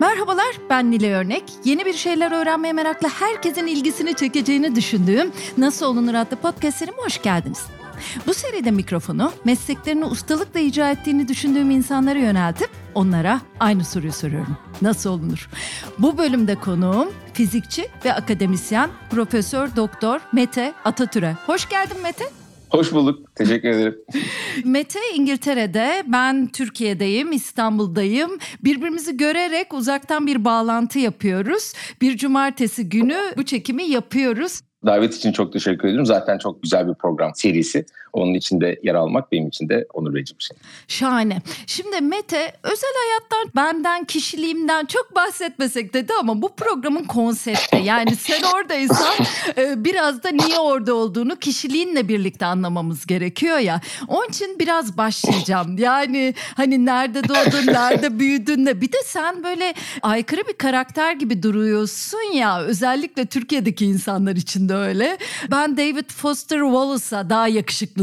Merhabalar, ben Nile Örnek. Yeni bir şeyler öğrenmeye merakla herkesin ilgisini çekeceğini düşündüğüm Nasıl Olunur adlı podcastlerime hoş geldiniz. Bu seride mikrofonu mesleklerini ustalıkla icra ettiğini düşündüğüm insanlara yöneltip onlara aynı soruyu soruyorum. Nasıl olunur? Bu bölümde konuğum fizikçi ve akademisyen Profesör Doktor Mete Atatürk'e. Hoş geldin Mete. Hoş bulduk. Teşekkür ederim. Mete İngiltere'de, ben Türkiye'deyim, İstanbul'dayım. Birbirimizi görerek uzaktan bir bağlantı yapıyoruz. Bir cumartesi günü bu çekimi yapıyoruz. Davet için çok teşekkür ederim. Zaten çok güzel bir program serisi. Onun içinde yer almak benim için de onur verici bir şey. Şahane. Şimdi Mete özel hayattan, benden, kişiliğimden çok bahsetmesek dedi ama bu programın konsepti. Yani sen oradaysan e, biraz da niye orada olduğunu kişiliğinle birlikte anlamamız gerekiyor ya. Onun için biraz başlayacağım. Yani hani nerede doğdun, nerede büyüdün de bir de sen böyle aykırı bir karakter gibi duruyorsun ya. Özellikle Türkiye'deki insanlar için de öyle. Ben David Foster Wallace'a daha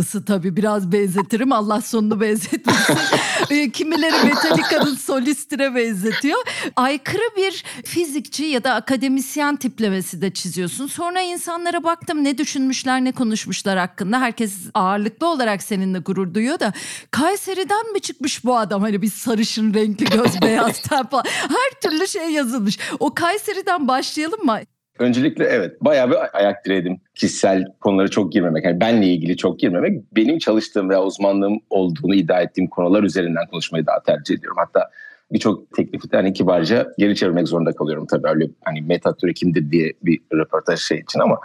yakışıklısı tabii biraz benzetirim. Allah sonunu benzetmesin. E, kimileri Metallica'nın solistine benzetiyor. Aykırı bir fizikçi ya da akademisyen tiplemesi de çiziyorsun. Sonra insanlara baktım ne düşünmüşler ne konuşmuşlar hakkında. Herkes ağırlıklı olarak seninle gurur duyuyor da Kayseri'den mi çıkmış bu adam? Hani bir sarışın renkli göz beyaz ten falan. Her türlü şey yazılmış. O Kayseri'den başlayalım mı? Öncelikle evet bayağı bir ayak diredim. Kişisel konulara çok girmemek. Yani benle ilgili çok girmemek. Benim çalıştığım veya uzmanlığım olduğunu iddia ettiğim konular üzerinden konuşmayı daha tercih ediyorum. Hatta birçok teklifi de hani kibarca geri çevirmek zorunda kalıyorum tabii. Öyle hani metatüre kimdir diye bir röportaj şey için ama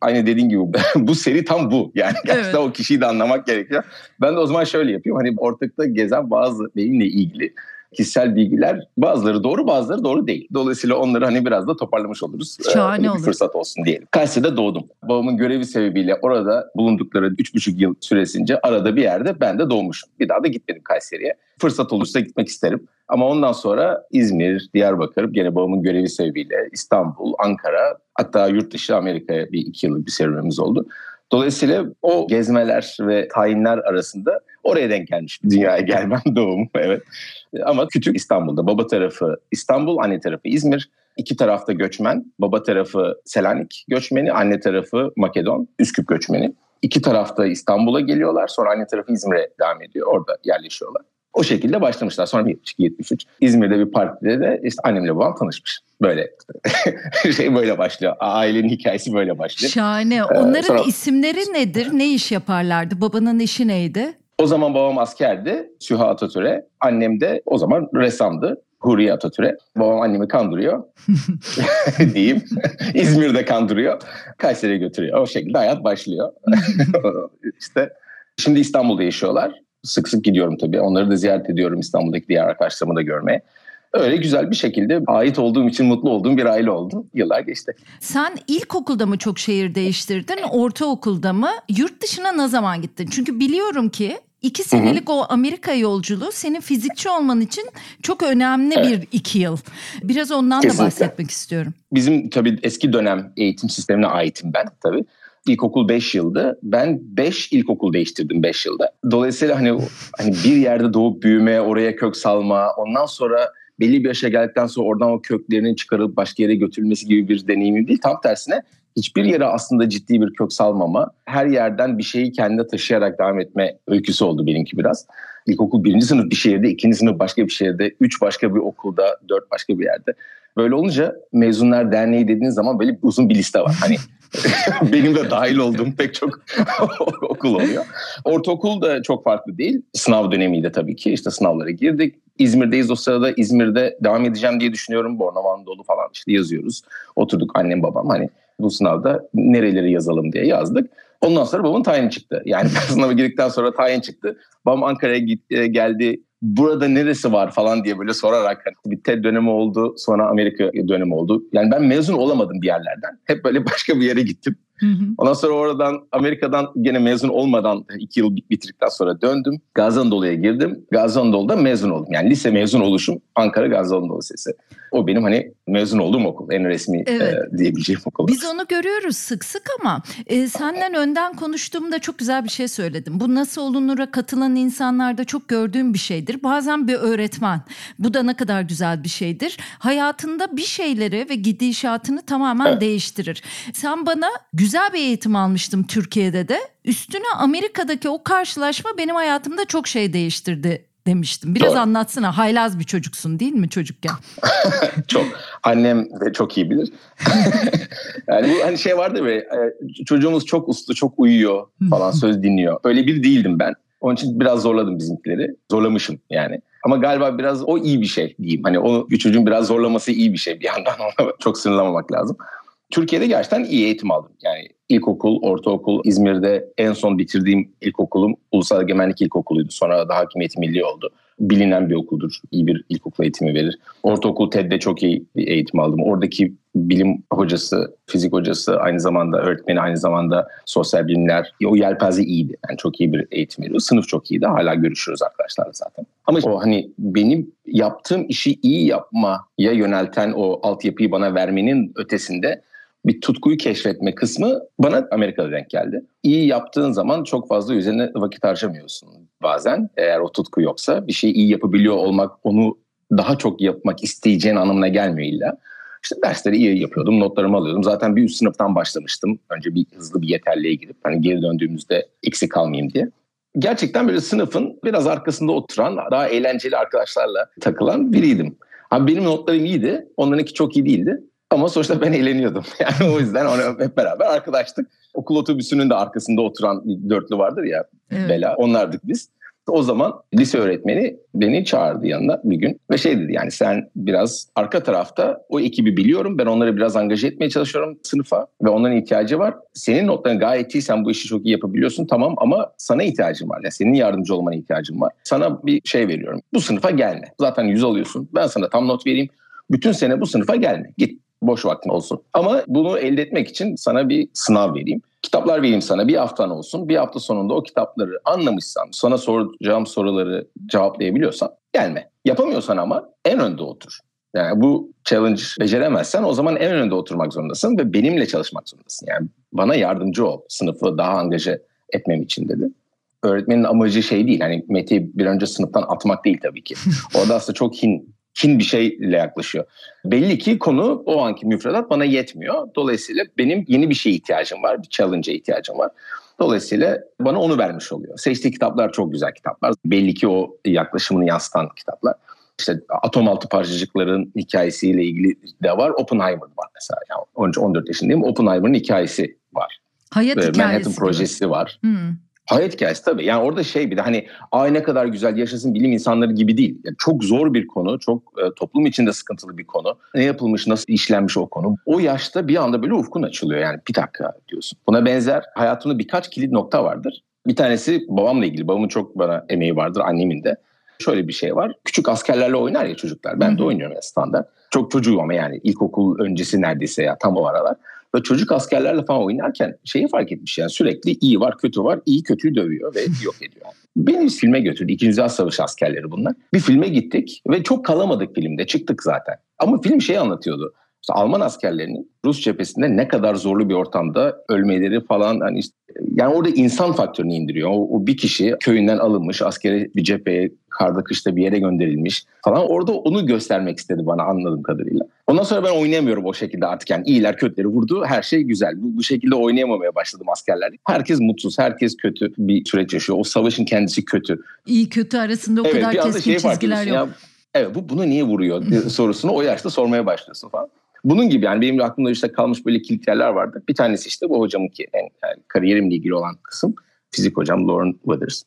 aynı dediğin gibi bu seri tam bu. Yani gerçekten evet. o kişiyi de anlamak gerekiyor. Ben de o zaman şöyle yapıyorum. Hani ortakta gezen bazı benimle ilgili kişisel bilgiler bazıları doğru bazıları doğru değil. Dolayısıyla onları hani biraz da toparlamış oluruz. Ee, Şahane olur. Bir fırsat olsun diyelim. Kayseri'de doğdum. Babamın görevi sebebiyle orada bulundukları 3,5 yıl süresince arada bir yerde ben de doğmuşum. Bir daha da gitmedim Kayseri'ye. Fırsat olursa gitmek isterim. Ama ondan sonra İzmir, Diyarbakır, gene babamın görevi sebebiyle İstanbul, Ankara, hatta yurt dışı Amerika'ya bir iki yıllık bir serüvenimiz oldu. Dolayısıyla o gezmeler ve tayinler arasında oraya denk gelmiş dünyaya gelmem doğum evet. Ama küçük İstanbul'da baba tarafı İstanbul, anne tarafı İzmir. İki tarafta göçmen. Baba tarafı Selanik göçmeni, anne tarafı Makedon, Üsküp göçmeni. İki tarafta İstanbul'a geliyorlar. Sonra anne tarafı İzmir'e devam ediyor. Orada yerleşiyorlar. O şekilde başlamışlar. Sonra 72-73 İzmir'de bir partide de işte annemle babam tanışmış. Böyle şey böyle başlıyor. Ailenin hikayesi böyle başlıyor. Şahane. Ee, Onların ee, sonra... isimleri nedir? Ne iş yaparlardı? Babanın işi neydi? O zaman babam askerdi. Süha Atatürk'e. Annem de o zaman ressamdı. Huriye Atatürk'e. Babam annemi kandırıyor. diyeyim. İzmir'de kandırıyor. Kayseri'ye götürüyor. O şekilde hayat başlıyor. İşte şimdi İstanbul'da yaşıyorlar. Sık sık gidiyorum tabii. Onları da ziyaret ediyorum İstanbul'daki diğer arkadaşlarımı da görmeye. Öyle güzel bir şekilde ait olduğum için mutlu olduğum bir aile oldum. Yıllar geçti. Sen ilkokulda mı çok şehir değiştirdin, ortaokulda mı? Yurt dışına ne zaman gittin? Çünkü biliyorum ki iki senelik Hı-hı. o Amerika yolculuğu senin fizikçi olman için çok önemli evet. bir iki yıl. Biraz ondan Kesinlikle. da bahsetmek istiyorum. Bizim tabii eski dönem eğitim sistemine aitim ben tabii. İlkokul 5 yıldı. Ben 5 ilkokul değiştirdim 5 yılda. Dolayısıyla hani hani bir yerde doğup büyüme, oraya kök salma, ondan sonra belli bir yaşa geldikten sonra oradan o köklerinin çıkarılıp başka yere götürülmesi gibi bir deneyimim değil. Tam tersine hiçbir yere aslında ciddi bir kök salmama, her yerden bir şeyi kendine taşıyarak devam etme öyküsü oldu benimki biraz. İlkokul birinci sınıf bir şehirde, ikinci sınıf başka bir şehirde, üç başka bir okulda, dört başka bir yerde. Böyle olunca mezunlar derneği dediğiniz zaman böyle uzun bir liste var. Hani benim de dahil olduğum pek çok okul oluyor. Ortaokul da çok farklı değil. Sınav dönemiydi tabii ki. İşte sınavlara girdik. İzmir'deyiz o sırada. İzmir'de devam edeceğim diye düşünüyorum. Bornova Anadolu falan işte yazıyoruz. Oturduk annem babam hani bu sınavda nereleri yazalım diye yazdık. Ondan sonra babamın tayini çıktı. Yani ben sınava girdikten sonra tayin çıktı. Babam Ankara'ya gitti, geldi. Burada neresi var falan diye böyle sorarak hani bir TED dönemi oldu. Sonra Amerika dönemi oldu. Yani ben mezun olamadım bir yerlerden. Hep böyle başka bir yere gittim. Hı hı. Ondan sonra oradan Amerika'dan gene mezun olmadan iki yıl bitirdikten sonra döndüm. Gazi Anadolu'ya girdim. Gazi Anadolu'da mezun oldum. Yani lise mezun oluşum Ankara Gazi Anadolu Lisesi. O benim hani mezun olduğum okul. En resmi evet. e, diyebileceğim okul. Biz onu görüyoruz sık sık ama e, senden önden konuştuğumda çok güzel bir şey söyledim. Bu nasıl olunura katılan insanlarda çok gördüğüm bir şeydir. Bazen bir öğretmen. Bu da ne kadar güzel bir şeydir. Hayatında bir şeyleri ve gidişatını tamamen evet. değiştirir. Sen bana güzel bir eğitim almıştın Türkiye'de de. Üstüne Amerika'daki o karşılaşma benim hayatımda çok şey değiştirdi demiştim. Biraz Doğru. anlatsana. Haylaz bir çocuksun değil mi çocukken? çok. Annem de çok iyi bilir. yani bu hani şey vardı ve çocuğumuz çok uslu, çok uyuyor falan söz dinliyor. Öyle bir değildim ben. Onun için biraz zorladım bizimkileri. Zorlamışım yani. Ama galiba biraz o iyi bir şey diyeyim. Hani o çocuğun biraz zorlaması iyi bir şey bir yandan. çok sınırlamamak lazım. Türkiye'de gerçekten iyi eğitim aldım. Yani ilkokul, ortaokul, İzmir'de en son bitirdiğim ilkokulum Ulusal Egemenlik İlkokulu'ydu. Sonra da Hakimiyeti Milli oldu. Bilinen bir okuldur. İyi bir ilkokul eğitimi verir. Ortaokul TED'de çok iyi bir eğitim aldım. Oradaki bilim hocası, fizik hocası, aynı zamanda öğretmeni, aynı zamanda sosyal bilimler. O yelpaze iyiydi. Yani çok iyi bir eğitim veriyor. Sınıf çok iyiydi. Hala görüşürüz arkadaşlarla zaten. Ama o hani benim yaptığım işi iyi yapmaya yönelten o altyapıyı bana vermenin ötesinde bir tutkuyu keşfetme kısmı bana Amerika'da denk geldi. İyi yaptığın zaman çok fazla üzerine vakit harcamıyorsun bazen. Eğer o tutku yoksa bir şeyi iyi yapabiliyor olmak onu daha çok yapmak isteyeceğin anlamına gelmiyor illa. İşte dersleri iyi yapıyordum, notlarımı alıyordum. Zaten bir üst sınıftan başlamıştım. Önce bir hızlı bir yeterliğe girip hani geri döndüğümüzde eksik kalmayayım diye. Gerçekten böyle sınıfın biraz arkasında oturan, daha eğlenceli arkadaşlarla takılan biriydim. Abi benim notlarım iyiydi, onlarınki çok iyi değildi. Ama sonuçta ben eğleniyordum. Yani o yüzden onu hep beraber arkadaştık. Okul otobüsünün de arkasında oturan bir dörtlü vardır ya evet. Bela. Onlardık biz. O zaman lise öğretmeni beni çağırdı yanına bir gün ve şey dedi yani sen biraz arka tarafta o ekibi biliyorum ben onları biraz angaje etmeye çalışıyorum sınıfa ve onların ihtiyacı var. Senin notların gayet iyi sen bu işi çok iyi yapabiliyorsun tamam ama sana ihtiyacım var. Yani senin yardımcı olmana ihtiyacım var. Sana bir şey veriyorum. Bu sınıfa gelme. Zaten yüz alıyorsun. Ben sana tam not vereyim. Bütün sene bu sınıfa gelme. Git boş vaktin olsun. Ama bunu elde etmek için sana bir sınav vereyim. Kitaplar vereyim sana bir haftan olsun. Bir hafta sonunda o kitapları anlamışsan, sana soracağım soruları cevaplayabiliyorsan gelme. Yapamıyorsan ama en önde otur. Yani bu challenge beceremezsen o zaman en önde oturmak zorundasın ve benimle çalışmak zorundasın. Yani bana yardımcı ol sınıfı daha angaje etmem için dedi. Öğretmenin amacı şey değil. Hani Mete'yi bir önce sınıftan atmak değil tabii ki. Orada aslında çok hin kin bir şeyle yaklaşıyor. Belli ki konu o anki müfredat bana yetmiyor. Dolayısıyla benim yeni bir şeye ihtiyacım var. Bir challenge'a ihtiyacım var. Dolayısıyla bana onu vermiş oluyor. Seçtiği kitaplar çok güzel kitaplar. Belli ki o yaklaşımını yansıtan kitaplar. İşte atom altı parçacıkların hikayesiyle ilgili de var. Oppenheimer var mesela. Yani 13-14 yaşındayım. Oppenheimer'ın hikayesi var. Hayat hikayesi. Manhattan projesi var. Hmm. Hayat hikayesi tabii. Yani orada şey bir de hani ay ne kadar güzel yaşasın bilim insanları gibi değil. Yani çok zor bir konu, çok e, toplum içinde sıkıntılı bir konu. Ne yapılmış, nasıl işlenmiş o konu. O yaşta bir anda böyle ufkun açılıyor yani bir dakika diyorsun. Buna benzer hayatımda birkaç kilit nokta vardır. Bir tanesi babamla ilgili. Babamın çok bana emeği vardır, annemin de. Şöyle bir şey var. Küçük askerlerle oynar ya çocuklar. Ben de oynuyorum ya standart. Çok çocuğum ama yani ilkokul öncesi neredeyse ya tam o aralar. Ve çocuk askerlerle falan oynarken şeyi fark etmiş yani sürekli iyi var kötü var iyi kötüyü dövüyor ve yok ediyor. Beni filme götürdü. İkinci Dünya Savaşı askerleri bunlar. Bir filme gittik ve çok kalamadık filmde çıktık zaten. Ama film şey anlatıyordu. İşte Alman askerlerinin Rus cephesinde ne kadar zorlu bir ortamda ölmeleri falan hani işte, yani orada insan faktörünü indiriyor. O, o bir kişi köyünden alınmış askeri bir cepheye karda kışta bir yere gönderilmiş falan. Orada onu göstermek istedi bana anladığım kadarıyla. Ondan sonra ben oynayamıyorum o şekilde artık yani iyiler kötüleri vurdu her şey güzel. Bu, bu şekilde oynayamamaya başladım askerlerle. Herkes mutsuz, herkes kötü bir süreç yaşıyor. O savaşın kendisi kötü. İyi kötü arasında o evet, kadar keskin şey çizgiler yok. Ya, evet bu bunu niye vuruyor sorusunu o yaşta sormaya başlıyorsun falan. Bunun gibi yani benim aklımda işte kalmış böyle kilit yerler vardı. Bir tanesi işte bu hocamın ki en yani kariyerimle ilgili olan kısım fizik hocam Lauren Withers.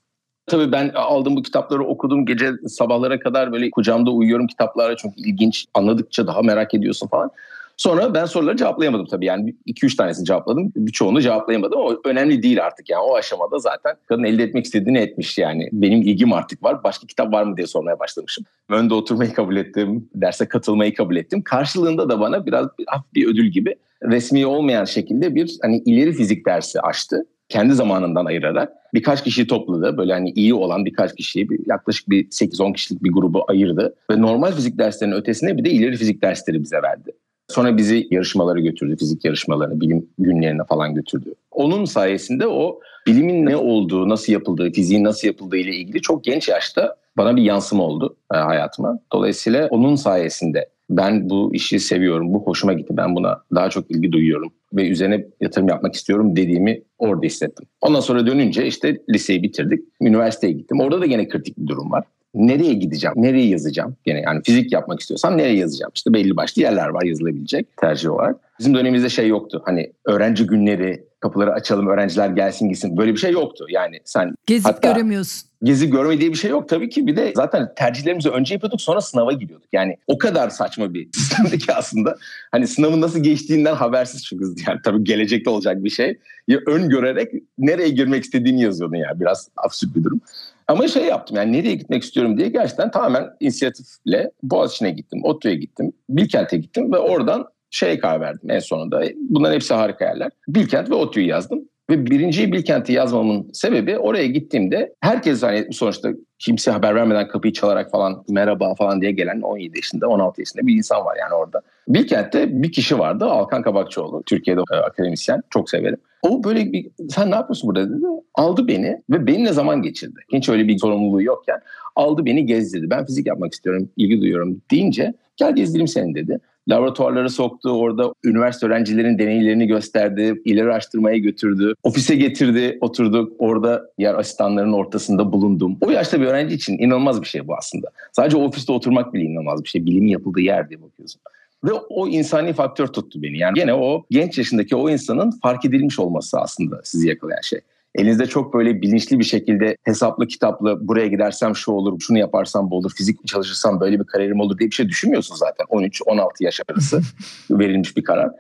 Tabii ben aldım bu kitapları okudum gece sabahlara kadar böyle kucağımda uyuyorum kitaplara çok ilginç anladıkça daha merak ediyorsun falan. Sonra ben soruları cevaplayamadım tabii. Yani 2-3 tanesini cevapladım. Birçoğunu cevaplayamadım ama önemli değil artık yani. O aşamada zaten kadın elde etmek istediğini etmiş yani. Benim ilgim artık var. Başka kitap var mı diye sormaya başlamışım. Önde oturmayı kabul ettim. Derse katılmayı kabul ettim. Karşılığında da bana biraz bir, bir ödül gibi resmi olmayan şekilde bir hani ileri fizik dersi açtı kendi zamanından ayırarak birkaç kişiyi topladı. Böyle hani iyi olan birkaç kişiyi bir, yaklaşık bir 8-10 kişilik bir grubu ayırdı. Ve normal fizik derslerinin ötesine bir de ileri fizik dersleri bize verdi. Sonra bizi yarışmalara götürdü, fizik yarışmalarına, bilim günlerine falan götürdü. Onun sayesinde o bilimin ne olduğu, nasıl yapıldığı, fiziğin nasıl yapıldığı ile ilgili çok genç yaşta bana bir yansıma oldu e, hayatıma. Dolayısıyla onun sayesinde ben bu işi seviyorum, bu hoşuma gitti, ben buna daha çok ilgi duyuyorum ve üzerine yatırım yapmak istiyorum dediğimi orada hissettim. Ondan sonra dönünce işte liseyi bitirdik, üniversiteye gittim. Orada da yine kritik bir durum var nereye gideceğim, nereye yazacağım? Yani, yani fizik yapmak istiyorsam nereye yazacağım? İşte belli başlı yerler var yazılabilecek tercih olarak. Bizim dönemimizde şey yoktu. Hani öğrenci günleri, kapıları açalım, öğrenciler gelsin gitsin. Böyle bir şey yoktu. Yani sen gezip hatta, göremiyorsun. Gezi görme diye bir şey yok tabii ki. Bir de zaten tercihlerimizi önce yapıyorduk sonra sınava giriyorduk. Yani o kadar saçma bir sistemdi ki aslında. Hani sınavın nasıl geçtiğinden habersiz çıkız. Yani tabii gelecekte olacak bir şey. Ya ön görerek nereye girmek istediğini yazıyordun yani. Biraz absürt bir durum. Ama şey yaptım yani nereye gitmek istiyorum diye gerçekten tamamen inisiyatifle Boğaziçi'ne gittim, ODTÜ'ye gittim, Bilkent'e gittim ve oradan şeye karar verdim en sonunda. Bunların hepsi harika yerler. Bilkent ve ODTÜ'yü yazdım. Ve birinciyi Bilkent'i yazmamın sebebi oraya gittiğimde herkes hani sonuçta kimse haber vermeden kapıyı çalarak falan merhaba falan diye gelen 17 yaşında 16 yaşında bir insan var yani orada. Bilkent'te bir kişi vardı Alkan Kabakçıoğlu Türkiye'de e, akademisyen çok severim. O böyle bir sen ne yapıyorsun burada dedi. Aldı beni ve benimle zaman geçirdi. Hiç öyle bir sorumluluğu yokken aldı beni gezdirdi. Ben fizik yapmak istiyorum, ilgi duyuyorum deyince gel gezdireyim seni dedi. Laboratuvarlara soktu, orada üniversite öğrencilerin deneylerini gösterdi, ileri araştırmaya götürdü, ofise getirdi, oturduk. Orada diğer asistanların ortasında bulundum. O yaşta bir öğrenci için inanılmaz bir şey bu aslında. Sadece ofiste oturmak bile inanılmaz bir şey. Bilimin yapıldığı yer diye bakıyorsun. Ve o insani faktör tuttu beni. Yani gene o genç yaşındaki o insanın fark edilmiş olması aslında sizi yakalayan şey. Elinizde çok böyle bilinçli bir şekilde hesaplı kitaplı buraya gidersem şu olur, şunu yaparsam bu olur, fizik çalışırsam böyle bir kariyerim olur diye bir şey düşünmüyorsun zaten. 13-16 yaş arası verilmiş bir karar.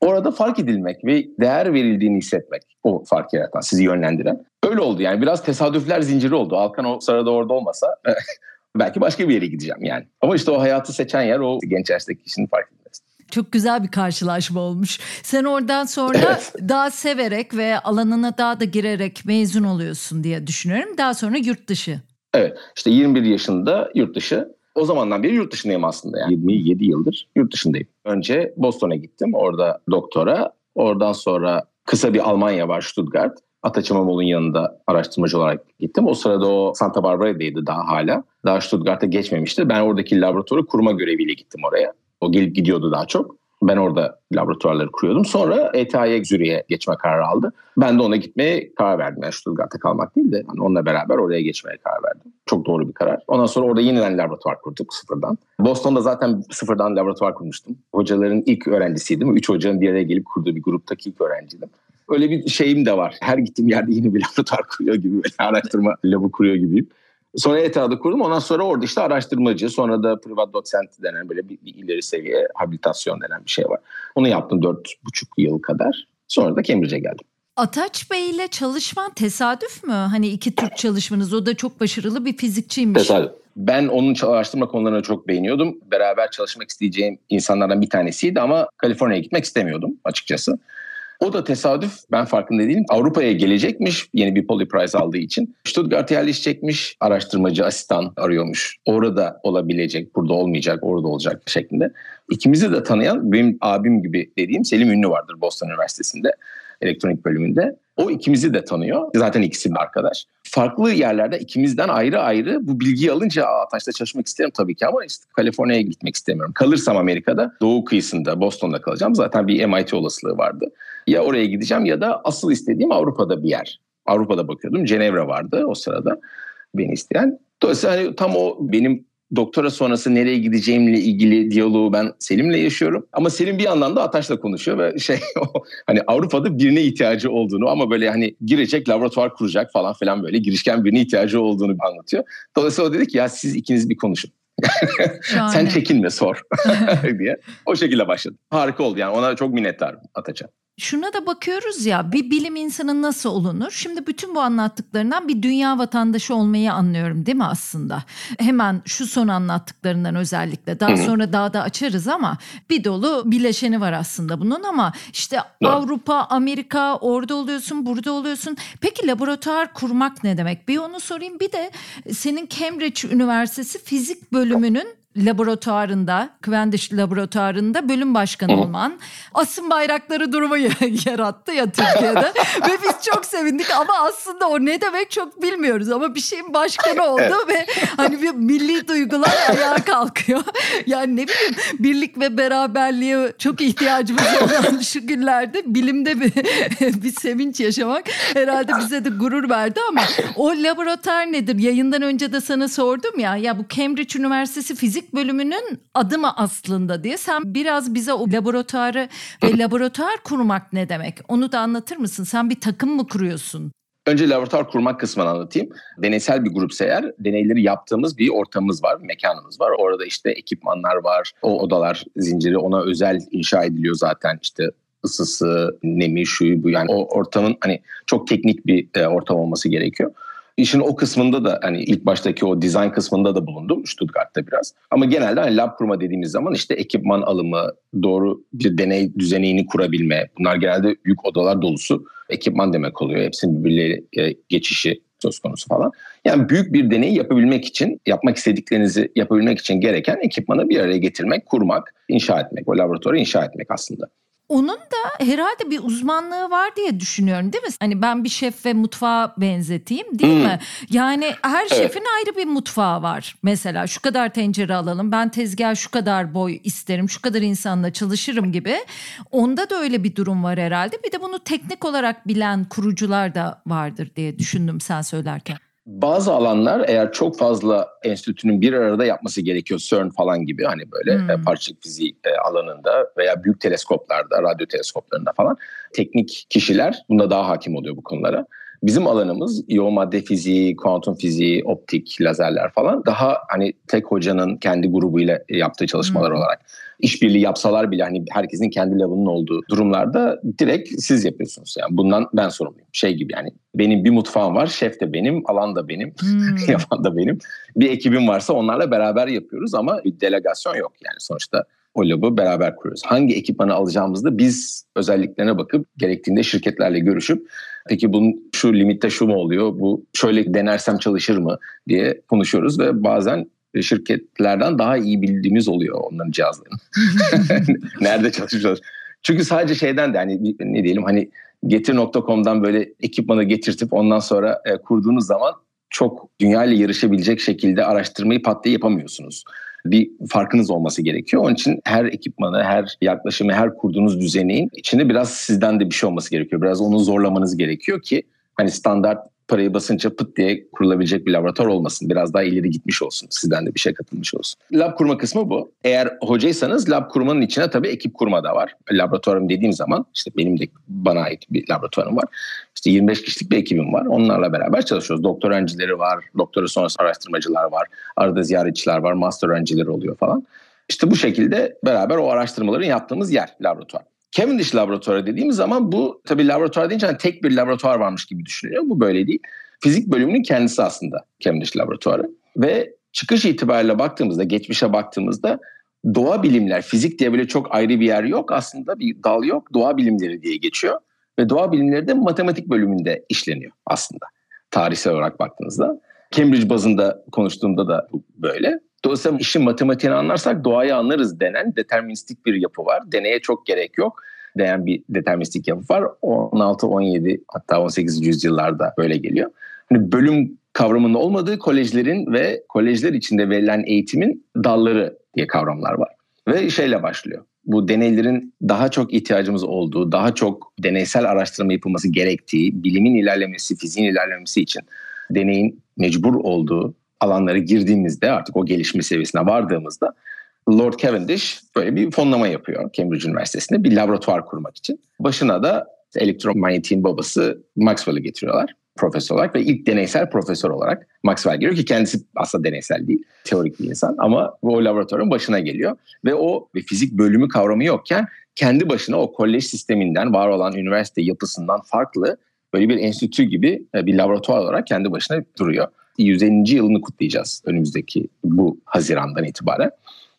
Orada fark edilmek ve değer verildiğini hissetmek o fark yaratan, sizi yönlendiren. Öyle oldu yani biraz tesadüfler zinciri oldu. Alkan o sırada orada olmasa belki başka bir yere gideceğim yani. Ama işte o hayatı seçen yer o genç yaştaki kişinin fark etmesi. Çok güzel bir karşılaşma olmuş. Sen oradan sonra evet. daha severek ve alanına daha da girerek mezun oluyorsun diye düşünüyorum. Daha sonra yurt dışı. Evet işte 21 yaşında yurt dışı. O zamandan beri yurt dışındayım aslında yani 27 yıldır yurt dışındayım. Önce Boston'a gittim orada doktora. Oradan sonra kısa bir Almanya var Stuttgart. Ataçamamoğlu'nun yanında araştırmacı olarak gittim. O sırada o Santa Barbara'daydı daha hala. Daha Stuttgart'a geçmemişti. Ben oradaki laboratuvarı kurma göreviyle gittim oraya. O gelip gidiyordu daha çok. Ben orada laboratuvarları kuruyordum. Sonra ETA'ya Zürich'e geçme kararı aldı. Ben de ona gitmeye karar verdim. Yani Stuttgart'ta kalmak değil de yani onunla beraber oraya geçmeye karar verdim. Çok doğru bir karar. Ondan sonra orada yeniden laboratuvar kurduk sıfırdan. Boston'da zaten sıfırdan laboratuvar kurmuştum. Hocaların ilk öğrencisiydim. Üç hocanın bir araya gelip kurduğu bir gruptaki ilk öğrenciydim. Öyle bir şeyim de var. Her gittiğim yerde yeni bir laboratuvar kuruyor gibi, araştırma labı kuruyor gibiyim. Sonra ETA'da kurdum. Ondan sonra orada işte araştırmacı, sonra da privat doçent denen böyle bir, bir ileri seviye habilitasyon denen bir şey var. Onu yaptım dört buçuk yıl kadar. Sonra da Cambridge'e geldim. Ataç Bey ile çalışman tesadüf mü? Hani iki Türk çalışmanız o da çok başarılı bir fizikçiymiş. Tesadüf. Ben onun araştırma konularını çok beğeniyordum. Beraber çalışmak isteyeceğim insanlardan bir tanesiydi ama Kaliforniya'ya gitmek istemiyordum açıkçası. O da tesadüf ben farkında değilim. Avrupa'ya gelecekmiş yeni bir Poly Prize aldığı için. Stuttgart'a yerleşecekmiş. Araştırmacı asistan arıyormuş. Orada olabilecek, burada olmayacak, orada olacak şeklinde. İkimizi de tanıyan benim abim gibi dediğim Selim Ünlü vardır Boston Üniversitesi'nde elektronik bölümünde. O ikimizi de tanıyor. Zaten ikisi bir arkadaş. Farklı yerlerde ikimizden ayrı ayrı bu bilgiyi alınca Ataş'ta çalışmak isterim tabii ki ama işte Kaliforniya'ya gitmek istemiyorum. Kalırsam Amerika'da doğu kıyısında Boston'da kalacağım. Zaten bir MIT olasılığı vardı. Ya oraya gideceğim ya da asıl istediğim Avrupa'da bir yer. Avrupa'da bakıyordum. Cenevre vardı o sırada beni isteyen. Dolayısıyla hani tam o benim doktora sonrası nereye gideceğimle ilgili diyaloğu ben Selim'le yaşıyorum. Ama Selim bir yandan da Ataş'la konuşuyor ve şey hani Avrupa'da birine ihtiyacı olduğunu ama böyle hani girecek laboratuvar kuracak falan filan böyle girişken birine ihtiyacı olduğunu anlatıyor. Dolayısıyla o dedi ki ya siz ikiniz bir konuşun. Sen çekinme sor diye. O şekilde başladım. Harika oldu yani ona çok minnettarım Ataç'a. Şuna da bakıyoruz ya bir bilim insanı nasıl olunur? Şimdi bütün bu anlattıklarından bir dünya vatandaşı olmayı anlıyorum değil mi aslında? Hemen şu son anlattıklarından özellikle daha sonra daha da açarız ama bir dolu bileşeni var aslında bunun ama işte. Avrupa, Amerika orada oluyorsun, burada oluyorsun. Peki laboratuvar kurmak ne demek? Bir onu sorayım. Bir de senin Cambridge Üniversitesi fizik bölümünün laboratuvarında, Cavendish laboratuvarında bölüm başkanı olman asım bayrakları durumu yarattı ya Türkiye'de. Ve biz çok sevindik ama aslında o ne demek çok bilmiyoruz ama bir şeyin başkanı oldu ve hani bir milli duygular ayağa kalkıyor. Yani ne bileyim birlik ve beraberliğe çok ihtiyacımız olan şu günlerde bilimde bir, bir sevinç yaşamak herhalde bize de gurur verdi ama o laboratuvar nedir? Yayından önce de sana sordum ya ya bu Cambridge Üniversitesi fizik fizik bölümünün adı mı aslında diye sen biraz bize o laboratuvarı ve laboratuvar kurmak ne demek? Onu da anlatır mısın? Sen bir takım mı kuruyorsun? Önce laboratuvar kurmak kısmını anlatayım. Deneysel bir grupsa eğer deneyleri yaptığımız bir ortamımız var, mekanımız var. Orada işte ekipmanlar var, o odalar zinciri ona özel inşa ediliyor zaten. İşte ısısı, nemi, şuyu bu yani o ortamın hani çok teknik bir e, ortam olması gerekiyor. İşin o kısmında da hani ilk baştaki o design kısmında da bulundum Stuttgart'ta biraz. Ama genelde hani lab kurma dediğimiz zaman işte ekipman alımı, doğru bir deney düzenini kurabilme. Bunlar genelde büyük odalar dolusu ekipman demek oluyor. Hepsinin birbirleri e, geçişi söz konusu falan. Yani büyük bir deney yapabilmek için, yapmak istediklerinizi yapabilmek için gereken ekipmanı bir araya getirmek, kurmak, inşa etmek, o laboratuvarı inşa etmek aslında. Onun da herhalde bir uzmanlığı var diye düşünüyorum değil mi? Hani ben bir şef ve mutfağa benzeteyim değil hmm. mi? Yani her evet. şefin ayrı bir mutfağı var. Mesela şu kadar tencere alalım, ben tezgah şu kadar boy isterim, şu kadar insanla çalışırım gibi. Onda da öyle bir durum var herhalde. Bir de bunu teknik olarak bilen kurucular da vardır diye düşündüm sen söylerken. Bazı alanlar eğer çok fazla enstitünün bir arada yapması gerekiyor CERN falan gibi hani böyle hmm. E, parçacık fiziği e, alanında veya büyük teleskoplarda, radyo teleskoplarında falan teknik kişiler bunda daha hakim oluyor bu konulara. Bizim alanımız yoğun madde fiziği, kuantum fiziği, optik, lazerler falan daha hani tek hocanın kendi grubuyla yaptığı çalışmalar hmm. olarak işbirliği yapsalar bile hani herkesin kendi level'ının olduğu durumlarda direkt siz yapıyorsunuz. Yani bundan ben sorumluyum. Şey gibi yani benim bir mutfağım var, şef de benim, alan da benim, hmm. yapan da benim. Bir ekibim varsa onlarla beraber yapıyoruz ama bir delegasyon yok yani sonuçta o labı beraber kuruyoruz. Hangi ekipmanı alacağımızda biz özelliklerine bakıp gerektiğinde şirketlerle görüşüp peki bunun şu limitte şu mu oluyor, bu şöyle denersem çalışır mı diye konuşuyoruz ve bazen şirketlerden daha iyi bildiğimiz oluyor onların cihazlarını. Nerede çalışıyoruz? Çünkü sadece şeyden de hani ne diyelim hani getir.com'dan böyle ekipmanı getirtip ondan sonra e, kurduğunuz zaman çok dünya ile yarışabilecek şekilde araştırmayı pat diye yapamıyorsunuz. Bir farkınız olması gerekiyor. Onun için her ekipmanı, her yaklaşımı, her kurduğunuz düzeneğin içinde biraz sizden de bir şey olması gerekiyor. Biraz onu zorlamanız gerekiyor ki hani standart parayı basınca pıt diye kurulabilecek bir laboratuvar olmasın. Biraz daha ileri gitmiş olsun. Sizden de bir şey katılmış olsun. Lab kurma kısmı bu. Eğer hocaysanız lab kurmanın içine tabii ekip kurma da var. Laboratuvarım dediğim zaman işte benim de bana ait bir laboratuvarım var. İşte 25 kişilik bir ekibim var. Onlarla beraber çalışıyoruz. Doktor öğrencileri var, doktora sonrası araştırmacılar var, arada ziyaretçiler var, master öğrencileri oluyor falan. İşte bu şekilde beraber o araştırmaların yaptığımız yer laboratuvar. Cavendish laboratuvarı dediğimiz zaman bu tabii laboratuvar deyince hani tek bir laboratuvar varmış gibi düşünülüyor. Bu böyle değil. Fizik bölümünün kendisi aslında Cavendish laboratuvarı. Ve çıkış itibariyle baktığımızda, geçmişe baktığımızda doğa bilimler, fizik diye böyle çok ayrı bir yer yok. Aslında bir dal yok. Doğa bilimleri diye geçiyor. Ve doğa bilimleri de matematik bölümünde işleniyor aslında. Tarihsel olarak baktığınızda. Cambridge bazında konuştuğumda da böyle. Dolayısıyla işin matematiğini anlarsak doğayı anlarız denen deterministik bir yapı var. Deneye çok gerek yok denen bir deterministik yapı var. 16, 17 hatta 18. yüzyıllarda böyle geliyor. Hani bölüm kavramının olmadığı kolejlerin ve kolejler içinde verilen eğitimin dalları diye kavramlar var. Ve şeyle başlıyor. Bu deneylerin daha çok ihtiyacımız olduğu, daha çok deneysel araştırma yapılması gerektiği, bilimin ilerlemesi, fiziğin ilerlemesi için deneyin mecbur olduğu alanlara girdiğimizde artık o gelişme seviyesine vardığımızda Lord Cavendish böyle bir fonlama yapıyor Cambridge Üniversitesi'nde bir laboratuvar kurmak için. Başına da elektromanyetiğin babası Maxwell'ı getiriyorlar. profesör olarak ve ilk deneysel profesör olarak Maxwell geliyor ki kendisi aslında deneysel değil, teorik bir insan ama o laboratuvarın başına geliyor ve o ve fizik bölümü kavramı yokken kendi başına o kolej sisteminden var olan üniversite yapısından farklı böyle bir enstitü gibi e, bir laboratuvar olarak kendi başına duruyor. 150. yılını kutlayacağız önümüzdeki bu Haziran'dan itibaren.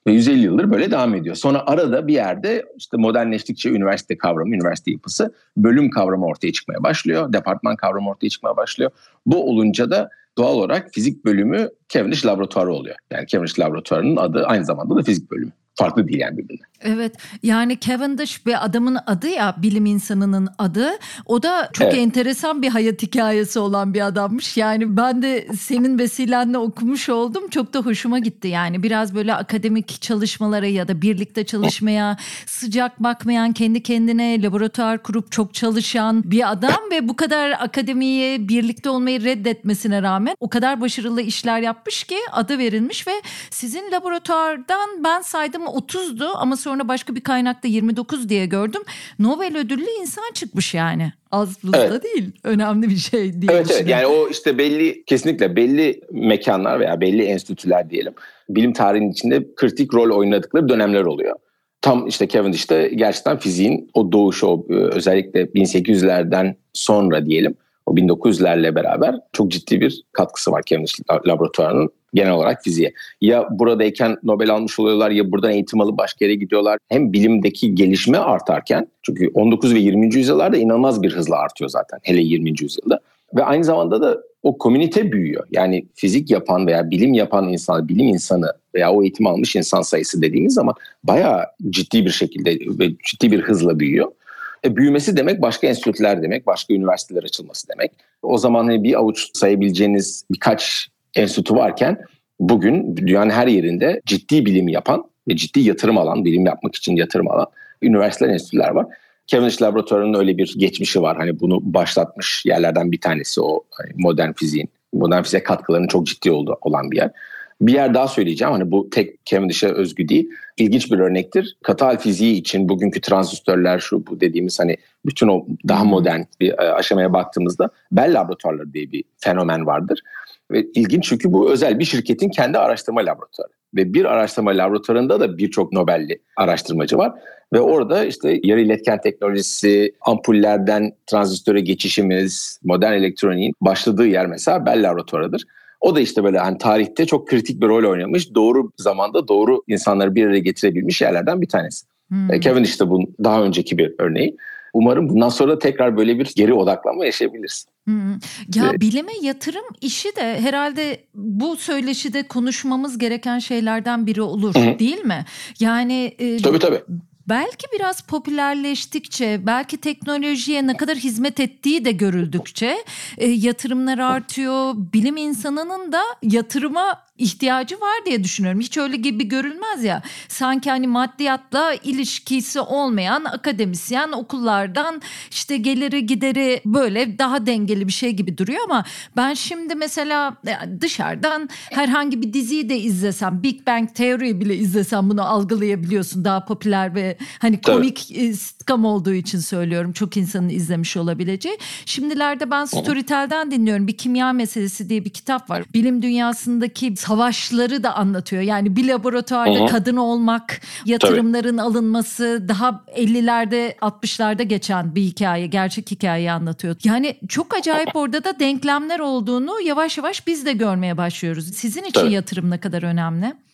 Ve 150 yıldır böyle devam ediyor. Sonra arada bir yerde işte modernleştikçe üniversite kavramı, üniversite yapısı, bölüm kavramı ortaya çıkmaya başlıyor. Departman kavramı ortaya çıkmaya başlıyor. Bu olunca da doğal olarak fizik bölümü Cavendish Laboratuvarı oluyor. Yani Cavendish Laboratuvarı'nın adı aynı zamanda da fizik bölümü farklı değil yani birbirine. Evet yani Cavendish bir adamın adı ya bilim insanının adı o da çok evet. enteresan bir hayat hikayesi olan bir adammış. Yani ben de senin vesilenle okumuş oldum çok da hoşuma gitti yani biraz böyle akademik çalışmalara ya da birlikte çalışmaya sıcak bakmayan kendi kendine laboratuvar kurup çok çalışan bir adam ve bu kadar akademiye birlikte olmayı reddetmesine rağmen o kadar başarılı işler yapmış ki adı verilmiş ve sizin laboratuvardan ben saydım 30'du ama sonra başka bir kaynakta 29 diye gördüm. Nobel ödüllü insan çıkmış yani. Az buzda evet. değil. Önemli bir şey değil. Evet, evet yani o işte belli kesinlikle belli mekanlar veya belli enstitüler diyelim. Bilim tarihinin içinde kritik rol oynadıkları dönemler oluyor. Tam işte Cavendish'te gerçekten fiziğin o doğuşu o özellikle 1800'lerden sonra diyelim o 1900'lerle beraber çok ciddi bir katkısı var Cavendish laboratuvarının genel olarak fiziğe. Ya buradayken Nobel almış oluyorlar ya buradan eğitim alıp başka yere gidiyorlar. Hem bilimdeki gelişme artarken çünkü 19 ve 20. yüzyıllarda inanılmaz bir hızla artıyor zaten hele 20. yüzyılda. Ve aynı zamanda da o komünite büyüyor. Yani fizik yapan veya bilim yapan insan, bilim insanı veya o eğitim almış insan sayısı dediğimiz zaman bayağı ciddi bir şekilde ve ciddi bir hızla büyüyor. E, büyümesi demek başka enstitüler demek, başka üniversiteler açılması demek. O zaman hani bir avuç sayabileceğiniz birkaç enstitü varken bugün dünyanın her yerinde ciddi bilim yapan ve ciddi yatırım alan, bilim yapmak için yatırım alan üniversiteler, enstitüler var. Cavendish Laboratuvarı'nın öyle bir geçmişi var. Hani bunu başlatmış yerlerden bir tanesi o hani modern fiziğin, modern fiziğe katkılarının çok ciddi olduğu olan bir yer. Bir yer daha söyleyeceğim. Hani bu tek Cavendish'e özgü değil. İlginç bir örnektir. Katal fiziği için bugünkü transistörler şu bu dediğimiz hani bütün o daha modern bir e, aşamaya baktığımızda Bell laboratuvarları diye bir fenomen vardır. Ve ilginç çünkü bu özel bir şirketin kendi araştırma laboratuvarı. Ve bir araştırma laboratuvarında da birçok Nobel'li araştırmacı var. Ve orada işte yarı iletken teknolojisi, ampullerden transistöre geçişimiz, modern elektroniğin başladığı yer mesela Bell laboratuvarıdır. O da işte böyle hani tarihte çok kritik bir rol oynamış. Doğru zamanda doğru insanları bir araya getirebilmiş yerlerden bir tanesi. Hmm. Kevin işte bunun daha önceki bir örneği. Umarım bundan sonra tekrar böyle bir geri odaklanma yaşayabiliriz. Hmm. Ya evet. bilime yatırım işi de herhalde bu söyleşide konuşmamız gereken şeylerden biri olur Hı-hı. değil mi? Yani e, tabii tabii belki biraz popülerleştikçe, belki teknolojiye ne kadar hizmet ettiği de görüldükçe e, yatırımlar artıyor. Bilim insanının da yatırıma ihtiyacı var diye düşünüyorum. Hiç öyle gibi görülmez ya. Sanki hani maddiyatla ilişkisi olmayan akademisyen okullardan işte geliri gideri böyle daha dengeli bir şey gibi duruyor ama ben şimdi mesela dışarıdan herhangi bir diziyi de izlesem Big Bang Theory bile izlesem bunu algılayabiliyorsun. Daha popüler ve hani komik evet. Sitcom olduğu için söylüyorum. Çok insanın izlemiş olabileceği. Şimdilerde ben Storytel'den dinliyorum. Bir kimya meselesi diye bir kitap var. Bilim dünyasındaki savaşları da anlatıyor. Yani bir laboratuvarda Hı-hı. kadın olmak, yatırımların Tabii. alınması daha 50'lerde 60'larda geçen bir hikaye, gerçek hikayeyi anlatıyor. Yani çok acayip orada da denklemler olduğunu yavaş yavaş biz de görmeye başlıyoruz. Sizin için Tabii. yatırım ne kadar önemli?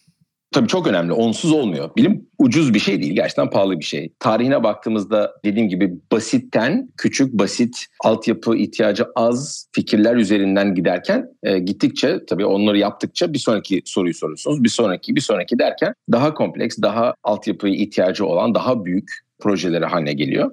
Tabii çok önemli. Onsuz olmuyor. Bilim ucuz bir şey değil. Gerçekten pahalı bir şey. Tarihine baktığımızda dediğim gibi basitten küçük, basit, altyapı ihtiyacı az fikirler üzerinden giderken e, gittikçe tabii onları yaptıkça bir sonraki soruyu soruyorsunuz. Bir sonraki, bir sonraki derken daha kompleks, daha altyapıya ihtiyacı olan daha büyük projeleri haline geliyor.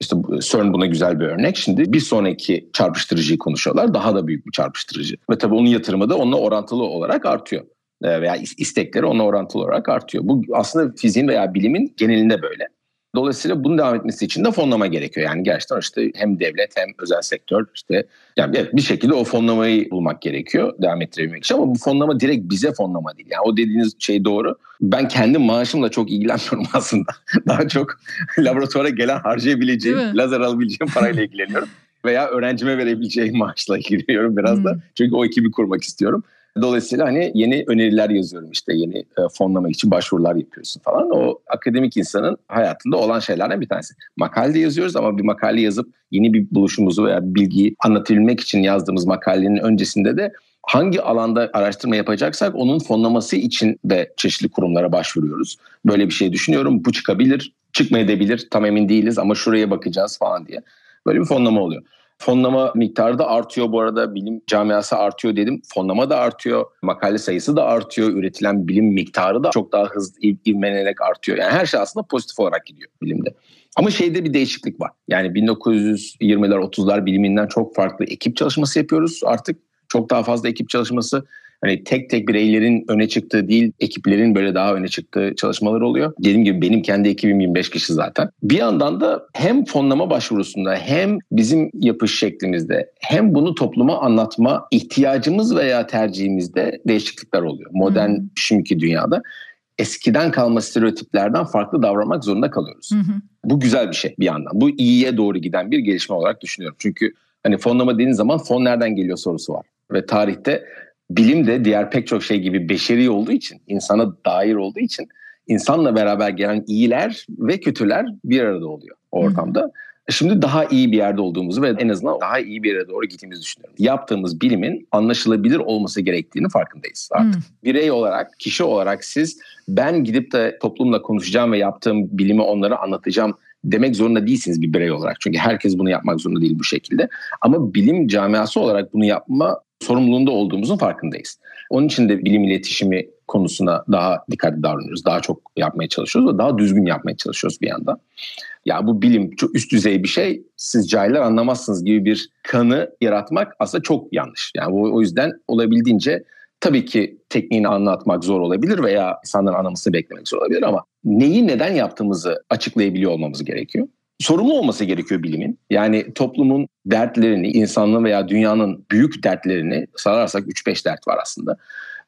İşte CERN buna güzel bir örnek. Şimdi bir sonraki çarpıştırıcıyı konuşuyorlar. Daha da büyük bir çarpıştırıcı. Ve tabii onun yatırımı da onunla orantılı olarak artıyor. E, veya istekleri ona orantılı olarak artıyor. Bu aslında fiziğin veya bilimin genelinde böyle. Dolayısıyla bunun devam etmesi için de fonlama gerekiyor. Yani gerçekten işte hem devlet hem özel sektör işte yani bir şekilde o fonlamayı bulmak gerekiyor devam ettirebilmek için. Ama bu fonlama direkt bize fonlama değil. Yani o dediğiniz şey doğru. Ben kendi maaşımla çok ilgilenmiyorum aslında. Daha çok laboratuvara gelen harcayabileceğim, lazer alabileceğim parayla ilgileniyorum. veya öğrencime verebileceğim maaşla giriyorum biraz hmm. da. Çünkü o ekibi kurmak istiyorum. Dolayısıyla hani yeni öneriler yazıyorum işte yeni e, fonlamak için başvurular yapıyorsun falan. O akademik insanın hayatında olan şeylerden bir tanesi. Makale yazıyoruz ama bir makale yazıp yeni bir buluşumuzu veya bilgiyi anlatabilmek için yazdığımız makalenin öncesinde de hangi alanda araştırma yapacaksak onun fonlaması için de çeşitli kurumlara başvuruyoruz. Böyle bir şey düşünüyorum. Bu çıkabilir, çıkmayabilir. Tam emin değiliz ama şuraya bakacağız falan diye. Böyle bir fonlama oluyor. Fonlama miktarı da artıyor bu arada. Bilim camiası artıyor dedim. Fonlama da artıyor. Makale sayısı da artıyor. Üretilen bilim miktarı da çok daha hızlı ivmelenerek artıyor. Yani her şey aslında pozitif olarak gidiyor bilimde. Ama şeyde bir değişiklik var. Yani 1920'ler 30'lar biliminden çok farklı ekip çalışması yapıyoruz artık. Çok daha fazla ekip çalışması hani tek tek bireylerin öne çıktığı değil, ekiplerin böyle daha öne çıktığı çalışmalar oluyor. Dediğim gibi benim kendi ekibim 25 kişi zaten. Bir yandan da hem fonlama başvurusunda hem bizim yapış şeklimizde hem bunu topluma anlatma ihtiyacımız veya tercihimizde değişiklikler oluyor. Modern hmm. şimdiki dünyada eskiden kalma stereotiplerden farklı davranmak zorunda kalıyoruz. Hı Bu güzel bir şey bir yandan. Bu iyiye doğru giden bir gelişme olarak düşünüyorum. Çünkü hani fonlama dediğin zaman fon nereden geliyor sorusu var. Ve tarihte bilim de diğer pek çok şey gibi beşeri olduğu için, insana dair olduğu için insanla beraber gelen iyiler ve kötüler bir arada oluyor ortamda. Hı. Şimdi daha iyi bir yerde olduğumuzu ve en azından daha iyi bir yere doğru gittiğimizi düşünüyorum. Yaptığımız bilimin anlaşılabilir olması gerektiğini farkındayız artık. Hmm. Birey olarak, kişi olarak siz ben gidip de toplumla konuşacağım ve yaptığım bilimi onlara anlatacağım demek zorunda değilsiniz bir birey olarak. Çünkü herkes bunu yapmak zorunda değil bu şekilde. Ama bilim camiası olarak bunu yapma sorumluluğunda olduğumuzun farkındayız. Onun için de bilim iletişimi konusuna daha dikkatli davranıyoruz. Daha çok yapmaya çalışıyoruz ve daha düzgün yapmaya çalışıyoruz bir yandan. Ya bu bilim çok üst düzey bir şey. Siz cahiller anlamazsınız gibi bir kanı yaratmak aslında çok yanlış. Yani o, yüzden olabildiğince tabii ki tekniğini anlatmak zor olabilir veya insanların anlamasını beklemek zor olabilir ama neyi neden yaptığımızı açıklayabiliyor olmamız gerekiyor sorumlu olması gerekiyor bilimin. Yani toplumun dertlerini, insanlığın veya dünyanın büyük dertlerini sararsak 3-5 dert var aslında.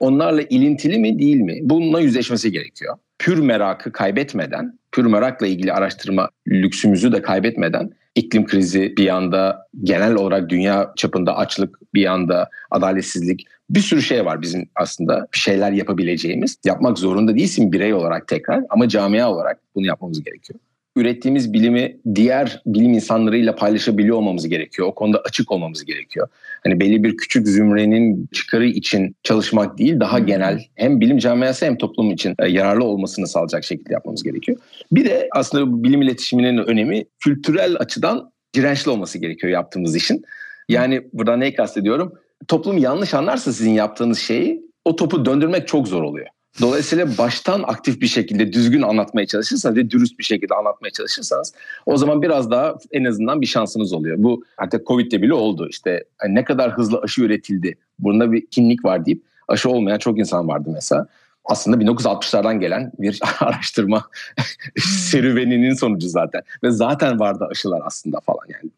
Onlarla ilintili mi değil mi? Bununla yüzleşmesi gerekiyor. Pür merakı kaybetmeden, pür merakla ilgili araştırma lüksümüzü de kaybetmeden iklim krizi bir yanda, genel olarak dünya çapında açlık bir yanda, adaletsizlik bir sürü şey var bizim aslında bir şeyler yapabileceğimiz. Yapmak zorunda değilsin birey olarak tekrar ama camia olarak bunu yapmamız gerekiyor ürettiğimiz bilimi diğer bilim insanlarıyla paylaşabiliyor olmamız gerekiyor. O konuda açık olmamız gerekiyor. Hani belli bir küçük zümrenin çıkarı için çalışmak değil, daha genel hem bilim camiası hem toplum için e, yararlı olmasını sağlayacak şekilde yapmamız gerekiyor. Bir de aslında bu bilim iletişiminin önemi kültürel açıdan dirençli olması gerekiyor yaptığımız işin. Yani burada neyi kastediyorum? Toplum yanlış anlarsa sizin yaptığınız şeyi o topu döndürmek çok zor oluyor. Dolayısıyla baştan aktif bir şekilde düzgün anlatmaya çalışırsanız ve dürüst bir şekilde anlatmaya çalışırsanız o zaman biraz daha en azından bir şansınız oluyor. Bu artık Covid'de bile oldu. İşte hani ne kadar hızlı aşı üretildi. Bunda bir kinlik var deyip aşı olmayan çok insan vardı mesela aslında 1960'lardan gelen bir araştırma hmm. serüveninin sonucu zaten. Ve zaten vardı aşılar aslında falan yani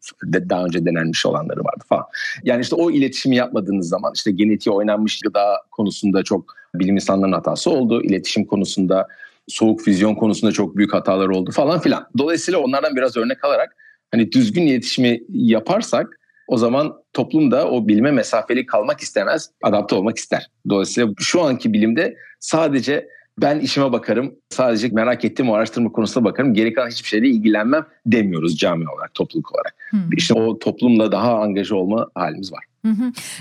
daha önce denenmiş olanları vardı falan. Yani işte o iletişimi yapmadığınız zaman işte genetiği oynanmış gıda konusunda çok bilim insanlarının hatası oldu. İletişim konusunda soğuk füzyon konusunda çok büyük hatalar oldu falan filan. Dolayısıyla onlardan biraz örnek alarak hani düzgün iletişimi yaparsak o zaman toplum da o bilime mesafeli kalmak istemez, adapte olmak ister. Dolayısıyla şu anki bilimde sadece ben işime bakarım, sadece merak ettiğim o araştırma konusuna bakarım, geri kalan hiçbir şeyle ilgilenmem demiyoruz cami olarak, topluluk olarak. Hmm. İşte o toplumla daha angaja olma halimiz var.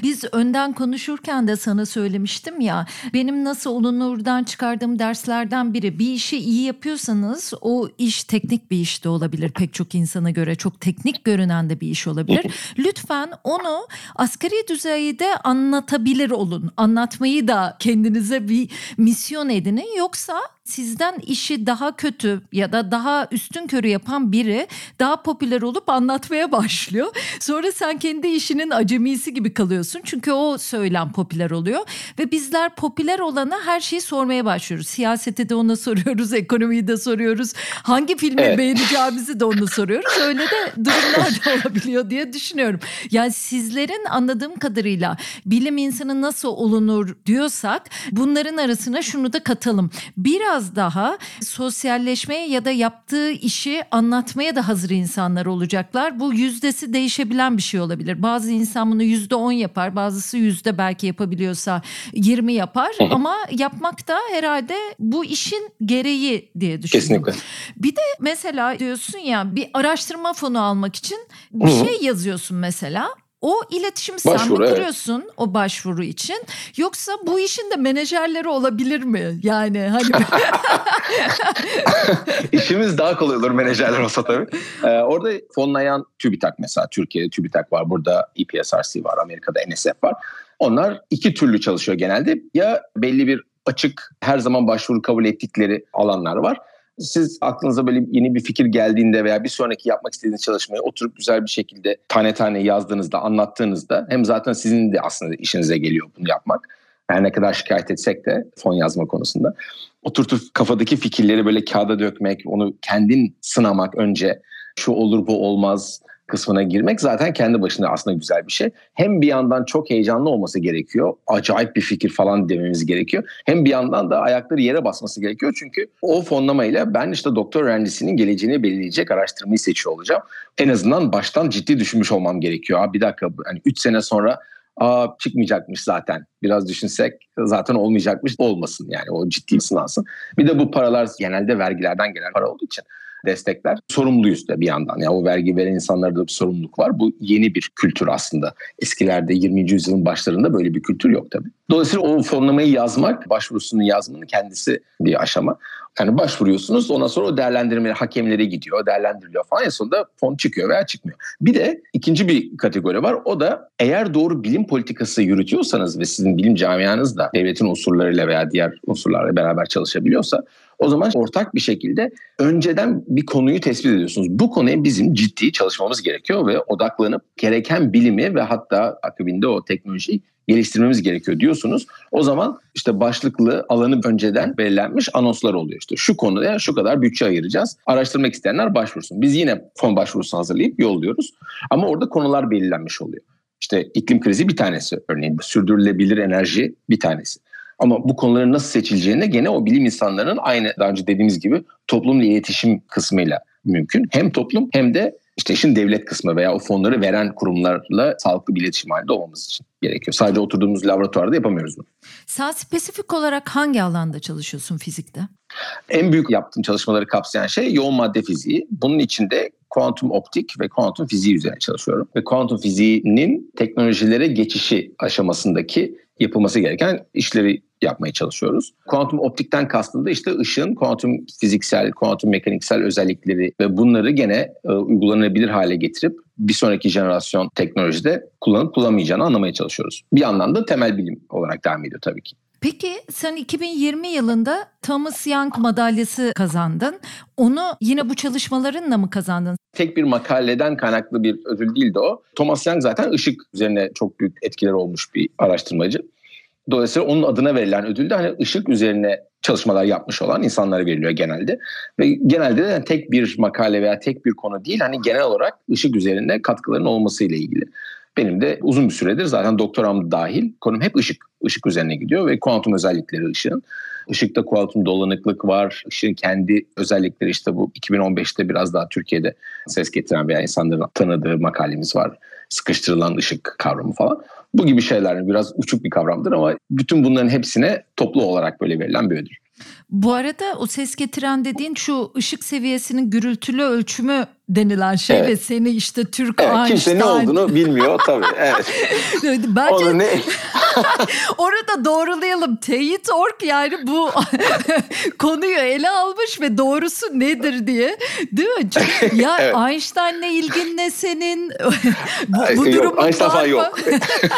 Biz önden konuşurken de sana söylemiştim ya benim nasıl olunurdan çıkardığım derslerden biri bir işi iyi yapıyorsanız o iş teknik bir iş de olabilir pek çok insana göre çok teknik görünen de bir iş olabilir. Lütfen onu asgari düzeyde anlatabilir olun. Anlatmayı da kendinize bir misyon edinin. Yoksa sizden işi daha kötü ya da daha üstün körü yapan biri daha popüler olup anlatmaya başlıyor. Sonra sen kendi işinin acemisi gibi kalıyorsun. Çünkü o söylem popüler oluyor ve bizler popüler olana her şeyi sormaya başlıyoruz. Siyaseti de ona soruyoruz, ekonomiyi de soruyoruz. Hangi filmi evet. beğeneceğimizi de onu soruyoruz. Öyle de durumlar da olabiliyor diye düşünüyorum. Yani sizlerin anladığım kadarıyla bilim insanı nasıl olunur diyorsak bunların arasına şunu da katalım. Biraz daha sosyalleşmeye ya da yaptığı işi anlatmaya da hazır insanlar olacaklar. Bu yüzdesi değişebilen bir şey olabilir. Bazı insan bunu yüzde on yapar, bazısı yüzde belki yapabiliyorsa 20 yapar ama yapmak da herhalde bu işin gereği diye düşünüyorum. Kesinlikle. Bir de mesela diyorsun ya bir araştırma fonu almak için bir şey yazıyorsun mesela. O iletişimi sen mi kuruyorsun evet. o başvuru için yoksa bu işin de menajerleri olabilir mi? Yani hani işimiz daha kolay olur menajerler olsa tabii. Ee, orada fonlayan TÜBİTAK mesela Türkiye'de TÜBİTAK var, burada EPSRC var, Amerika'da NSF var. Onlar iki türlü çalışıyor genelde. Ya belli bir açık her zaman başvuru kabul ettikleri alanlar var siz aklınıza böyle yeni bir fikir geldiğinde veya bir sonraki yapmak istediğiniz çalışmayı oturup güzel bir şekilde tane tane yazdığınızda, anlattığınızda hem zaten sizin de aslında işinize geliyor bunu yapmak. Her ne kadar şikayet etsek de fon yazma konusunda. Oturtup kafadaki fikirleri böyle kağıda dökmek, onu kendin sınamak önce şu olur bu olmaz kısmına girmek zaten kendi başına aslında güzel bir şey. Hem bir yandan çok heyecanlı olması gerekiyor. Acayip bir fikir falan dememiz gerekiyor. Hem bir yandan da ayakları yere basması gerekiyor. Çünkü o fonlamayla ben işte doktor öğrencisinin geleceğini belirleyecek araştırmayı seçiyor olacağım. En azından baştan ciddi düşünmüş olmam gerekiyor. Bir dakika hani 3 sene sonra Aa, çıkmayacakmış zaten. Biraz düşünsek zaten olmayacakmış olmasın yani o ciddi sınansın. Bir de bu paralar genelde vergilerden gelen para olduğu için destekler. Sorumluyuz da bir yandan. Yani o vergi veren insanlarda da bir sorumluluk var. Bu yeni bir kültür aslında. Eskilerde 20. yüzyılın başlarında böyle bir kültür yok tabii. Dolayısıyla o fonlamayı yazmak, başvurusunu yazmanın kendisi bir aşama. Yani başvuruyorsunuz ondan sonra o değerlendirme hakemlere gidiyor, değerlendiriliyor falan. En sonunda fon çıkıyor veya çıkmıyor. Bir de ikinci bir kategori var. O da eğer doğru bilim politikası yürütüyorsanız ve sizin bilim camianız da devletin unsurlarıyla veya diğer unsurlarla beraber çalışabiliyorsa o zaman ortak bir şekilde önceden bir konuyu tespit ediyorsunuz. Bu konuya bizim ciddi çalışmamız gerekiyor ve odaklanıp gereken bilimi ve hatta akabinde o teknolojiyi geliştirmemiz gerekiyor diyorsunuz. O zaman işte başlıklı alanı önceden belirlenmiş anonslar oluyor. İşte şu konuda şu kadar bütçe ayıracağız. Araştırmak isteyenler başvursun. Biz yine fon başvurusu hazırlayıp yolluyoruz. Ama orada konular belirlenmiş oluyor. İşte iklim krizi bir tanesi örneğin. Sürdürülebilir enerji bir tanesi. Ama bu konuların nasıl seçileceğini gene o bilim insanlarının aynı daha önce dediğimiz gibi toplumla iletişim kısmıyla mümkün. Hem toplum hem de işte işin devlet kısmı veya o fonları veren kurumlarla sağlıklı bir iletişim halinde olmamız için gerekiyor. Sadece oturduğumuz laboratuvarda yapamıyoruz bunu. Sen spesifik olarak hangi alanda çalışıyorsun fizikte? En büyük yaptığım çalışmaları kapsayan şey yoğun madde fiziği. Bunun içinde kuantum optik ve kuantum fiziği üzerine çalışıyorum. Ve kuantum fiziğinin teknolojilere geçişi aşamasındaki yapılması gereken işleri yapmaya çalışıyoruz. Kuantum optikten kastım da işte ışığın kuantum fiziksel, kuantum mekaniksel özellikleri ve bunları gene e, uygulanabilir hale getirip bir sonraki jenerasyon teknolojide kullanıp kullanmayacağını anlamaya çalışıyoruz. Bir yandan da temel bilim olarak devam ediyor tabii ki. Peki sen 2020 yılında Thomas Young madalyası kazandın. Onu yine bu çalışmalarınla mı kazandın? Tek bir makaleden kaynaklı bir ödül değildi o. Thomas Young zaten ışık üzerine çok büyük etkiler olmuş bir araştırmacı. Dolayısıyla onun adına verilen ödül de hani ışık üzerine çalışmalar yapmış olan insanlara veriliyor genelde. Ve genelde de tek bir makale veya tek bir konu değil hani genel olarak ışık üzerinde katkıların olması ile ilgili. Benim de uzun bir süredir zaten doktoram dahil konum hep ışık. Işık üzerine gidiyor ve kuantum özellikleri ışığın. Işıkta kuantum dolanıklık var. Işığın kendi özellikleri işte bu 2015'te biraz daha Türkiye'de ses getiren veya insanların tanıdığı makalemiz var. Sıkıştırılan ışık kavramı falan. Bu gibi şeyler biraz uçuk bir kavramdır ama bütün bunların hepsine toplu olarak böyle verilen bir ödül. Bu arada o ses getiren dediğin şu ışık seviyesinin gürültülü ölçümü denilen şey evet. ve seni işte Türk evet, Einstein... Kimse ne olduğunu bilmiyor tabii. Evet. Bence Onu ne... orada doğrulayalım. Teyit Ork yani bu konuyu ele almış ve doğrusu nedir diye. Değil mi? Çünkü ya evet. Einstein'le ilgin ne senin? bu, bu yok, durum Einstein falan yok.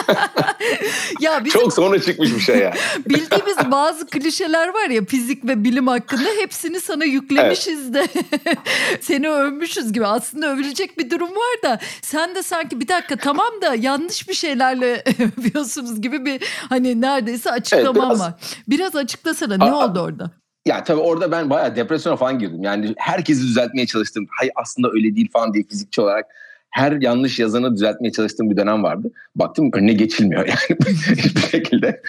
ya bizim... Çok sonra çıkmış bir şey ya. bildiğimiz bazı klişeler var ya fizik ve bilim hakkında hepsini sana yüklemişiz evet. de seni övmüşüz gibi. Aslında övülecek bir durum var da sen de sanki bir dakika tamam da yanlış bir şeylerle övüyorsunuz gibi bir hani neredeyse açıklaman evet, biraz, var. Biraz açıklasana ne oldu orada? Ya tabii orada ben bayağı depresyona falan girdim. Yani herkesi düzeltmeye çalıştım. Hayır aslında öyle değil falan diye fizikçi olarak her yanlış yazanı düzeltmeye çalıştığım bir dönem vardı. Baktım önüne geçilmiyor yani hiçbir şekilde.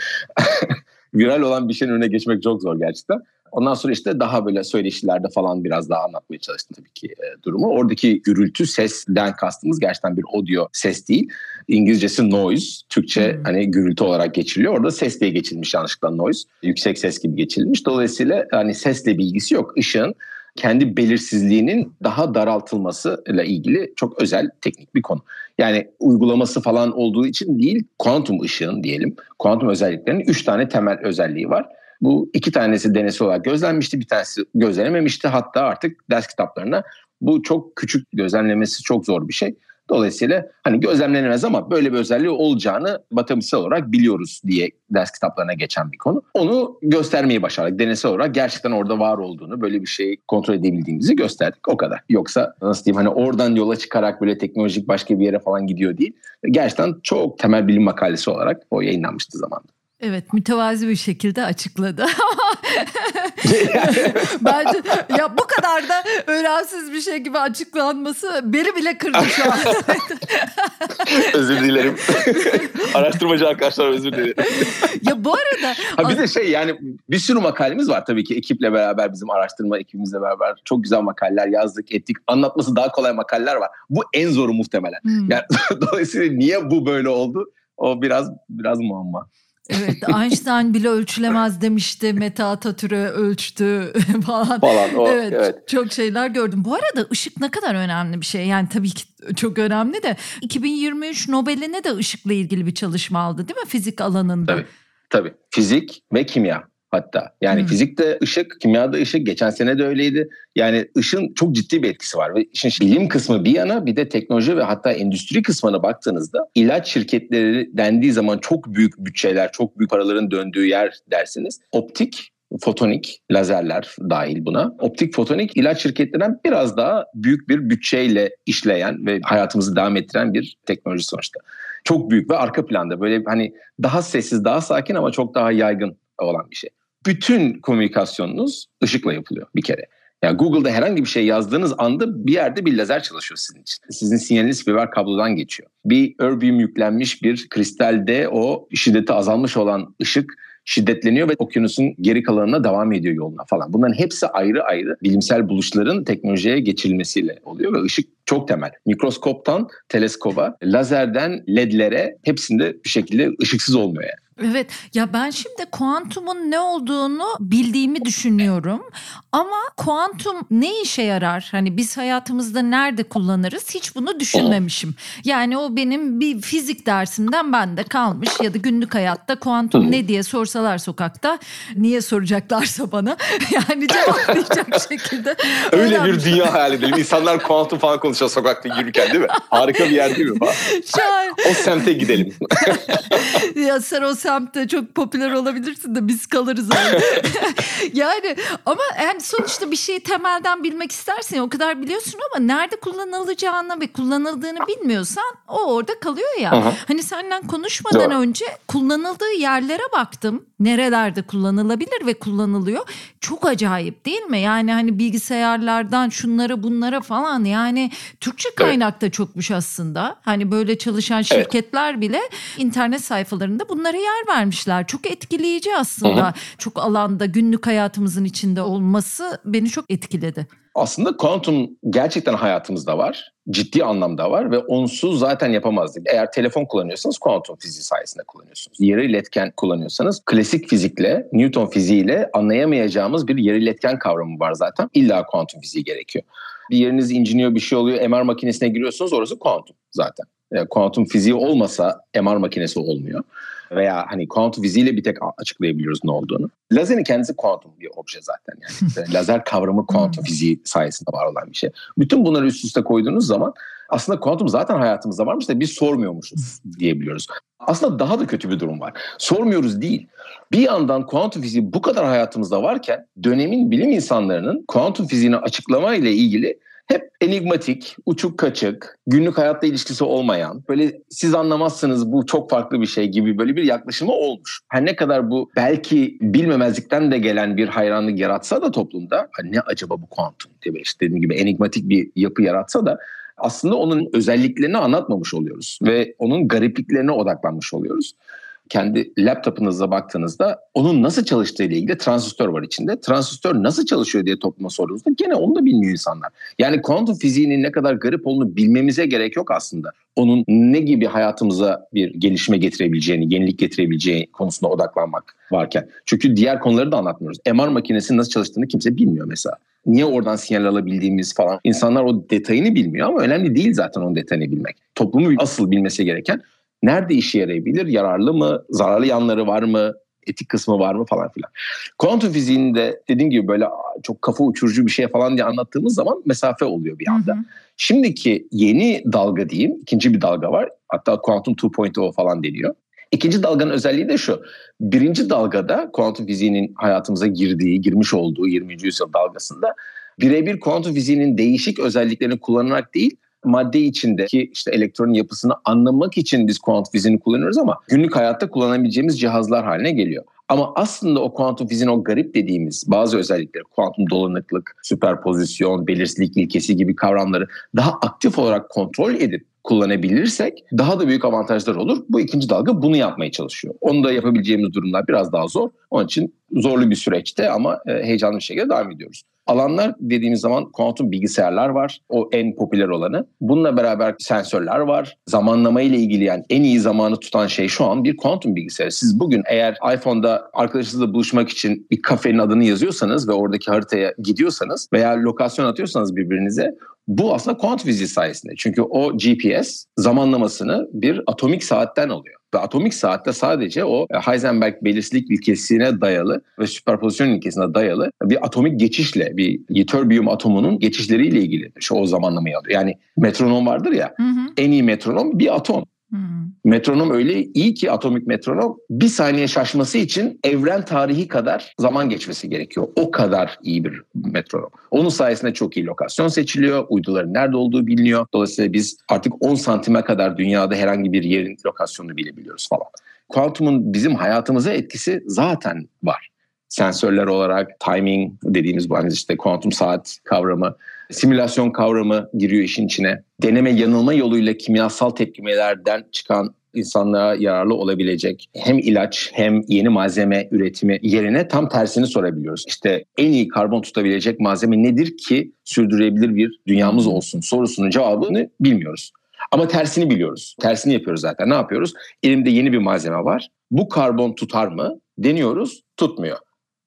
Viral olan bir şeyin önüne geçmek çok zor gerçekten. Ondan sonra işte daha böyle söyleşilerde falan biraz daha anlatmaya çalıştım tabii ki e, durumu. Oradaki gürültü sesten kastımız gerçekten bir audio ses değil. İngilizcesi noise, Türkçe hmm. hani gürültü olarak geçiliyor. Orada ses diye geçilmiş yanlışlıkla noise. Yüksek ses gibi geçilmiş. Dolayısıyla hani sesle bir ilgisi yok. Işığın kendi belirsizliğinin daha daraltılması ile ilgili çok özel teknik bir konu. Yani uygulaması falan olduğu için değil, kuantum ışığın diyelim, kuantum özelliklerinin üç tane temel özelliği var. Bu iki tanesi deneysel olarak gözlenmişti, bir tanesi gözlenememişti. Hatta artık ders kitaplarına bu çok küçük gözlemlemesi çok zor bir şey. Dolayısıyla hani gözlemlenemez ama böyle bir özelliği olacağını matematiksel olarak biliyoruz diye ders kitaplarına geçen bir konu. Onu göstermeyi başardık. Deneysel olarak gerçekten orada var olduğunu, böyle bir şeyi kontrol edebildiğimizi gösterdik. O kadar. Yoksa nasıl diyeyim hani oradan yola çıkarak böyle teknolojik başka bir yere falan gidiyor değil. Gerçekten çok temel bilim makalesi olarak o yayınlanmıştı zamanında. Evet mütevazi bir şekilde açıkladı. Bence ya bu kadar da önemsiz bir şey gibi açıklanması beni bile kırdı şu an. özür dilerim. Araştırmacı arkadaşlar özür dilerim. ya bu arada... Ha bir de şey yani bir sürü makalemiz var tabii ki ekiple beraber bizim araştırma ekibimizle beraber çok güzel makaleler yazdık ettik. Anlatması daha kolay makaleler var. Bu en zoru muhtemelen. Hmm. Yani dolayısıyla niye bu böyle oldu? O biraz biraz muamma. Evet Einstein bile ölçülemez demişti. Meta Atatürk'ü ölçtü falan. Falan o, evet, evet. Çok şeyler gördüm. Bu arada ışık ne kadar önemli bir şey. Yani tabii ki çok önemli de 2023 Nobel'ine de ışıkla ilgili bir çalışma aldı değil mi fizik alanında? Tabii. Tabii. Fizik ve kimya hatta. Yani hmm. fizikte ışık, kimyada ışık. Geçen sene de öyleydi. Yani ışın çok ciddi bir etkisi var. Ve işin bilim kısmı bir yana bir de teknoloji ve hatta endüstri kısmına baktığınızda ilaç şirketleri dendiği zaman çok büyük bütçeler, çok büyük paraların döndüğü yer dersiniz. Optik fotonik lazerler dahil buna. Optik fotonik ilaç şirketlerinden biraz daha büyük bir bütçeyle işleyen ve hayatımızı devam ettiren bir teknoloji sonuçta. Çok büyük ve arka planda böyle hani daha sessiz, daha sakin ama çok daha yaygın olan bir şey bütün komünikasyonunuz ışıkla yapılıyor bir kere. Yani Google'da herhangi bir şey yazdığınız anda bir yerde bir lazer çalışıyor sizin için. Sizin sinyaliniz fiber kablodan geçiyor. Bir erbium yüklenmiş bir kristalde o şiddeti azalmış olan ışık şiddetleniyor ve okyanusun geri kalanına devam ediyor yoluna falan. Bunların hepsi ayrı ayrı bilimsel buluşların teknolojiye geçirilmesiyle oluyor ve ışık çok temel. Mikroskoptan teleskoba, lazerden ledlere hepsinde bir şekilde ışıksız olmuyor yani. Evet ya ben şimdi kuantumun ne olduğunu bildiğimi düşünüyorum. Ama kuantum ne işe yarar? Hani biz hayatımızda nerede kullanırız? Hiç bunu düşünmemişim. Yani o benim bir fizik dersinden bende kalmış ya da günlük hayatta kuantum ne diye sorsalar sokakta niye soracaklarsa bana yani cevaplayacak şekilde. Öyle bir dünya hayal edelim. İnsanlar kuantum falan konuşuyor sokakta yürürken değil mi? Harika bir yer değil mi? O semte gidelim. ya sen o semtte çok popüler olabilirsin de biz kalırız öyle. yani ama yani sonuçta bir şeyi temelden bilmek istersin o kadar biliyorsun ama nerede kullanılacağını ve kullanıldığını bilmiyorsan o orada kalıyor ya. Aha. Hani senden konuşmadan Doğru. önce kullanıldığı yerlere baktım. Nerelerde kullanılabilir ve kullanılıyor. Çok acayip değil mi? Yani hani bilgisayarlardan şunlara bunlara falan yani Türkçe kaynakta evet. çokmuş aslında. Hani böyle çalışan şirketler evet. bile internet sayfalarında bunlara yer vermişler. Çok etkileyici aslında. Hı-hı. Çok alanda günlük hayatımızın içinde olması beni çok etkiledi. Aslında kuantum gerçekten hayatımızda var. Ciddi anlamda var ve onsuz zaten yapamazdık. Eğer telefon kullanıyorsanız kuantum fiziği sayesinde kullanıyorsunuz. Yarı iletken kullanıyorsanız klasik fizikle, Newton fiziğiyle anlayamayacağımız bir yarı iletken kavramı var zaten. İlla kuantum fiziği gerekiyor. Bir yeriniz inciniyor bir şey oluyor MR makinesine giriyorsunuz orası kuantum zaten. E, kuantum fiziği olmasa MR makinesi olmuyor. Veya hani kuantum fiziğiyle bir tek açıklayabiliyoruz ne olduğunu. Lazerin kendisi kuantum bir obje zaten yani. Lazer kavramı kuantum hmm. fiziği sayesinde var olan bir şey. Bütün bunları üst üste koyduğunuz zaman aslında kuantum zaten hayatımızda varmış da biz sormuyormuşuz diyebiliyoruz. Aslında daha da kötü bir durum var. Sormuyoruz değil. Bir yandan kuantum fiziği bu kadar hayatımızda varken dönemin bilim insanlarının kuantum fiziğini açıklama ile ilgili hep enigmatik, uçuk kaçık, günlük hayatta ilişkisi olmayan, böyle siz anlamazsınız bu çok farklı bir şey gibi böyle bir yaklaşımı olmuş. Her ne kadar bu belki bilmemezlikten de gelen bir hayranlık yaratsa da toplumda hani ne acaba bu kuantum diye işte dediğim gibi enigmatik bir yapı yaratsa da aslında onun özelliklerini anlatmamış oluyoruz ve onun garipliklerine odaklanmış oluyoruz kendi laptopunuza baktığınızda onun nasıl çalıştığı ile ilgili transistör var içinde. Transistör nasıl çalışıyor diye topluma sorduğunuzda gene onu da bilmiyor insanlar. Yani kuantum fiziğinin ne kadar garip olduğunu bilmemize gerek yok aslında. Onun ne gibi hayatımıza bir gelişme getirebileceğini, yenilik getirebileceği konusunda odaklanmak varken. Çünkü diğer konuları da anlatmıyoruz. MR makinesinin nasıl çalıştığını kimse bilmiyor mesela. Niye oradan sinyal alabildiğimiz falan. İnsanlar o detayını bilmiyor ama önemli değil zaten onun detayını bilmek. Toplumu asıl bilmesi gereken nerede işe yarayabilir, yararlı mı, zararlı yanları var mı, etik kısmı var mı falan filan. Kuantum fiziğinde dediğim gibi böyle çok kafa uçurucu bir şey falan diye anlattığımız zaman mesafe oluyor bir anda. Hı hı. Şimdiki yeni dalga diyeyim, ikinci bir dalga var. Hatta Quantum 2.0 falan deniyor. İkinci dalganın özelliği de şu. Birinci dalgada kuantum fiziğinin hayatımıza girdiği, girmiş olduğu 20. yüzyıl dalgasında birebir kuantum fiziğinin değişik özelliklerini kullanarak değil, madde içindeki işte elektronun yapısını anlamak için biz kuantum fiziğini kullanıyoruz ama günlük hayatta kullanabileceğimiz cihazlar haline geliyor. Ama aslında o kuantum fiziğin o garip dediğimiz bazı özellikleri, kuantum dolanıklık, süperpozisyon, belirsizlik ilkesi gibi kavramları daha aktif olarak kontrol edip kullanabilirsek daha da büyük avantajlar olur. Bu ikinci dalga bunu yapmaya çalışıyor. Onu da yapabileceğimiz durumlar biraz daha zor. Onun için zorlu bir süreçte ama e, heyecanlı bir şekilde devam ediyoruz. Alanlar dediğimiz zaman kuantum bilgisayarlar var. O en popüler olanı. Bununla beraber sensörler var. Zamanlama ile ilgili yani en iyi zamanı tutan şey şu an bir kuantum bilgisayarı. Siz bugün eğer iPhone'da arkadaşınızla buluşmak için bir kafenin adını yazıyorsanız ve oradaki haritaya gidiyorsanız veya lokasyon atıyorsanız birbirinize bu aslında kuantum fiziği sayesinde. Çünkü o GPS zamanlamasını bir atomik saatten alıyor. Ve atomik saatte sadece o e, Heisenberg belirsizlik ilkesine dayalı ve süperpozisyon ilkesine dayalı bir atomik geçişle bir ytterbium atomunun geçişleriyle ilgili şu o zamanlamayı alıyor. Yani metronom vardır ya hı hı. en iyi metronom bir atom. Hmm. Metronom öyle iyi ki atomik metronom bir saniye şaşması için evren tarihi kadar zaman geçmesi gerekiyor. O kadar iyi bir metronom. Onun sayesinde çok iyi lokasyon seçiliyor. Uyduların nerede olduğu biliniyor. Dolayısıyla biz artık 10 santime kadar dünyada herhangi bir yerin lokasyonunu bilebiliyoruz falan. Kuantumun bizim hayatımıza etkisi zaten var. Sensörler olarak timing dediğimiz bu hani işte kuantum saat kavramı simülasyon kavramı giriyor işin içine. Deneme yanılma yoluyla kimyasal tepkimelerden çıkan insanlığa yararlı olabilecek hem ilaç hem yeni malzeme üretimi yerine tam tersini sorabiliyoruz. İşte en iyi karbon tutabilecek malzeme nedir ki sürdürebilir bir dünyamız olsun sorusunun cevabını bilmiyoruz. Ama tersini biliyoruz. Tersini yapıyoruz zaten. Ne yapıyoruz? Elimde yeni bir malzeme var. Bu karbon tutar mı? Deniyoruz. Tutmuyor.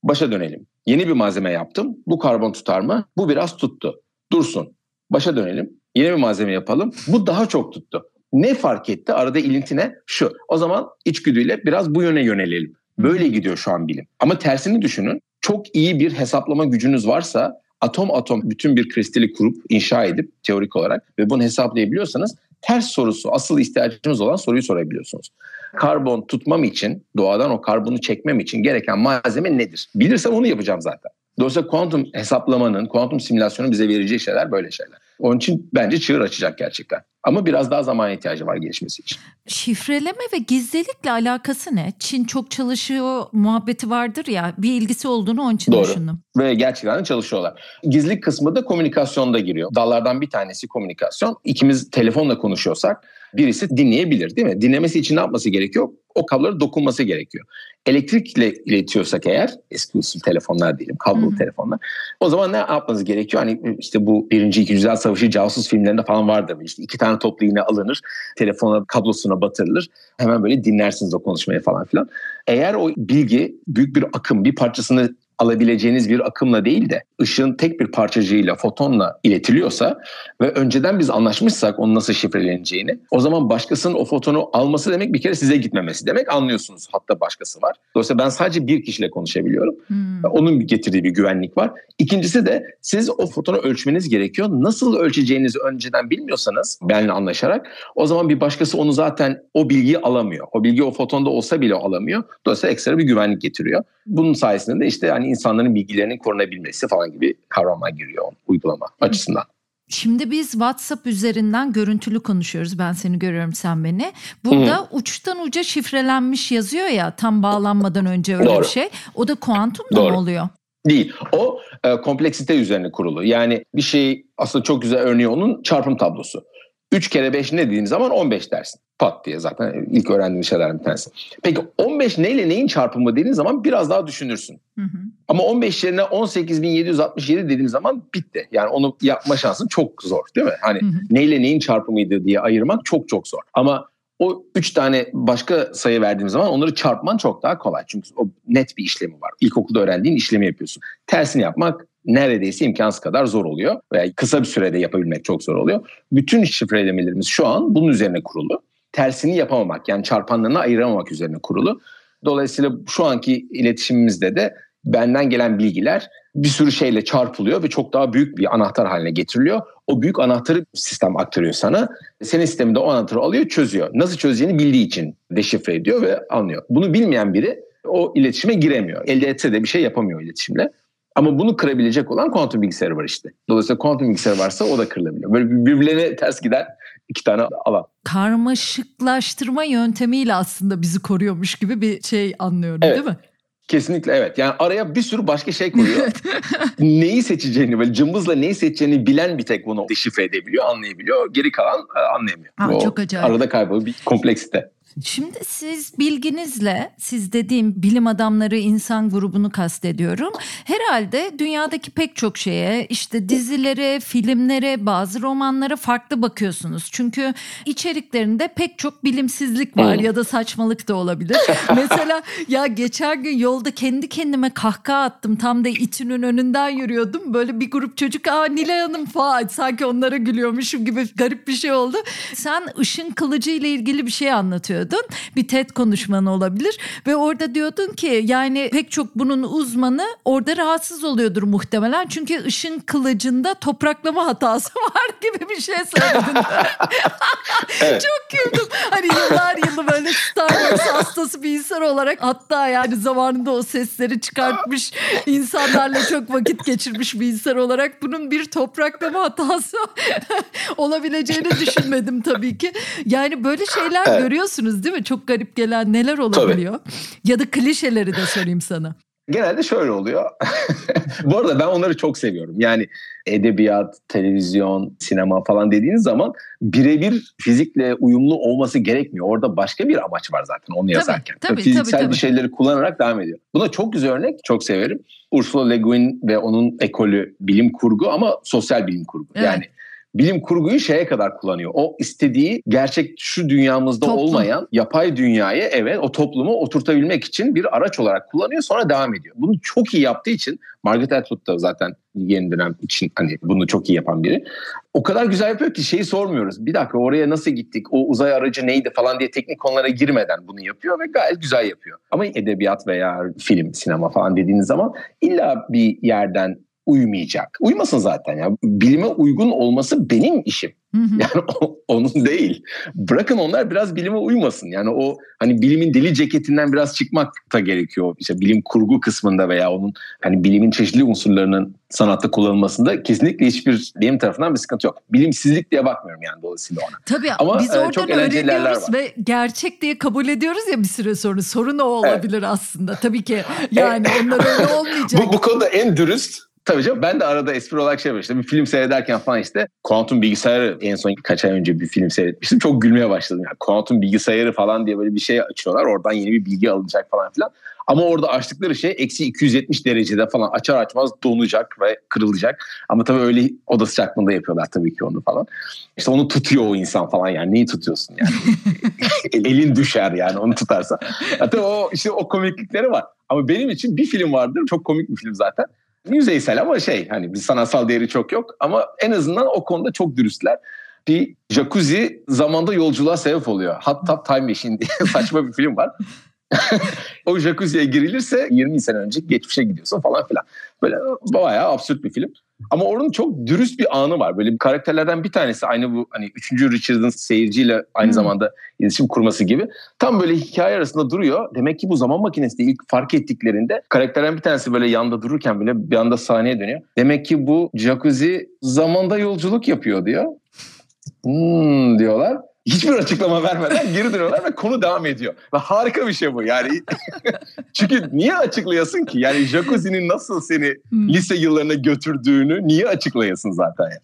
Başa dönelim. Yeni bir malzeme yaptım. Bu karbon tutar mı? Bu biraz tuttu dursun. Başa dönelim. Yine bir malzeme yapalım. Bu daha çok tuttu. Ne fark etti? Arada ilintine şu. O zaman içgüdüyle biraz bu yöne yönelelim. Böyle gidiyor şu an bilim. Ama tersini düşünün. Çok iyi bir hesaplama gücünüz varsa atom atom bütün bir kristali kurup inşa edip teorik olarak ve bunu hesaplayabiliyorsanız ters sorusu asıl ihtiyacınız olan soruyu sorabiliyorsunuz. Karbon tutmam için doğadan o karbonu çekmem için gereken malzeme nedir? Bilirsem onu yapacağım zaten. Dolayısıyla kuantum hesaplamanın, kuantum simülasyonun bize vereceği şeyler böyle şeyler. Onun için bence çığır açacak gerçekten. Ama biraz daha zaman ihtiyacı var gelişmesi için. Şifreleme ve gizlilikle alakası ne? Çin çok çalışıyor muhabbeti vardır ya bir ilgisi olduğunu onun için Doğru. düşündüm. Ve gerçekten de çalışıyorlar. Gizlilik kısmı da komünikasyonda giriyor. Dallardan bir tanesi komünikasyon. İkimiz telefonla konuşuyorsak birisi dinleyebilir değil mi? Dinlemesi için ne yapması gerekiyor? O kablolara dokunması gerekiyor. Elektrikle iletiyorsak eğer eski usul telefonlar diyelim kablolu hmm. telefonlar. O zaman ne yapmanız gerekiyor? Hani işte bu birinci ikinci dünya savaşı casus filmlerinde falan vardır. İşte iki tane toplu iğne alınır. Telefona kablosuna batırılır. Hemen böyle dinlersiniz o konuşmayı falan filan. Eğer o bilgi büyük bir akım bir parçasını alabileceğiniz bir akımla değil de ışığın tek bir parçacığıyla, fotonla iletiliyorsa ve önceden biz anlaşmışsak onun nasıl şifreleneceğini o zaman başkasının o fotonu alması demek bir kere size gitmemesi demek anlıyorsunuz. Hatta başkası var. Dolayısıyla ben sadece bir kişiyle konuşabiliyorum. Hmm. Onun getirdiği bir güvenlik var. İkincisi de siz o fotonu ölçmeniz gerekiyor. Nasıl ölçeceğinizi önceden bilmiyorsanız benimle anlaşarak o zaman bir başkası onu zaten o bilgiyi alamıyor. O bilgi o fotonda olsa bile alamıyor. Dolayısıyla ekstra bir güvenlik getiriyor. Bunun sayesinde de işte yani insanların bilgilerinin korunabilmesi falan gibi kavramlar giriyor uygulama açısından. Şimdi biz WhatsApp üzerinden görüntülü konuşuyoruz. Ben seni görüyorum sen beni. Burada Hı. uçtan uca şifrelenmiş yazıyor ya tam bağlanmadan önce öyle Doğru. bir şey. O da kuantum da mı oluyor? Değil. O e, kompleksite üzerine kurulu. Yani bir şey aslında çok güzel örneği onun çarpım tablosu. 3 kere 5 ne dediğin zaman 15 dersin. Pat diye zaten ilk öğrendiğim şeylerden bir tanesi. Peki 15 neyle neyin çarpımı dediğin zaman biraz daha düşünürsün. Hı hı. Ama 15 yerine 18.767 dediğim zaman bitti. Yani onu yapma şansın çok zor değil mi? Hani hı hı. neyle neyin çarpımıydı diye ayırmak çok çok zor. Ama o üç tane başka sayı verdiğim zaman onları çarpman çok daha kolay. Çünkü o net bir işlemi var. İlkokulda öğrendiğin işlemi yapıyorsun. Tersini yapmak neredeyse imkansız kadar zor oluyor. Veya kısa bir sürede yapabilmek çok zor oluyor. Bütün şifrelemelerimiz şu an bunun üzerine kurulu. Tersini yapamamak yani çarpanlarını ayıramamak üzerine kurulu. Dolayısıyla şu anki iletişimimizde de benden gelen bilgiler bir sürü şeyle çarpılıyor ve çok daha büyük bir anahtar haline getiriliyor. O büyük anahtarı sistem aktarıyor sana. Senin sisteminde o anahtarı alıyor, çözüyor. Nasıl çözeceğini bildiği için deşifre ediyor ve anlıyor. Bunu bilmeyen biri o iletişime giremiyor. Elde etse de bir şey yapamıyor iletişimle. Ama bunu kırabilecek olan kuantum bilgisayarı var işte. Dolayısıyla kuantum bilgisayarı varsa o da kırılabiliyor. Böyle birbirlerine ters giden iki tane alan. Karmaşıklaştırma yöntemiyle aslında bizi koruyormuş gibi bir şey anlıyorum evet. değil mi? Kesinlikle evet. Yani araya bir sürü başka şey koyuyor. neyi seçeceğini böyle cımbızla neyi seçeceğini bilen bir tek bunu deşifre edebiliyor, anlayabiliyor. Geri kalan e, anlayamıyor. Ha, çok acayip. Arada kayboluyor bir kompleksite. Şimdi siz bilginizle, siz dediğim bilim adamları insan grubunu kastediyorum. Herhalde dünyadaki pek çok şeye, işte dizilere, filmlere, bazı romanlara farklı bakıyorsunuz. Çünkü içeriklerinde pek çok bilimsizlik var ya da saçmalık da olabilir. Mesela ya geçen gün yolda kendi kendime kahkaha attım. Tam da itinin önünden yürüyordum. Böyle bir grup çocuk, aa Nilay Hanım falan sanki onlara gülüyormuşum gibi garip bir şey oldu. Sen ışın kılıcı ile ilgili bir şey anlatıyorsun yapıyordun. Bir TED konuşmanı olabilir ve orada diyordun ki yani pek çok bunun uzmanı orada rahatsız oluyordur muhtemelen. Çünkü ışın kılıcında topraklama hatası var gibi bir şey söyledin. evet. Çok güldüm. Hani yıllar yılı böyle Star Wars hastası bir insan olarak hatta yani zamanında o sesleri çıkartmış insanlarla çok vakit geçirmiş bir insan olarak bunun bir topraklama hatası olabileceğini düşünmedim tabii ki. Yani böyle şeyler evet. görüyorsunuz yaşıyoruz değil mi? Çok garip gelen neler olabiliyor? Tabii. Ya da klişeleri de söyleyeyim sana. Genelde şöyle oluyor. Bu arada ben onları çok seviyorum. Yani edebiyat, televizyon, sinema falan dediğiniz zaman birebir fizikle uyumlu olması gerekmiyor. Orada başka bir amaç var zaten onu yazarken. Tabii, tabii, Fiziksel tabii, tabii. bir şeyleri kullanarak devam ediyor. Buna çok güzel örnek, çok severim. Ursula Le Guin ve onun ekolü bilim kurgu ama sosyal bilim kurgu. Evet. Yani bilim kurguyu şeye kadar kullanıyor. O istediği gerçek şu dünyamızda Toplum. olmayan yapay dünyayı evet o toplumu oturtabilmek için bir araç olarak kullanıyor sonra devam ediyor. Bunu çok iyi yaptığı için Margaret Atwood da zaten yeni dönem için hani bunu çok iyi yapan biri. O kadar güzel yapıyor ki şeyi sormuyoruz. Bir dakika oraya nasıl gittik? O uzay aracı neydi falan diye teknik konulara girmeden bunu yapıyor ve gayet güzel yapıyor. Ama edebiyat veya film, sinema falan dediğiniz zaman illa bir yerden uymayacak. Uymasın zaten ya. Bilime uygun olması benim işim. Yani o, onun değil. Bırakın onlar biraz bilime uymasın. Yani o hani bilimin deli ceketinden biraz çıkmak da gerekiyor. İşte bilim kurgu kısmında veya onun hani bilimin çeşitli unsurlarının sanatta kullanılmasında kesinlikle hiçbir benim tarafından bir sıkıntı yok. Bilimsizlik diye bakmıyorum yani dolayısıyla ona. Tabii Ama biz e, oradan çok öğreniyoruz ve gerçek diye kabul ediyoruz ya bir süre sonra. Sorun o olabilir evet. aslında. Tabii ki yani onlar öyle olmayacak. bu, bu konuda en dürüst Tabii canım ben de arada espri olarak şey yapıyorum. bir film seyrederken falan işte kuantum bilgisayarı en son kaç ay önce bir film seyretmiştim. Çok gülmeye başladım. Yani kuantum bilgisayarı falan diye böyle bir şey açıyorlar. Oradan yeni bir bilgi alınacak falan filan. Ama orada açtıkları şey eksi 270 derecede falan açar açmaz donacak ve kırılacak. Ama tabii öyle oda sıcaklığında yapıyorlar tabii ki onu falan. İşte onu tutuyor o insan falan yani. Neyi tutuyorsun yani? Elin düşer yani onu tutarsa. Hatta o işte o komiklikleri var. Ama benim için bir film vardır. Çok komik bir film zaten. Yüzeysel ama şey hani bir sanatsal değeri çok yok. Ama en azından o konuda çok dürüstler bir jacuzzi zamanda yolculuğa sebep oluyor. Hot Tub Time Machine diye saçma bir film var. o jacuzziye girilirse 20 sene önce geçmişe gidiyorsun falan filan. Böyle bayağı absürt bir film. Ama onun çok dürüst bir anı var. Böyle bir karakterlerden bir tanesi aynı bu hani 3. Richard'ın seyirciyle aynı hmm. zamanda iletişim kurması gibi. Tam böyle hikaye arasında duruyor. Demek ki bu zaman makinesi de ilk fark ettiklerinde karakterden bir tanesi böyle yanda dururken bile bir anda sahneye dönüyor. Demek ki bu jacuzzi zamanda yolculuk yapıyor diyor. Hmm diyorlar hiçbir açıklama vermeden geri dönüyorlar ve konu devam ediyor. Ve harika bir şey bu. Yani çünkü niye açıklayasın ki? Yani jacuzzi'nin nasıl seni hmm. lise yıllarına götürdüğünü niye açıklayasın zaten yani?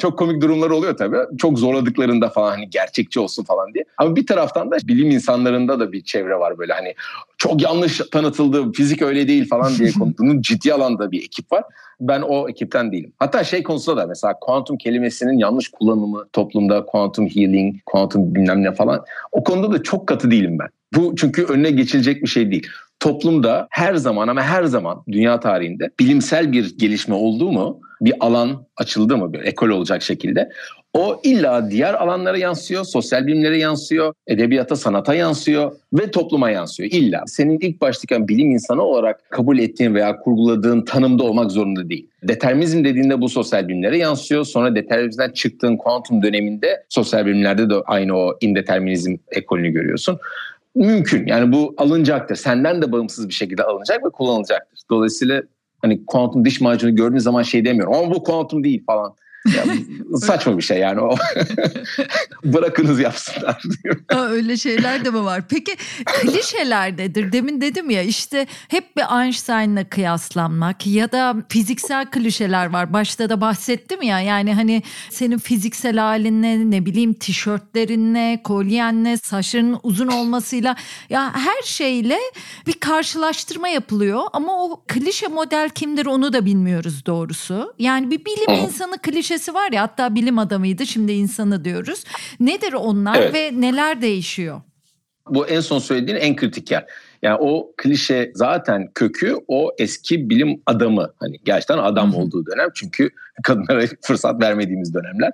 Çok komik durumlar oluyor tabii. Çok zorladıklarında falan hani gerçekçi olsun falan diye. Ama bir taraftan da bilim insanlarında da bir çevre var böyle hani çok yanlış tanıtıldı, fizik öyle değil falan diye bunun ciddi alanda bir ekip var. Ben o ekipten değilim. Hatta şey konusunda da mesela kuantum kelimesinin yanlış kullanımı toplumda kuantum healing, kuantum bilmem ne falan o konuda da çok katı değilim ben. Bu çünkü önüne geçilecek bir şey değil toplumda her zaman ama her zaman dünya tarihinde bilimsel bir gelişme oldu mu, bir alan açıldı mı bir ekol olacak şekilde o illa diğer alanlara yansıyor, sosyal bilimlere yansıyor, edebiyata, sanata yansıyor ve topluma yansıyor. İlla senin ilk baştaki bilim insanı olarak kabul ettiğin veya kurguladığın tanımda olmak zorunda değil. Determinizm dediğinde bu sosyal bilimlere yansıyor. Sonra determinizmden çıktığın kuantum döneminde sosyal bilimlerde de aynı o indeterminizm ekolünü görüyorsun mümkün. Yani bu alınacaktır. Senden de bağımsız bir şekilde alınacak ve kullanılacaktır. Dolayısıyla hani kuantum diş macunu gördüğün zaman şey demiyorum. Ama bu kuantum değil falan. Yani saçma bir şey yani o. Bırakınız yapsınlar diyor. öyle şeyler de mi var? Peki klişeler nedir? Demin dedim ya işte hep bir Einstein'la kıyaslanmak ya da fiziksel klişeler var. Başta da bahsettim ya yani hani senin fiziksel halinle ne bileyim tişörtlerinle, kolyenle, saçların uzun olmasıyla ya her şeyle bir karşılaştırma yapılıyor ama o klişe model kimdir onu da bilmiyoruz doğrusu. Yani bir bilim insanı klişe klişesi var ya hatta bilim adamıydı şimdi insanı diyoruz. Nedir onlar evet. ve neler değişiyor? Bu en son söylediğin en kritik yer. Yani o klişe zaten kökü o eski bilim adamı hani gerçekten adam olduğu dönem çünkü kadınlara fırsat vermediğimiz dönemler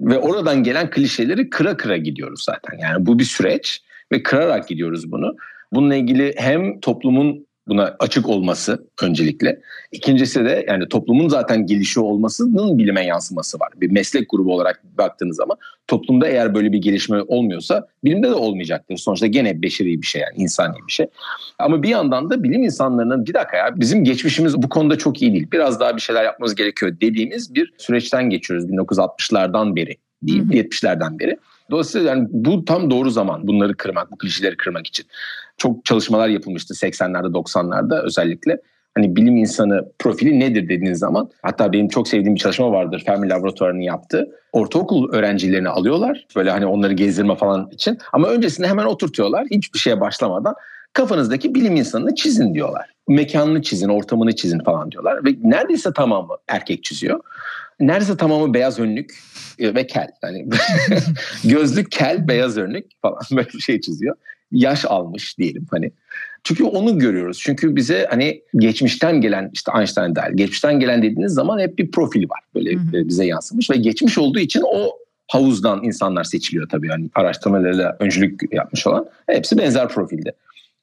ve oradan gelen klişeleri kıra kıra gidiyoruz zaten. Yani bu bir süreç ve kırarak gidiyoruz bunu. Bununla ilgili hem toplumun buna açık olması öncelikle. İkincisi de yani toplumun zaten gelişiyor olmasının bilime yansıması var. Bir meslek grubu olarak baktığınız zaman toplumda eğer böyle bir gelişme olmuyorsa bilimde de olmayacaktır. Sonuçta gene beşeri bir şey yani insani bir şey. Ama bir yandan da bilim insanlarının bir dakika ya bizim geçmişimiz bu konuda çok iyi değil. Biraz daha bir şeyler yapmamız gerekiyor dediğimiz bir süreçten geçiyoruz 1960'lardan beri değil 70'lerden beri. Dolayısıyla yani bu tam doğru zaman bunları kırmak, bu klişeleri kırmak için. Çok çalışmalar yapılmıştı 80'lerde 90'larda özellikle. Hani bilim insanı profili nedir dediğiniz zaman hatta benim çok sevdiğim bir çalışma vardır Fermi Laboratuvarı'nın yaptığı. Ortaokul öğrencilerini alıyorlar böyle hani onları gezdirme falan için ama öncesinde hemen oturtuyorlar hiçbir şeye başlamadan kafanızdaki bilim insanını çizin diyorlar. Mekanını çizin, ortamını çizin falan diyorlar ve neredeyse tamamı erkek çiziyor. Neredeyse tamamı beyaz önlük e, ve kel. Yani gözlük, kel, beyaz önlük falan böyle bir şey çiziyor. Yaş almış diyelim hani. Çünkü onu görüyoruz. Çünkü bize hani geçmişten gelen işte Einstein dahil geçmişten gelen dediğiniz zaman hep bir profil var. Böyle hı hı. bize yansımış ve geçmiş olduğu için o havuzdan insanlar seçiliyor tabii. Yani araştırmalarıyla öncülük yapmış olan hepsi benzer profilde.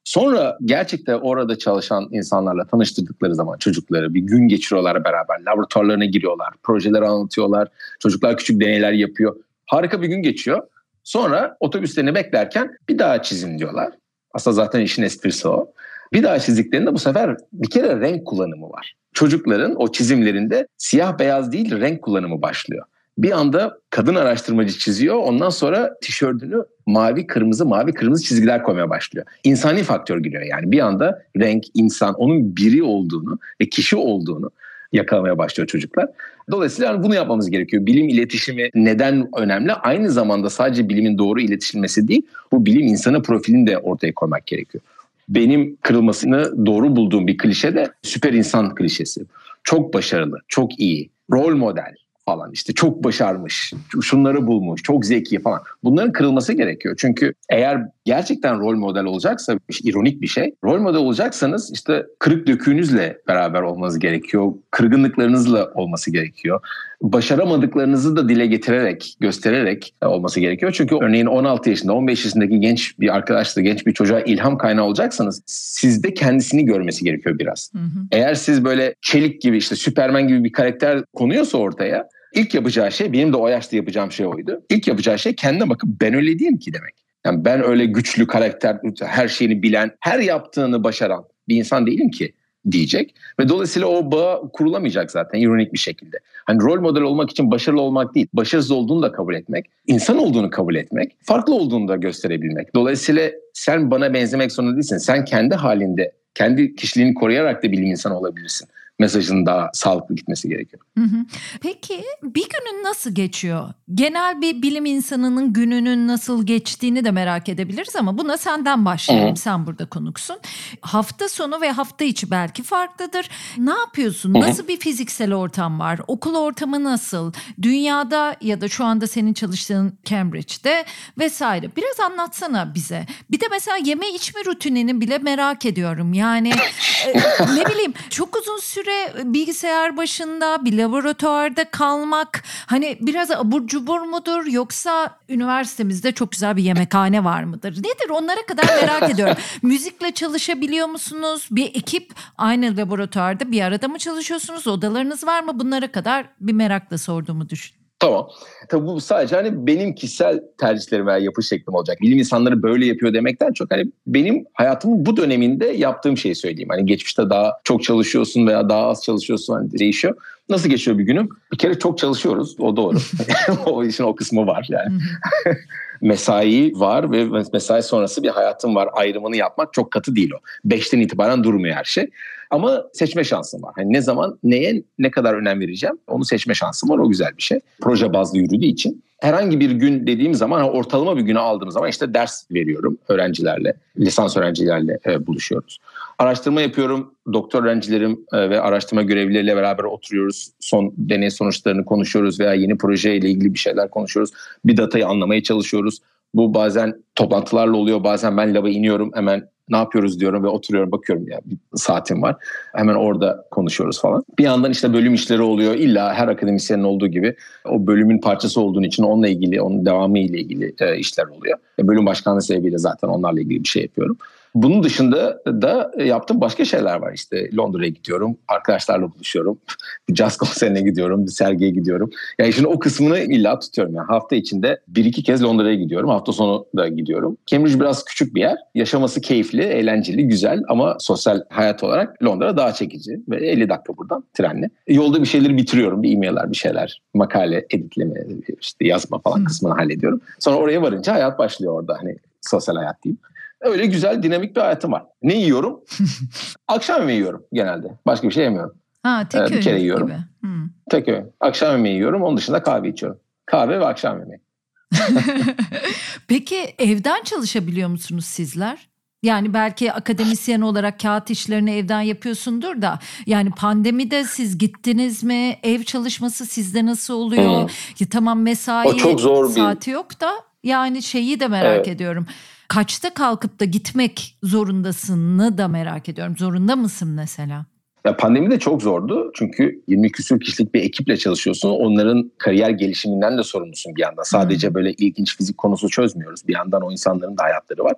Sonra gerçekten orada çalışan insanlarla tanıştırdıkları zaman çocukları bir gün geçiriyorlar beraber. Laboratuvarlarına giriyorlar, projeleri anlatıyorlar. Çocuklar küçük deneyler yapıyor. Harika bir gün geçiyor. Sonra otobüslerini beklerken bir daha çizin diyorlar. Aslında zaten işin esprisi o. Bir daha çizdiklerinde bu sefer bir kere renk kullanımı var. Çocukların o çizimlerinde siyah beyaz değil renk kullanımı başlıyor bir anda kadın araştırmacı çiziyor. Ondan sonra tişörtünü mavi kırmızı mavi kırmızı çizgiler koymaya başlıyor. İnsani faktör giriyor yani bir anda renk insan onun biri olduğunu ve kişi olduğunu yakalamaya başlıyor çocuklar. Dolayısıyla bunu yapmamız gerekiyor. Bilim iletişimi neden önemli? Aynı zamanda sadece bilimin doğru iletişilmesi değil, bu bilim insanı profilini de ortaya koymak gerekiyor. Benim kırılmasını doğru bulduğum bir klişe de süper insan klişesi. Çok başarılı, çok iyi, rol model, falan işte çok başarmış, şunları bulmuş, çok zeki falan. Bunların kırılması gerekiyor. Çünkü eğer gerçekten rol model olacaksa, ironik bir şey, rol model olacaksanız işte kırık döküğünüzle beraber olmanız gerekiyor. Kırgınlıklarınızla olması gerekiyor. Başaramadıklarınızı da dile getirerek, göstererek olması gerekiyor. Çünkü örneğin 16 yaşında, 15 yaşındaki genç bir arkadaşla, genç bir çocuğa ilham kaynağı olacaksanız sizde kendisini görmesi gerekiyor biraz. Hı hı. Eğer siz böyle çelik gibi işte Süpermen gibi bir karakter konuyorsa ortaya İlk yapacağı şey benim de o yaşta yapacağım şey oydu. İlk yapacağı şey kendine bakıp ben öyle değilim ki demek. Yani ben öyle güçlü karakter, her şeyini bilen, her yaptığını başaran bir insan değilim ki diyecek. Ve dolayısıyla o bağ kurulamayacak zaten ironik bir şekilde. Hani rol model olmak için başarılı olmak değil, başarısız olduğunu da kabul etmek, insan olduğunu kabul etmek, farklı olduğunu da gösterebilmek. Dolayısıyla sen bana benzemek zorunda değilsin. Sen kendi halinde, kendi kişiliğini koruyarak da bilim insanı olabilirsin mesajın daha sağlıklı gitmesi gerekiyor. Hı hı. Peki bir günün nasıl geçiyor? Genel bir bilim insanının gününün nasıl geçtiğini de merak edebiliriz ama buna senden başlayalım. Hı. Sen burada konuksun. Hafta sonu ve hafta içi belki farklıdır. Ne yapıyorsun? Hı. Nasıl bir fiziksel ortam var? Okul ortamı nasıl? Dünyada ya da şu anda senin çalıştığın Cambridge'de vesaire. Biraz anlatsana bize. Bir de mesela yeme içme rutinini bile merak ediyorum. Yani e, ne bileyim çok uzun süre süre bilgisayar başında bir laboratuvarda kalmak hani biraz abur cubur mudur yoksa üniversitemizde çok güzel bir yemekhane var mıdır? Nedir onlara kadar merak ediyorum. Müzikle çalışabiliyor musunuz? Bir ekip aynı laboratuvarda bir arada mı çalışıyorsunuz? Odalarınız var mı? Bunlara kadar bir merakla sorduğumu düşün. Tamam. Tabii bu sadece hani benim kişisel tercihlerim veya yapı şeklim olacak. Bilim insanları böyle yapıyor demekten çok hani benim hayatımın bu döneminde yaptığım şeyi söyleyeyim. Hani geçmişte daha çok çalışıyorsun veya daha az çalışıyorsun hani değişiyor. Nasıl geçiyor bir günüm? Bir kere çok çalışıyoruz. O doğru. o işin o kısmı var yani. mesai var ve mesai sonrası bir hayatım var. Ayrımını yapmak çok katı değil o. Beşten itibaren durmuyor her şey. Ama seçme şansım var. Hani ne zaman neye ne kadar önem vereceğim onu seçme şansım var. O güzel bir şey. Proje bazlı yürüdüğü için. Herhangi bir gün dediğim zaman ortalama bir günü aldığım zaman işte ders veriyorum öğrencilerle. Lisans öğrencilerle e, buluşuyoruz. Araştırma yapıyorum. Doktor öğrencilerim e, ve araştırma görevlileriyle beraber oturuyoruz. Son deney sonuçlarını konuşuyoruz veya yeni projeyle ilgili bir şeyler konuşuyoruz. Bir datayı anlamaya çalışıyoruz. Bu bazen toplantılarla oluyor. Bazen ben laba iniyorum. Hemen ne yapıyoruz diyorum ve oturuyorum bakıyorum ya bir saatim var. Hemen orada konuşuyoruz falan. Bir yandan işte bölüm işleri oluyor. İlla her akademisyenin olduğu gibi o bölümün parçası olduğun için onunla ilgili, onun devamı ile ilgili e, işler oluyor. E, bölüm başkanlığı sebebiyle zaten onlarla ilgili bir şey yapıyorum. Bunun dışında da yaptığım başka şeyler var. İşte Londra'ya gidiyorum, arkadaşlarla buluşuyorum. Bir jazz konserine gidiyorum, bir sergiye gidiyorum. Yani şimdi o kısmını illa tutuyorum. Yani hafta içinde bir iki kez Londra'ya gidiyorum. Hafta sonu da gidiyorum. Cambridge biraz küçük bir yer. Yaşaması keyifli, eğlenceli, güzel ama sosyal hayat olarak Londra daha çekici. Ve 50 dakika buradan trenle. Yolda bir şeyleri bitiriyorum. Bir e-mailler, bir şeyler, makale, editleme, işte yazma falan kısmını hallediyorum. Sonra oraya varınca hayat başlıyor orada. Hani sosyal hayat diyeyim. Öyle güzel dinamik bir hayatım var. Ne yiyorum? Akşam yemeği yiyorum genelde. Başka bir şey yemiyorum. Ha, tek ee, bir kere yiyorum. Gibi. Hmm. Tek öğün. Akşam yemeği yiyorum. Onun dışında kahve içiyorum. Kahve ve akşam yemeği. Peki evden çalışabiliyor musunuz sizler? Yani belki akademisyen olarak kağıt işlerini evden yapıyorsundur da yani pandemide siz gittiniz mi? Ev çalışması sizde nasıl oluyor? Hmm. Ya tamam mesai o çok zor saati bir... yok da yani şeyi de merak evet. ediyorum kaçta kalkıp da gitmek zorundasını da merak ediyorum. Zorunda mısın mesela? Ya pandemi de çok zordu. Çünkü 20 küsur kişilik bir ekiple çalışıyorsun. Onların kariyer gelişiminden de sorumlusun bir yandan. Sadece hmm. böyle ilginç fizik konusu çözmüyoruz. Bir yandan o insanların da hayatları var.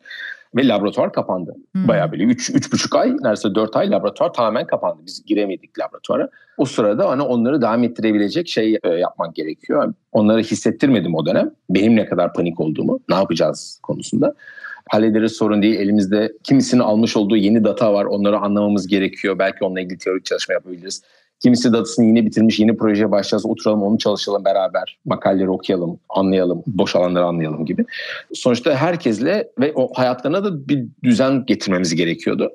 Ve laboratuvar kapandı. Hmm. Bayağı böyle 3 üç, buçuk ay, neredeyse 4 ay laboratuvar tamamen kapandı. Biz giremedik laboratuvara. O sırada hani onları devam ettirebilecek şey e, yapmak gerekiyor. Onları hissettirmedim o dönem. Benim ne kadar panik olduğumu, ne yapacağız konusunda hallederiz sorun değil. Elimizde kimisinin almış olduğu yeni data var. Onları anlamamız gerekiyor. Belki onunla ilgili teorik çalışma yapabiliriz. Kimisi datasını yeni bitirmiş, yeni projeye başlayacağız. Oturalım, onu çalışalım beraber. Makaleleri okuyalım, anlayalım, boş alanları anlayalım gibi. Sonuçta herkesle ve o hayatlarına da bir düzen getirmemiz gerekiyordu.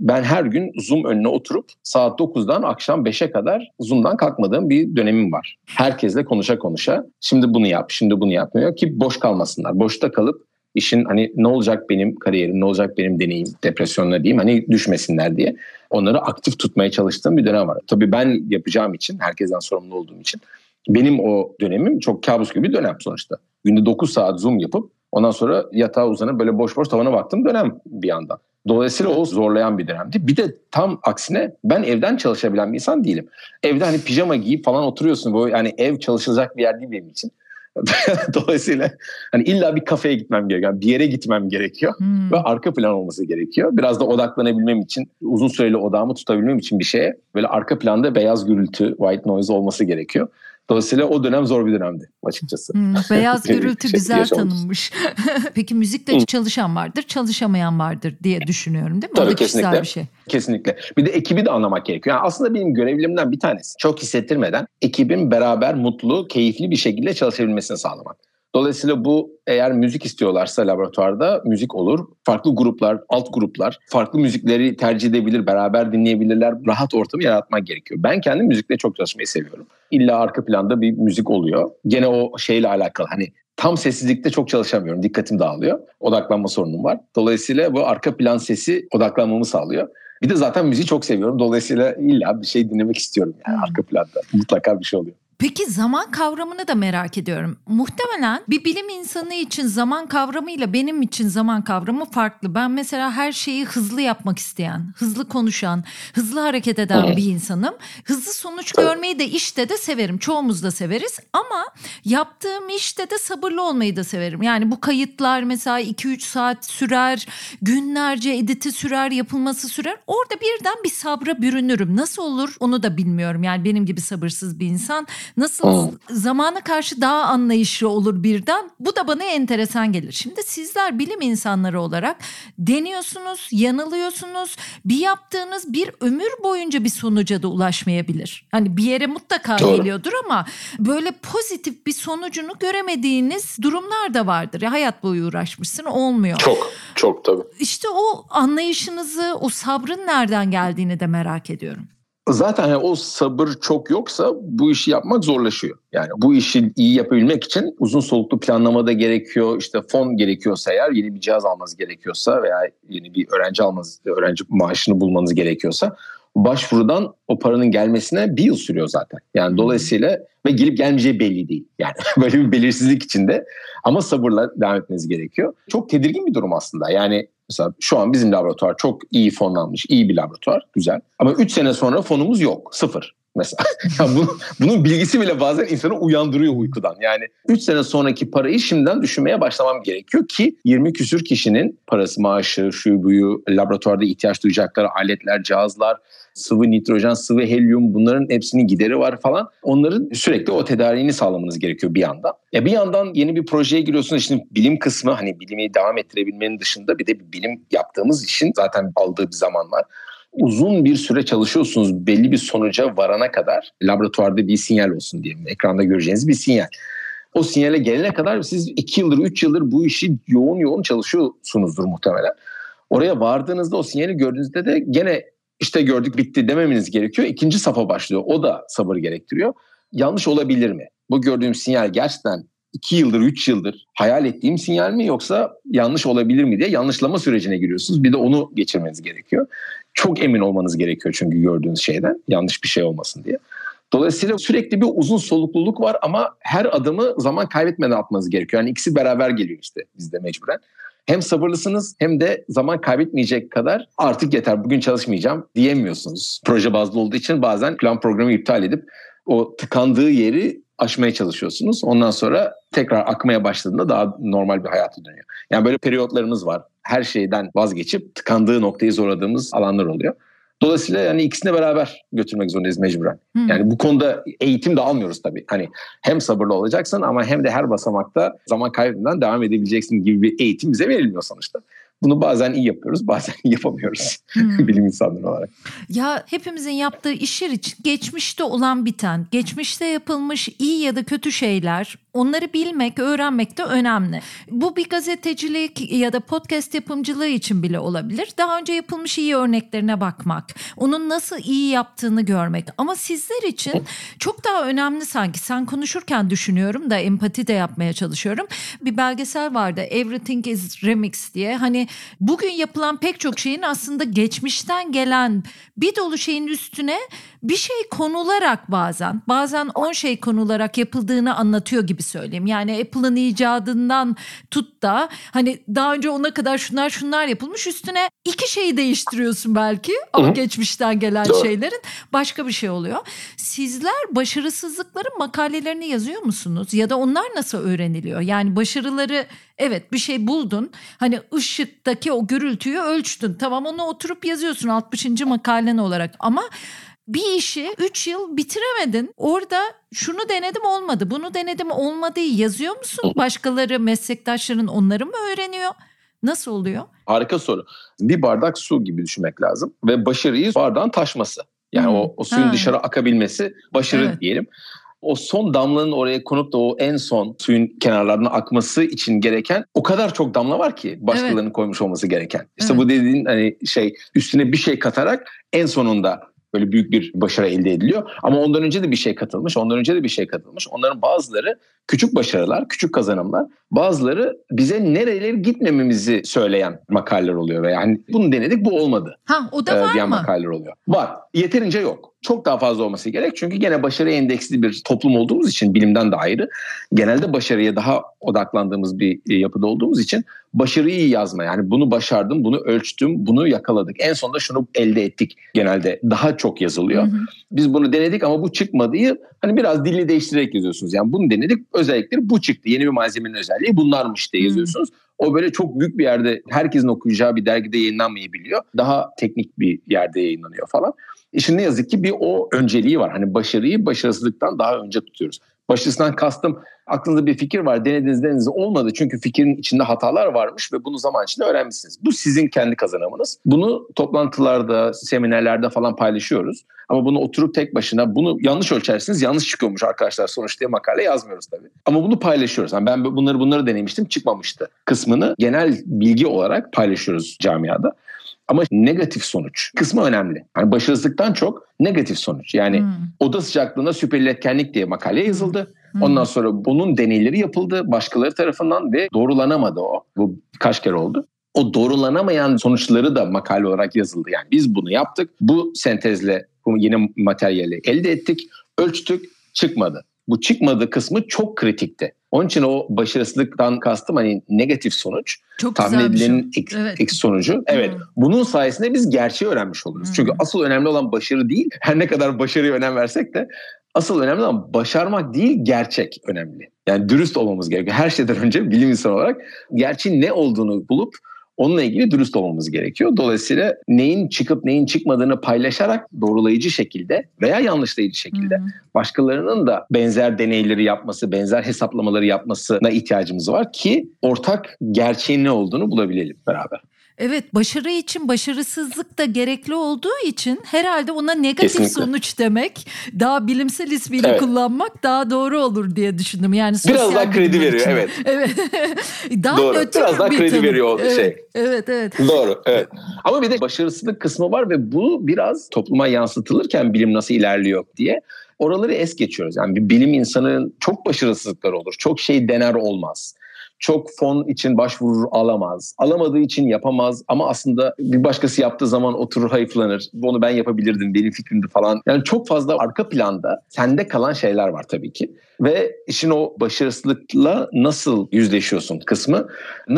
Ben her gün Zoom önüne oturup saat 9'dan akşam 5'e kadar Zoom'dan kalkmadığım bir dönemim var. Herkesle konuşa konuşa şimdi bunu yap, şimdi bunu yapmıyor ki boş kalmasınlar. Boşta kalıp işin hani ne olacak benim kariyerim, ne olacak benim deneyim, depresyonla diyeyim hani düşmesinler diye onları aktif tutmaya çalıştığım bir dönem var. Tabii ben yapacağım için, herkesten sorumlu olduğum için benim o dönemim çok kabus gibi bir dönem sonuçta. Günde 9 saat Zoom yapıp ondan sonra yatağa uzanıp böyle boş boş tavana baktım dönem bir yandan. Dolayısıyla o zorlayan bir dönemdi. Bir de tam aksine ben evden çalışabilen bir insan değilim. Evde hani pijama giyip falan oturuyorsun. Böyle yani ev çalışılacak bir yer değil benim için. Dolayısıyla hani illa bir kafeye gitmem gerekiyor. Yani bir yere gitmem gerekiyor hmm. ve arka plan olması gerekiyor. Biraz da odaklanabilmem için, uzun süreli odağımı tutabilmem için bir şeye böyle arka planda beyaz gürültü, white noise olması gerekiyor. Dolayısıyla o dönem zor bir dönemdi açıkçası. Hmm, beyaz gürültü güzel tanınmış. Peki müzikte hmm. çalışan vardır, çalışamayan vardır diye düşünüyorum değil mi? Tabii o da kesinlikle. bir şey. Kesinlikle. Bir de ekibi de anlamak gerekiyor. Yani aslında benim görevlerimden bir tanesi çok hissettirmeden ekibin beraber mutlu, keyifli bir şekilde çalışabilmesini sağlamak. Dolayısıyla bu eğer müzik istiyorlarsa laboratuvarda müzik olur. Farklı gruplar, alt gruplar farklı müzikleri tercih edebilir, beraber dinleyebilirler. Rahat ortamı yaratmak gerekiyor. Ben kendim müzikle çok çalışmayı seviyorum. İlla arka planda bir müzik oluyor. Gene o şeyle alakalı hani tam sessizlikte çok çalışamıyorum. Dikkatim dağılıyor. Odaklanma sorunum var. Dolayısıyla bu arka plan sesi odaklanmamı sağlıyor. Bir de zaten müziği çok seviyorum. Dolayısıyla illa bir şey dinlemek istiyorum yani hmm. arka planda. Mutlaka bir şey oluyor. Peki zaman kavramını da merak ediyorum. Muhtemelen bir bilim insanı için zaman kavramıyla benim için zaman kavramı farklı. Ben mesela her şeyi hızlı yapmak isteyen, hızlı konuşan, hızlı hareket eden bir insanım. Hızlı sonuç görmeyi de işte de severim. Çoğumuz da severiz ama yaptığım işte de sabırlı olmayı da severim. Yani bu kayıtlar mesela 2-3 saat sürer, günlerce editi sürer, yapılması sürer. Orada birden bir sabra bürünürüm. Nasıl olur onu da bilmiyorum. Yani benim gibi sabırsız bir insan Nasıl hmm. zamana karşı daha anlayışlı olur birden? Bu da bana enteresan gelir. Şimdi sizler bilim insanları olarak deniyorsunuz, yanılıyorsunuz. Bir yaptığınız bir ömür boyunca bir sonuca da ulaşmayabilir. Hani bir yere mutlaka Doğru. geliyordur ama böyle pozitif bir sonucunu göremediğiniz durumlar da vardır. Ya hayat boyu uğraşmışsın olmuyor. Çok, çok tabii. İşte o anlayışınızı, o sabrın nereden geldiğini de merak ediyorum. Zaten yani o sabır çok yoksa bu işi yapmak zorlaşıyor. Yani bu işi iyi yapabilmek için uzun soluklu planlama da gerekiyor. İşte fon gerekiyorsa eğer yeni bir cihaz almanız gerekiyorsa veya yeni bir öğrenci almanız, öğrenci maaşını bulmanız gerekiyorsa başvurudan o paranın gelmesine bir yıl sürüyor zaten. Yani dolayısıyla ve gelip gelmeyeceği belli değil. Yani böyle bir belirsizlik içinde ama sabırla devam etmeniz gerekiyor. Çok tedirgin bir durum aslında. Yani Mesela şu an bizim laboratuvar çok iyi fonlanmış, iyi bir laboratuvar, güzel. Ama 3 sene sonra fonumuz yok, sıfır mesela. yani bunu, bunun bilgisi bile bazen insanı uyandırıyor uykudan. Yani 3 sene sonraki parayı şimdiden düşünmeye başlamam gerekiyor ki 20 küsür kişinin parası, maaşı, şu buyu, laboratuvarda ihtiyaç duyacakları aletler, cihazlar, sıvı nitrojen, sıvı helyum bunların hepsinin gideri var falan. Onların sürekli o tedariğini sağlamanız gerekiyor bir yandan. Ya bir yandan yeni bir projeye giriyorsunuz. Şimdi bilim kısmı hani bilimi devam ettirebilmenin dışında bir de bir bilim yaptığımız işin zaten aldığı bir zaman var uzun bir süre çalışıyorsunuz belli bir sonuca varana kadar laboratuvarda bir sinyal olsun diye ekranda göreceğiniz bir sinyal. O sinyale gelene kadar siz 2 yıldır 3 yıldır bu işi yoğun yoğun çalışıyorsunuzdur muhtemelen. Oraya vardığınızda o sinyali gördüğünüzde de gene işte gördük bitti dememeniz gerekiyor. İkinci safa başlıyor. O da sabır gerektiriyor. Yanlış olabilir mi? Bu gördüğüm sinyal gerçekten 2 yıldır, 3 yıldır hayal ettiğim sinyal mi yoksa yanlış olabilir mi diye yanlışlama sürecine giriyorsunuz. Bir de onu geçirmeniz gerekiyor. Çok emin olmanız gerekiyor çünkü gördüğünüz şeyden yanlış bir şey olmasın diye. Dolayısıyla sürekli bir uzun solukluluk var ama her adımı zaman kaybetmeden atmanız gerekiyor. Yani ikisi beraber geliyor işte bizde mecburen. Hem sabırlısınız hem de zaman kaybetmeyecek kadar artık yeter bugün çalışmayacağım diyemiyorsunuz. Proje bazlı olduğu için bazen plan programı iptal edip o tıkandığı yeri aşmaya çalışıyorsunuz. Ondan sonra tekrar akmaya başladığında daha normal bir hayata dönüyor. Yani böyle periyotlarımız var. Her şeyden vazgeçip tıkandığı noktayı zorladığımız alanlar oluyor. Dolayısıyla yani ikisini beraber götürmek zorundayız mecburen. Hmm. Yani bu konuda eğitim de almıyoruz tabii. Hani hem sabırlı olacaksın ama hem de her basamakta zaman kaybından devam edebileceksin gibi bir eğitim bize verilmiyor sonuçta. Bunu bazen iyi yapıyoruz, bazen yapamıyoruz hmm. bilim insanları olarak. Ya hepimizin yaptığı işler için geçmişte olan biten, geçmişte yapılmış iyi ya da kötü şeyler onları bilmek, öğrenmek de önemli. Bu bir gazetecilik ya da podcast yapımcılığı için bile olabilir. Daha önce yapılmış iyi örneklerine bakmak, onun nasıl iyi yaptığını görmek. Ama sizler için çok daha önemli sanki. Sen konuşurken düşünüyorum da empati de yapmaya çalışıyorum. Bir belgesel vardı Everything is Remix diye. Hani bugün yapılan pek çok şeyin aslında geçmişten gelen bir dolu şeyin üstüne bir şey konularak bazen bazen on şey konularak yapıldığını anlatıyor gibi söyleyeyim. Yani Apple'ın icadından tut da hani daha önce ona kadar şunlar şunlar yapılmış üstüne iki şeyi değiştiriyorsun belki ama Hı-hı. geçmişten gelen Doğru. şeylerin başka bir şey oluyor. Sizler başarısızlıkların makalelerini yazıyor musunuz ya da onlar nasıl öğreniliyor? Yani başarıları evet bir şey buldun hani ışıktaki o gürültüyü ölçtün tamam onu oturup yazıyorsun 60. makalen olarak ama bir işi 3 yıl bitiremedin. Orada şunu denedim olmadı, bunu denedim olmadı yazıyor musun? Başkaları, meslektaşların onları mı öğreniyor? Nasıl oluyor? Harika soru. Bir bardak su gibi düşünmek lazım ve başarıyı bardağın taşması. Yani hmm. o, o suyun ha. dışarı akabilmesi başarı evet. diyelim. O son damlanın oraya konup da o en son suyun kenarlarına akması için gereken o kadar çok damla var ki başkalarının evet. koymuş olması gereken. İşte evet. bu dediğin hani şey üstüne bir şey katarak en sonunda böyle büyük bir başarı elde ediliyor. Ama ondan önce de bir şey katılmış, ondan önce de bir şey katılmış. Onların bazıları küçük başarılar, küçük kazanımlar. Bazıları bize nereleri gitmememizi söyleyen makaleler oluyor. Ve yani bunu denedik bu olmadı. Ha o da var diyen mı? makaleler oluyor. Var. Yeterince yok. Çok daha fazla olması gerek. Çünkü gene başarı endeksli bir toplum olduğumuz için bilimden de ayrı. Genelde başarıya daha odaklandığımız bir e, yapıda olduğumuz için başarıyı yazma. Yani bunu başardım, bunu ölçtüm, bunu yakaladık. En sonunda şunu elde ettik genelde daha çok yazılıyor. Hı hı. Biz bunu denedik ama bu çıkmadığı hani biraz dili değiştirerek yazıyorsunuz. Yani bunu denedik özellikleri bu çıktı. Yeni bir malzemenin özelliği bunlarmış diye yazıyorsunuz. Hmm. O böyle çok büyük bir yerde herkesin okuyacağı bir dergide yayınlanmayabiliyor. Daha teknik bir yerde yayınlanıyor falan. İşin ne yazık ki bir o önceliği var. Hani başarıyı başarısızlıktan daha önce tutuyoruz. Başarısından kastım aklınızda bir fikir var denediniz denediniz olmadı çünkü fikrin içinde hatalar varmış ve bunu zaman içinde öğrenmişsiniz. Bu sizin kendi kazanımınız. Bunu toplantılarda, seminerlerde falan paylaşıyoruz. Ama bunu oturup tek başına bunu yanlış ölçersiniz yanlış çıkıyormuş arkadaşlar sonuç diye makale yazmıyoruz tabii. Ama bunu paylaşıyoruz. Yani ben bunları bunları denemiştim çıkmamıştı kısmını genel bilgi olarak paylaşıyoruz camiada. Ama negatif sonuç kısmı önemli. Yani başarısızlıktan çok negatif sonuç. Yani hmm. oda sıcaklığında süperiletkenlik diye makale yazıldı. Hmm. Ondan sonra bunun deneyleri yapıldı başkaları tarafından ve doğrulanamadı o. Bu kaç kere oldu o doğrulanamayan sonuçları da makale olarak yazıldı. Yani biz bunu yaptık. Bu sentezle bu yeni materyali elde ettik. Ölçtük çıkmadı. Bu çıkmadı kısmı çok kritikti. Onun için o başarısızlıktan kastım hani negatif sonuç. Çok tahmin edilenin ek, evet. ek sonucu. Evet. Hmm. Bunun sayesinde biz gerçeği öğrenmiş oluruz. Hmm. Çünkü asıl önemli olan başarı değil. Her ne kadar başarıya önem versek de asıl önemli olan başarmak değil gerçek önemli. Yani dürüst olmamız gerekiyor. Her şeyden önce bilim insanı olarak gerçeğin ne olduğunu bulup Onunla ilgili dürüst olmamız gerekiyor. Dolayısıyla neyin çıkıp neyin çıkmadığını paylaşarak doğrulayıcı şekilde veya yanlışlayıcı şekilde hmm. başkalarının da benzer deneyleri yapması, benzer hesaplamaları yapmasına ihtiyacımız var ki ortak gerçeğin ne olduğunu bulabilelim beraber. Evet başarı için başarısızlık da gerekli olduğu için herhalde ona negatif Kesinlikle. sonuç demek daha bilimsel ismiyle evet. kullanmak daha doğru olur diye düşündüm. Yani biraz daha kredi veriyor için. evet. Evet. daha doğru. Biraz daha kredi tanım. veriyor evet. şey. Evet evet. Doğru evet. Ama bir de başarısızlık kısmı var ve bu biraz topluma yansıtılırken bilim nasıl ilerliyor diye oraları es geçiyoruz. Yani bir bilim insanının çok başarısızlıkları olur. Çok şey dener olmaz çok fon için başvurur alamaz. Alamadığı için yapamaz ama aslında bir başkası yaptığı zaman oturur hayıflanır. Onu ben yapabilirdim benim fikrimdi falan. Yani çok fazla arka planda sende kalan şeyler var tabii ki. Ve işin o başarısızlıkla nasıl yüzleşiyorsun kısmı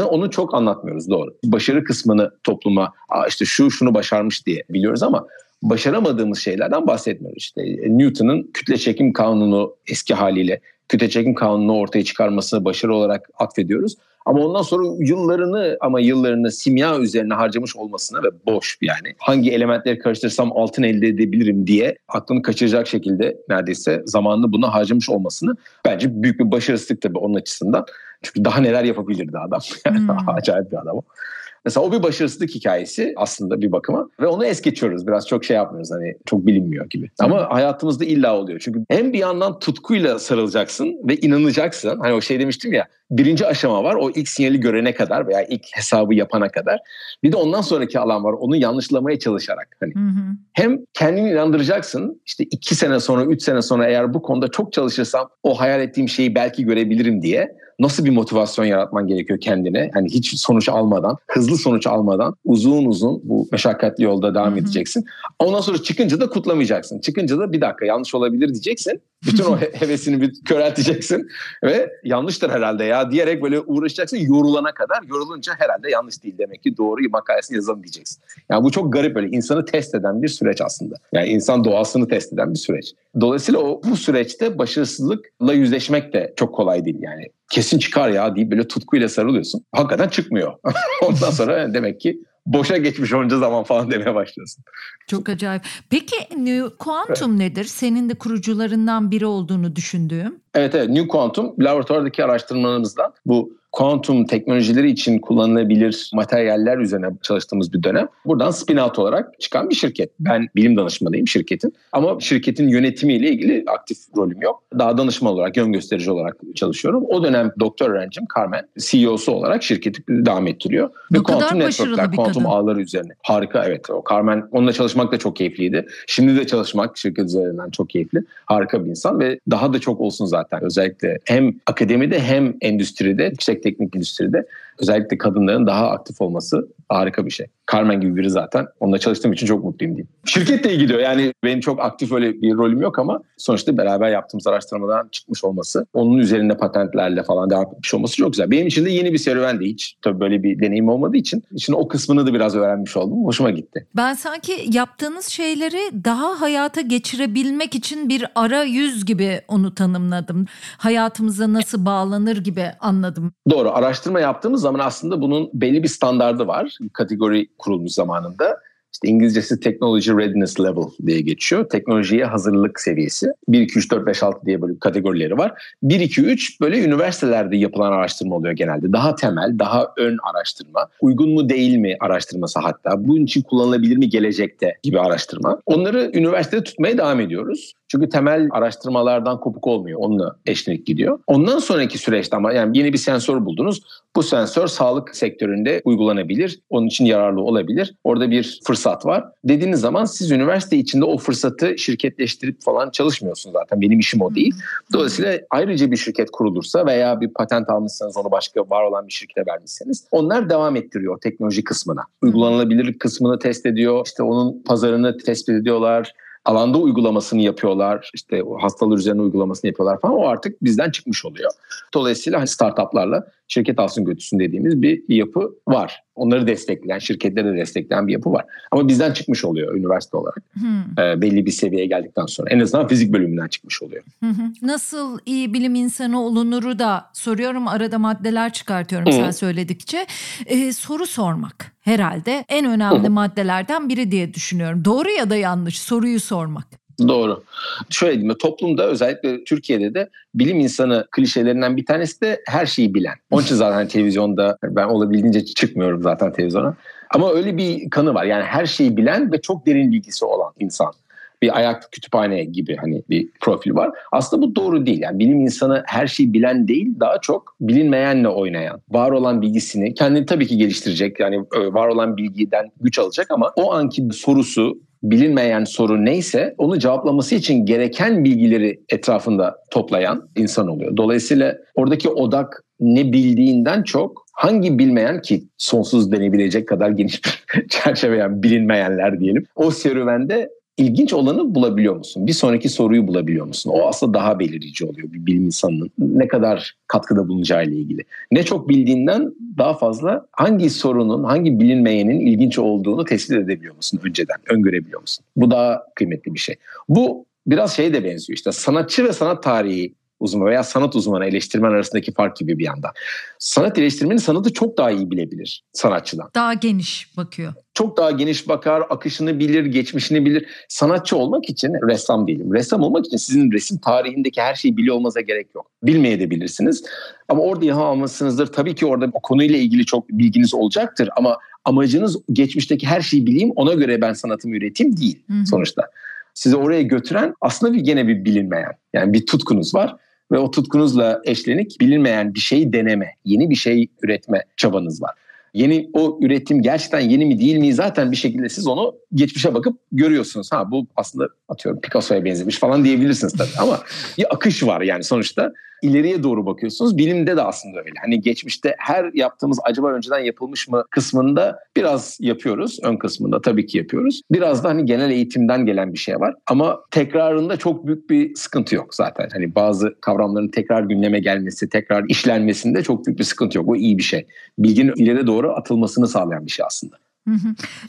onu çok anlatmıyoruz doğru. Başarı kısmını topluma işte şu şunu başarmış diye biliyoruz ama başaramadığımız şeylerden bahsetmiyoruz. İşte Newton'un kütle çekim kanunu eski haliyle kütle çekim kanunu ortaya çıkarmasını başarı olarak atfediyoruz. Ama ondan sonra yıllarını ama yıllarını simya üzerine harcamış olmasına ve boş yani hangi elementleri karıştırırsam altın elde edebilirim diye aklını kaçıracak şekilde neredeyse zamanını buna harcamış olmasını bence büyük bir başarısızlık tabii onun açısından. Çünkü daha neler yapabilirdi adam. hmm. Acayip bir adam o. Mesela o bir başarısızlık hikayesi aslında bir bakıma ve onu es geçiyoruz. Biraz çok şey yapmıyoruz hani çok bilinmiyor gibi. Ama hayatımızda illa oluyor. Çünkü hem bir yandan tutkuyla sarılacaksın ve inanacaksın. Hani o şey demiştim ya birinci aşama var. O ilk sinyali görene kadar veya ilk hesabı yapana kadar. Bir de ondan sonraki alan var. Onu yanlışlamaya çalışarak. Hani hı hı. Hem kendini inandıracaksın. İşte iki sene sonra, üç sene sonra eğer bu konuda çok çalışırsam o hayal ettiğim şeyi belki görebilirim diye nasıl bir motivasyon yaratman gerekiyor kendine? Hani hiç sonuç almadan, hızlı sonuç almadan uzun uzun bu meşakkatli yolda devam Hı-hı. edeceksin. Ondan sonra çıkınca da kutlamayacaksın. Çıkınca da bir dakika yanlış olabilir diyeceksin. Bütün o hevesini bir körelteceksin ve yanlıştır herhalde ya diyerek böyle uğraşacaksın yorulana kadar. Yorulunca herhalde yanlış değil demek ki doğru makalesini yazalım diyeceksin. Yani bu çok garip böyle insanı test eden bir süreç aslında. Yani insan doğasını test eden bir süreç. Dolayısıyla o bu süreçte başarısızlıkla yüzleşmek de çok kolay değil yani. Kesin çıkar ya deyip böyle tutkuyla sarılıyorsun. Hakikaten çıkmıyor. Ondan sonra demek ki boşa geçmiş onca zaman falan demeye başlıyorsun. Çok acayip. Peki New Quantum evet. nedir? Senin de kurucularından biri olduğunu düşündüğüm. Evet evet New Quantum laboratuvardaki araştırmalarımızdan bu kuantum teknolojileri için kullanılabilir materyaller üzerine çalıştığımız bir dönem. Buradan spin out olarak çıkan bir şirket. Ben bilim danışmanıyım şirketin. Ama şirketin yönetimiyle ilgili aktif rolüm yok. Daha danışman olarak, yön gösterici olarak çalışıyorum. O dönem doktor öğrencim Carmen CEO'su olarak şirketi devam ettiriyor. Ne Ve kuantum networkler, kuantum ağları üzerine. Harika evet. O Carmen onunla çalışmak da çok keyifliydi. Şimdi de çalışmak şirket üzerinden çok keyifli. Harika bir insan ve daha da çok olsun zaten. Özellikle hem akademide hem endüstride yüksek teknik endüstride özellikle kadınların daha aktif olması harika bir şey. Carmen gibi biri zaten. Onunla çalıştığım için çok mutluyum diyeyim. Şirket de iyi gidiyor. Yani benim çok aktif öyle bir rolüm yok ama sonuçta beraber yaptığımız araştırmadan çıkmış olması, onun üzerinde patentlerle falan devam etmiş olması çok güzel. Benim için de yeni bir serüven de hiç tabii böyle bir deneyim olmadığı için için o kısmını da biraz öğrenmiş oldum. Hoşuma gitti. Ben sanki yaptığınız şeyleri daha hayata geçirebilmek için bir arayüz gibi onu tanımladım. Hayatımıza nasıl bağlanır gibi anladım. Doğru. Araştırma yaptığımız zaman aslında bunun belli bir standardı var. Kategori kurulmuş zamanında. İşte İngilizcesi Technology Readiness Level diye geçiyor. Teknolojiye hazırlık seviyesi. 1, 2, 3, 4, 5, 6 diye böyle kategorileri var. 1, 2, 3 böyle üniversitelerde yapılan araştırma oluyor genelde. Daha temel, daha ön araştırma. Uygun mu değil mi araştırması hatta. Bunun için kullanılabilir mi gelecekte gibi araştırma. Onları üniversitede tutmaya devam ediyoruz. Çünkü temel araştırmalardan kopuk olmuyor. Onunla eşlik gidiyor. Ondan sonraki süreçte ama yani yeni bir sensör buldunuz. Bu sensör sağlık sektöründe uygulanabilir. Onun için yararlı olabilir. Orada bir fırsat var. Dediğiniz zaman siz üniversite içinde o fırsatı şirketleştirip falan çalışmıyorsunuz zaten. Benim işim o değil. Dolayısıyla ayrıca bir şirket kurulursa veya bir patent almışsanız onu başka var olan bir şirkete vermişseniz onlar devam ettiriyor teknoloji kısmına. Uygulanabilirlik kısmını test ediyor. İşte onun pazarını tespit ediyorlar alanda uygulamasını yapıyorlar. İşte hastalar üzerine uygulamasını yapıyorlar falan. O artık bizden çıkmış oluyor. Dolayısıyla hani startuplarla şirket alsın götürsün dediğimiz bir yapı var. Onları destekleyen, şirketleri de destekleyen bir yapı var. Ama bizden çıkmış oluyor üniversite olarak. Hmm. E, belli bir seviyeye geldikten sonra. En azından fizik bölümünden çıkmış oluyor. Nasıl iyi bilim insanı olunuru da soruyorum. Arada maddeler çıkartıyorum sen söyledikçe. E, soru sormak herhalde en önemli maddelerden biri diye düşünüyorum. Doğru ya da yanlış soruyu sormak. Doğru. Şöyle diyeyim toplumda özellikle Türkiye'de de bilim insanı klişelerinden bir tanesi de her şeyi bilen. Onun için zaten televizyonda ben olabildiğince çıkmıyorum zaten televizyona. Ama öyle bir kanı var. Yani her şeyi bilen ve çok derin bilgisi olan insan bir ayak kütüphane gibi hani bir profil var. Aslında bu doğru değil. Yani bilim insanı her şeyi bilen değil, daha çok bilinmeyenle oynayan, var olan bilgisini kendini tabii ki geliştirecek. Yani e, var olan bilgiden güç alacak ama o anki sorusu bilinmeyen soru neyse onu cevaplaması için gereken bilgileri etrafında toplayan insan oluyor. Dolayısıyla oradaki odak ne bildiğinden çok hangi bilmeyen ki sonsuz denebilecek kadar geniş bir çerçeve yani bilinmeyenler diyelim. O serüvende ilginç olanı bulabiliyor musun? Bir sonraki soruyu bulabiliyor musun? O aslında daha belirici oluyor bir bilim insanının ne kadar katkıda bulunacağı ile ilgili. Ne çok bildiğinden daha fazla hangi sorunun, hangi bilinmeyenin ilginç olduğunu tespit edebiliyor musun önceden, öngörebiliyor musun? Bu daha kıymetli bir şey. Bu biraz şeye de benziyor işte sanatçı ve sanat tarihi uzmanı veya sanat uzmanı eleştirmen arasındaki fark gibi bir yandan. Sanat eleştirmeni sanatı çok daha iyi bilebilir sanatçıdan. Daha geniş bakıyor. Çok daha geniş bakar, akışını bilir, geçmişini bilir. Sanatçı olmak için ressam değilim. Ressam olmak için sizin resim tarihindeki her şeyi biliyor olmanıza gerek yok. Bilmeye de bilirsiniz. Ama orada ilham almışsınızdır. Tabii ki orada o konuyla ilgili çok bilginiz olacaktır ama amacınız geçmişteki her şeyi bileyim ona göre ben sanatımı üreteyim değil Hı-hı. sonuçta. Sizi oraya götüren aslında bir gene bir bilinmeyen yani bir tutkunuz var ve o tutkunuzla eşlenik bilinmeyen bir şeyi deneme, yeni bir şey üretme çabanız var. Yeni o üretim gerçekten yeni mi değil mi zaten bir şekilde siz onu geçmişe bakıp görüyorsunuz. Ha bu aslında atıyorum Picasso'ya benzemiş falan diyebilirsiniz tabii ama bir akış var yani sonuçta ileriye doğru bakıyorsunuz. Bilimde de aslında öyle. Hani geçmişte her yaptığımız acaba önceden yapılmış mı kısmında biraz yapıyoruz. Ön kısmında tabii ki yapıyoruz. Biraz da hani genel eğitimden gelen bir şey var. Ama tekrarında çok büyük bir sıkıntı yok zaten. Hani bazı kavramların tekrar gündeme gelmesi, tekrar işlenmesinde çok büyük bir sıkıntı yok. O iyi bir şey. Bilginin ileri doğru atılmasını sağlayan bir şey aslında.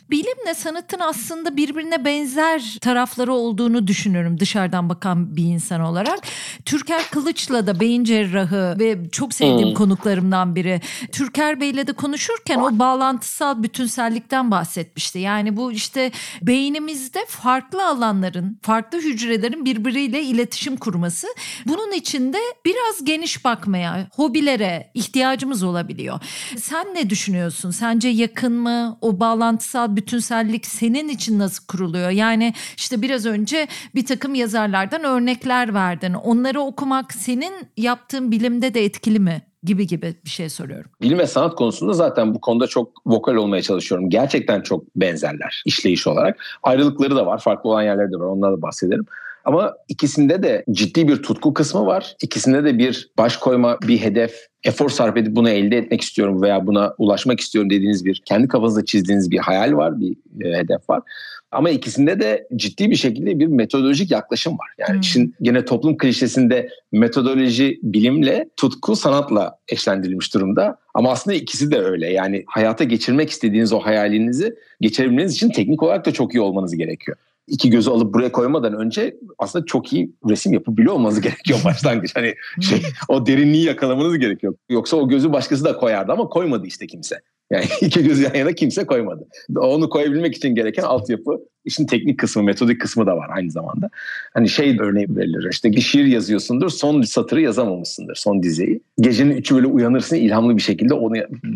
Bilimle sanatın aslında birbirine benzer tarafları olduğunu düşünüyorum dışarıdan bakan bir insan olarak. Türker Kılıç'la da beyin cerrahı ve çok sevdiğim hmm. konuklarımdan biri. Türker Bey'le de konuşurken o bağlantısal bütünsellikten bahsetmişti. Yani bu işte beynimizde farklı alanların, farklı hücrelerin birbiriyle iletişim kurması. Bunun içinde biraz geniş bakmaya, hobilere ihtiyacımız olabiliyor. Sen ne düşünüyorsun? Sence yakın mı? O bağlantısal bütünsellik senin için nasıl kuruluyor? Yani işte biraz önce bir takım yazarlardan örnekler verdin. Onları okumak senin yaptığın bilimde de etkili mi? gibi gibi bir şey soruyorum. Bilim ve sanat konusunda zaten bu konuda çok vokal olmaya çalışıyorum. Gerçekten çok benzerler işleyiş olarak. Ayrılıkları da var, farklı olan yerleri de var. Onlardan da bahsederim. Ama ikisinde de ciddi bir tutku kısmı var. İkisinde de bir baş koyma, bir hedef, efor sarf edip bunu elde etmek istiyorum veya buna ulaşmak istiyorum dediğiniz bir kendi kafanızda çizdiğiniz bir hayal var, bir e, hedef var. Ama ikisinde de ciddi bir şekilde bir metodolojik yaklaşım var. Yani hmm. işin gene toplum klişesinde metodoloji bilimle, tutku sanatla eşlendirilmiş durumda. Ama aslında ikisi de öyle. Yani hayata geçirmek istediğiniz o hayalinizi geçirebilmeniz için teknik olarak da çok iyi olmanız gerekiyor iki gözü alıp buraya koymadan önce aslında çok iyi resim yapabiliyor olmanız gerekiyor başlangıç. Hani şey o derinliği yakalamanız gerekiyor. Yoksa o gözü başkası da koyardı ama koymadı işte kimse. Yani iki gözü yan yana kimse koymadı. Onu koyabilmek için gereken altyapı, işin teknik kısmı, metodik kısmı da var aynı zamanda. Hani şey örneği verilir. İşte bir şiir yazıyorsundur, son satırı yazamamışsındır, son dizeyi. Gecenin üçü böyle uyanırsın ilhamlı bir şekilde onu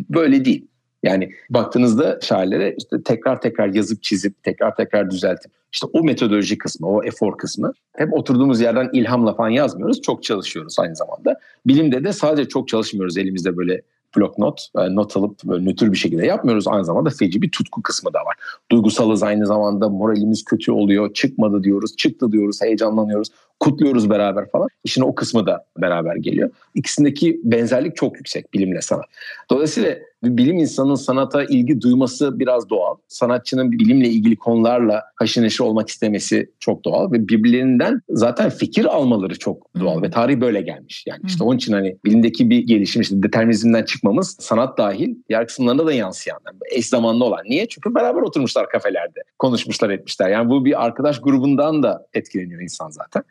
böyle değil. Yani baktığınızda şairlere işte tekrar tekrar yazıp çizip tekrar tekrar düzeltip işte o metodoloji kısmı, o efor kısmı hep oturduğumuz yerden ilhamla falan yazmıyoruz. Çok çalışıyoruz aynı zamanda. Bilimde de sadece çok çalışmıyoruz elimizde böyle blok not, e, not alıp böyle nötr bir şekilde yapmıyoruz. Aynı zamanda feci bir tutku kısmı da var. Duygusalız aynı zamanda moralimiz kötü oluyor. Çıkmadı diyoruz, çıktı diyoruz, heyecanlanıyoruz, kutluyoruz beraber falan. İşin o kısmı da beraber geliyor. İkisindeki benzerlik çok yüksek bilimle sanat. Dolayısıyla bir bilim insanının sanata ilgi duyması biraz doğal. Sanatçının bilimle ilgili konularla haşır neşir olmak istemesi çok doğal ve birbirlerinden zaten fikir almaları çok doğal hmm. ve tarih böyle gelmiş. Yani işte hmm. onun için hani bilimdeki bir gelişim işte determinizmden çıkmamız sanat dahil diğer kısımlarında da yansıyan yani eş zamanlı olan. Niye? Çünkü beraber oturmuşlar kafelerde konuşmuşlar etmişler. Yani bu bir arkadaş grubundan da etkileniyor insan zaten.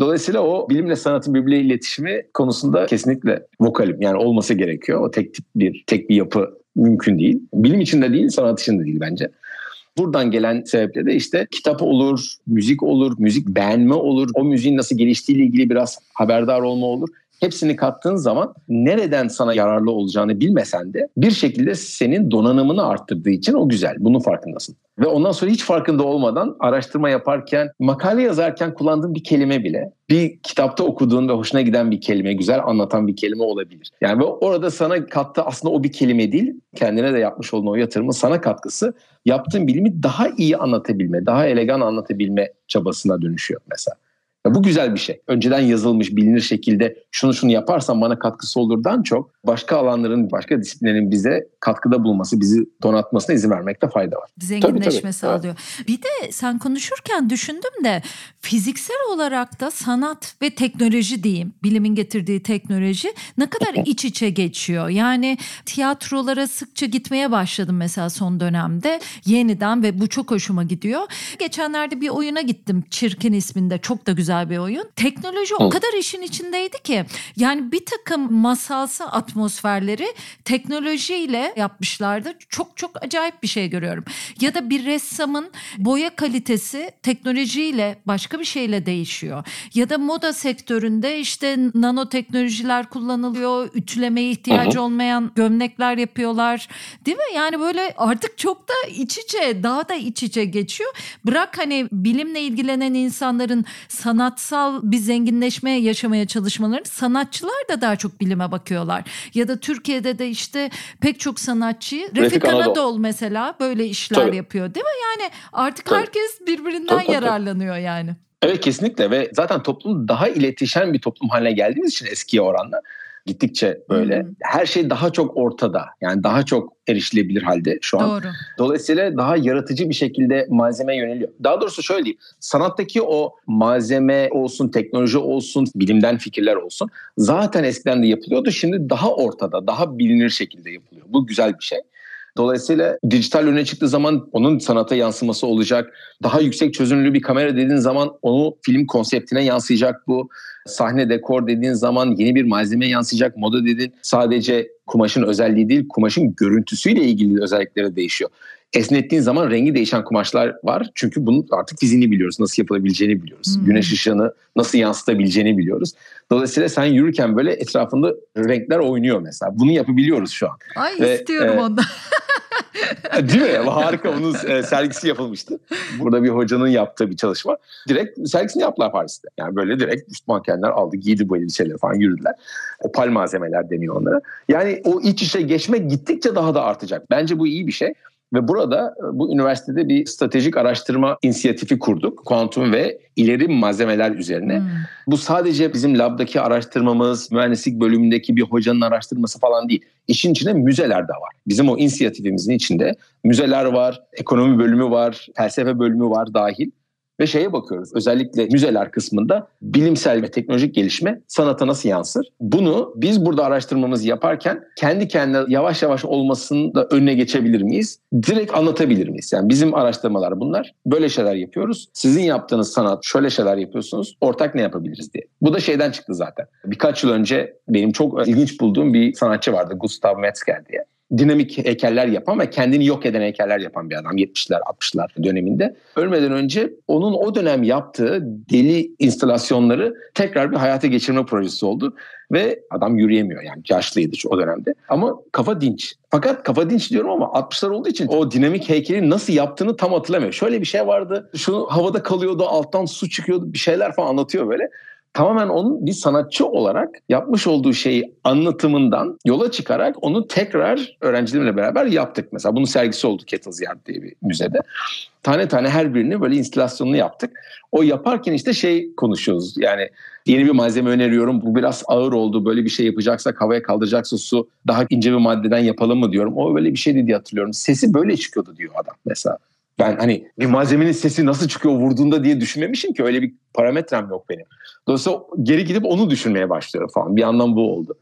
Dolayısıyla o bilimle sanatın birbiriyle iletişimi konusunda kesinlikle vokalim. Yani olması gerekiyor. O tek tip bir, tek bir yapı mümkün değil. Bilim içinde değil, sanat içinde değil bence. Buradan gelen sebeple de işte kitap olur, müzik olur, müzik beğenme olur, o müziğin nasıl geliştiğiyle ilgili biraz haberdar olma olur hepsini kattığın zaman nereden sana yararlı olacağını bilmesen de bir şekilde senin donanımını arttırdığı için o güzel. Bunun farkındasın. Ve ondan sonra hiç farkında olmadan araştırma yaparken, makale yazarken kullandığın bir kelime bile bir kitapta okuduğun ve hoşuna giden bir kelime, güzel anlatan bir kelime olabilir. Yani orada sana kattı aslında o bir kelime değil, kendine de yapmış olduğun o yatırımın sana katkısı yaptığın bilimi daha iyi anlatabilme, daha elegan anlatabilme çabasına dönüşüyor mesela. Ya bu güzel bir şey. Önceden yazılmış bilinir şekilde şunu şunu yaparsan bana katkısı olurdan çok başka alanların, başka disiplinlerin bize katkıda bulması, bizi donatmasına izin vermekte fayda var. Zenginleşme tabii, tabii. sağlıyor. Evet. Bir de sen konuşurken düşündüm de fiziksel olarak da sanat ve teknoloji diyeyim, bilimin getirdiği teknoloji ne kadar iç içe geçiyor. Yani tiyatrolara sıkça gitmeye başladım mesela son dönemde yeniden ve bu çok hoşuma gidiyor. Geçenlerde bir oyuna gittim Çirkin isminde çok da güzel güzel bir oyun. Teknoloji o kadar işin içindeydi ki yani bir takım masalsı atmosferleri teknolojiyle yapmışlardı. Çok çok acayip bir şey görüyorum. Ya da bir ressamın boya kalitesi teknolojiyle başka bir şeyle değişiyor. Ya da moda sektöründe işte nanoteknolojiler kullanılıyor. Ütülemeye ihtiyacı olmayan gömlekler yapıyorlar. Değil mi? Yani böyle artık çok da iç içe, daha da iç içe geçiyor. Bırak hani bilimle ilgilenen insanların sanatsal bir zenginleşmeye yaşamaya çalışmalarını sanatçılar da daha çok bilime bakıyorlar. Ya da Türkiye'de de işte pek çok sanatçı Refik Anadol mesela böyle işler Tabii. yapıyor değil mi? Yani artık Tabii. herkes birbirinden Tabii, yararlanıyor yani. Evet kesinlikle ve zaten toplum daha iletişen bir toplum haline geldiğimiz için eskiye oranla gittikçe böyle hmm. her şey daha çok ortada. Yani daha çok erişilebilir halde şu an. Doğru. Dolayısıyla daha yaratıcı bir şekilde malzeme yöneliyor. Daha doğrusu şöyle diyeyim. Sanattaki o malzeme olsun, teknoloji olsun, bilimden fikirler olsun zaten eskiden de yapılıyordu. Şimdi daha ortada, daha bilinir şekilde yapılıyor. Bu güzel bir şey. Dolayısıyla dijital öne çıktığı zaman onun sanata yansıması olacak. Daha yüksek çözünürlüğü bir kamera dediğin zaman onu film konseptine yansıyacak bu. Sahne dekor dediğin zaman yeni bir malzeme yansıyacak. Moda dediğin sadece kumaşın özelliği değil, kumaşın görüntüsüyle ilgili özellikleri değişiyor. Esnettiğin zaman rengi değişen kumaşlar var. Çünkü bunun artık fiziğini biliyoruz. Nasıl yapılabileceğini biliyoruz. Hmm. Güneş ışığını nasıl yansıtabileceğini biliyoruz. Dolayısıyla sen yürürken böyle etrafında renkler oynuyor mesela. Bunu yapabiliyoruz şu an. Ay Ve, istiyorum e, ondan. Değil mi? Harika. Onun e, sergisi yapılmıştı. Burada bir hocanın yaptığı bir çalışma. Direkt sergisini yaptılar Paris'te. Yani böyle direkt üst mankenler aldı, giydi bu elbiseleri falan yürüdüler. Opal malzemeler deniyor onlara. Yani o iç içe geçmek gittikçe daha da artacak. Bence bu iyi bir şey. Ve burada e, bu üniversitede bir stratejik araştırma inisiyatifi kurduk. Kuantum ve ileri malzemeler üzerine. Hmm. Bu sadece bizim labdaki araştırmamız, mühendislik bölümündeki bir hocanın araştırması falan değil. İşin içinde müzeler de var. Bizim o inisiyatifimizin içinde müzeler var, ekonomi bölümü var, felsefe bölümü var dahil ve şeye bakıyoruz. Özellikle müzeler kısmında bilimsel ve teknolojik gelişme sanata nasıl yansır? Bunu biz burada araştırmamızı yaparken kendi kendine yavaş yavaş olmasını da önüne geçebilir miyiz? Direkt anlatabilir miyiz? Yani bizim araştırmalar bunlar. Böyle şeyler yapıyoruz. Sizin yaptığınız sanat şöyle şeyler yapıyorsunuz. Ortak ne yapabiliriz diye. Bu da şeyden çıktı zaten. Birkaç yıl önce benim çok ilginç bulduğum bir sanatçı vardı. Gustav Metzger diye dinamik heykeller yapan ve kendini yok eden heykeller yapan bir adam 70'ler 60'lar döneminde. Ölmeden önce onun o dönem yaptığı deli instalasyonları tekrar bir hayata geçirme projesi oldu. Ve adam yürüyemiyor yani yaşlıydı o dönemde. Ama kafa dinç. Fakat kafa dinç diyorum ama 60'lar olduğu için o dinamik heykeli nasıl yaptığını tam hatırlamıyor. Şöyle bir şey vardı. Şu havada kalıyordu alttan su çıkıyordu bir şeyler falan anlatıyor böyle tamamen onun bir sanatçı olarak yapmış olduğu şeyi anlatımından yola çıkarak onu tekrar öğrencilerimle beraber yaptık. Mesela bunun sergisi oldu Kettles Yard diye bir müzede. Tane tane her birini böyle instalasyonunu yaptık. O yaparken işte şey konuşuyoruz yani yeni bir malzeme öneriyorum bu biraz ağır oldu böyle bir şey yapacaksak havaya kaldıracaksa su daha ince bir maddeden yapalım mı diyorum. O böyle bir şey diye hatırlıyorum. Sesi böyle çıkıyordu diyor adam mesela. Ben hani bir malzemenin sesi nasıl çıkıyor vurduğunda diye düşünmemişim ki öyle bir parametrem yok benim. Dolayısıyla geri gidip onu düşünmeye başlıyorum falan. Bir yandan bu oldu.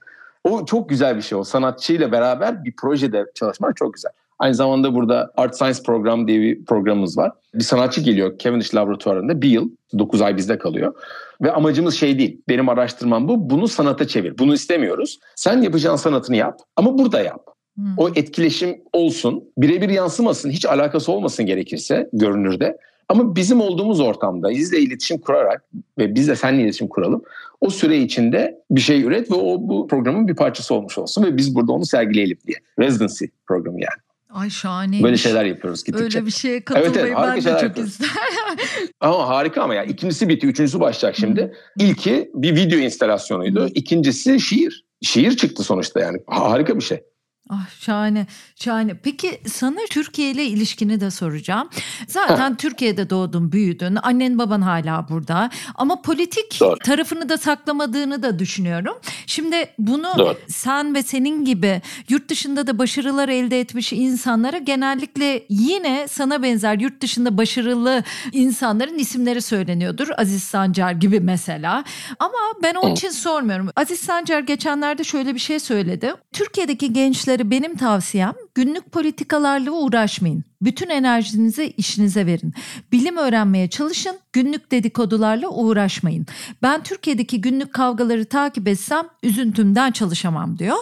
O çok güzel bir şey o. Sanatçıyla beraber bir projede çalışmak çok güzel. Aynı zamanda burada Art Science Program diye bir programımız var. Bir sanatçı geliyor Cavendish Laboratuvarı'nda bir yıl, 9 ay bizde kalıyor. Ve amacımız şey değil, benim araştırmam bu, bunu sanata çevir. Bunu istemiyoruz. Sen yapacağın sanatını yap ama burada yap. Hmm. O etkileşim olsun, birebir yansımasın, hiç alakası olmasın gerekirse görünürde. Ama bizim olduğumuz ortamda bizle iletişim kurarak ve biz de seninle iletişim kuralım. O süre içinde bir şey üret ve o bu programın bir parçası olmuş olsun ve biz burada onu sergileyelim diye. Residency programı yani. Ay şahane. Böyle şeyler yapıyoruz gittikçe. Öyle bir şeye katılmayı evet, evet, ben de çok isterim. ama harika ama ya. İkincisi bitti. Üçüncüsü başlayacak şimdi. Hı. İlki bir video instalasyonuydu. Hı. İkincisi şiir. Şiir çıktı sonuçta yani. Harika bir şey. Ah şahane, şahane. Peki sana Türkiye ile ilişkini de soracağım. Zaten ha. Türkiye'de doğdun, büyüdün. Annen baban hala burada. Ama politik Doğru. tarafını da saklamadığını da düşünüyorum. Şimdi bunu Doğru. sen ve senin gibi yurt dışında da başarılar elde etmiş insanlara genellikle yine sana benzer yurt dışında başarılı insanların isimleri söyleniyordur. Aziz Sancar gibi mesela. Ama ben onun için sormuyorum. Aziz Sancar geçenlerde şöyle bir şey söyledi. Türkiye'deki gençler politikacıları benim tavsiyem günlük politikalarla uğraşmayın. Bütün enerjinizi işinize verin. Bilim öğrenmeye çalışın, günlük dedikodularla uğraşmayın. Ben Türkiye'deki günlük kavgaları takip etsem üzüntümden çalışamam diyor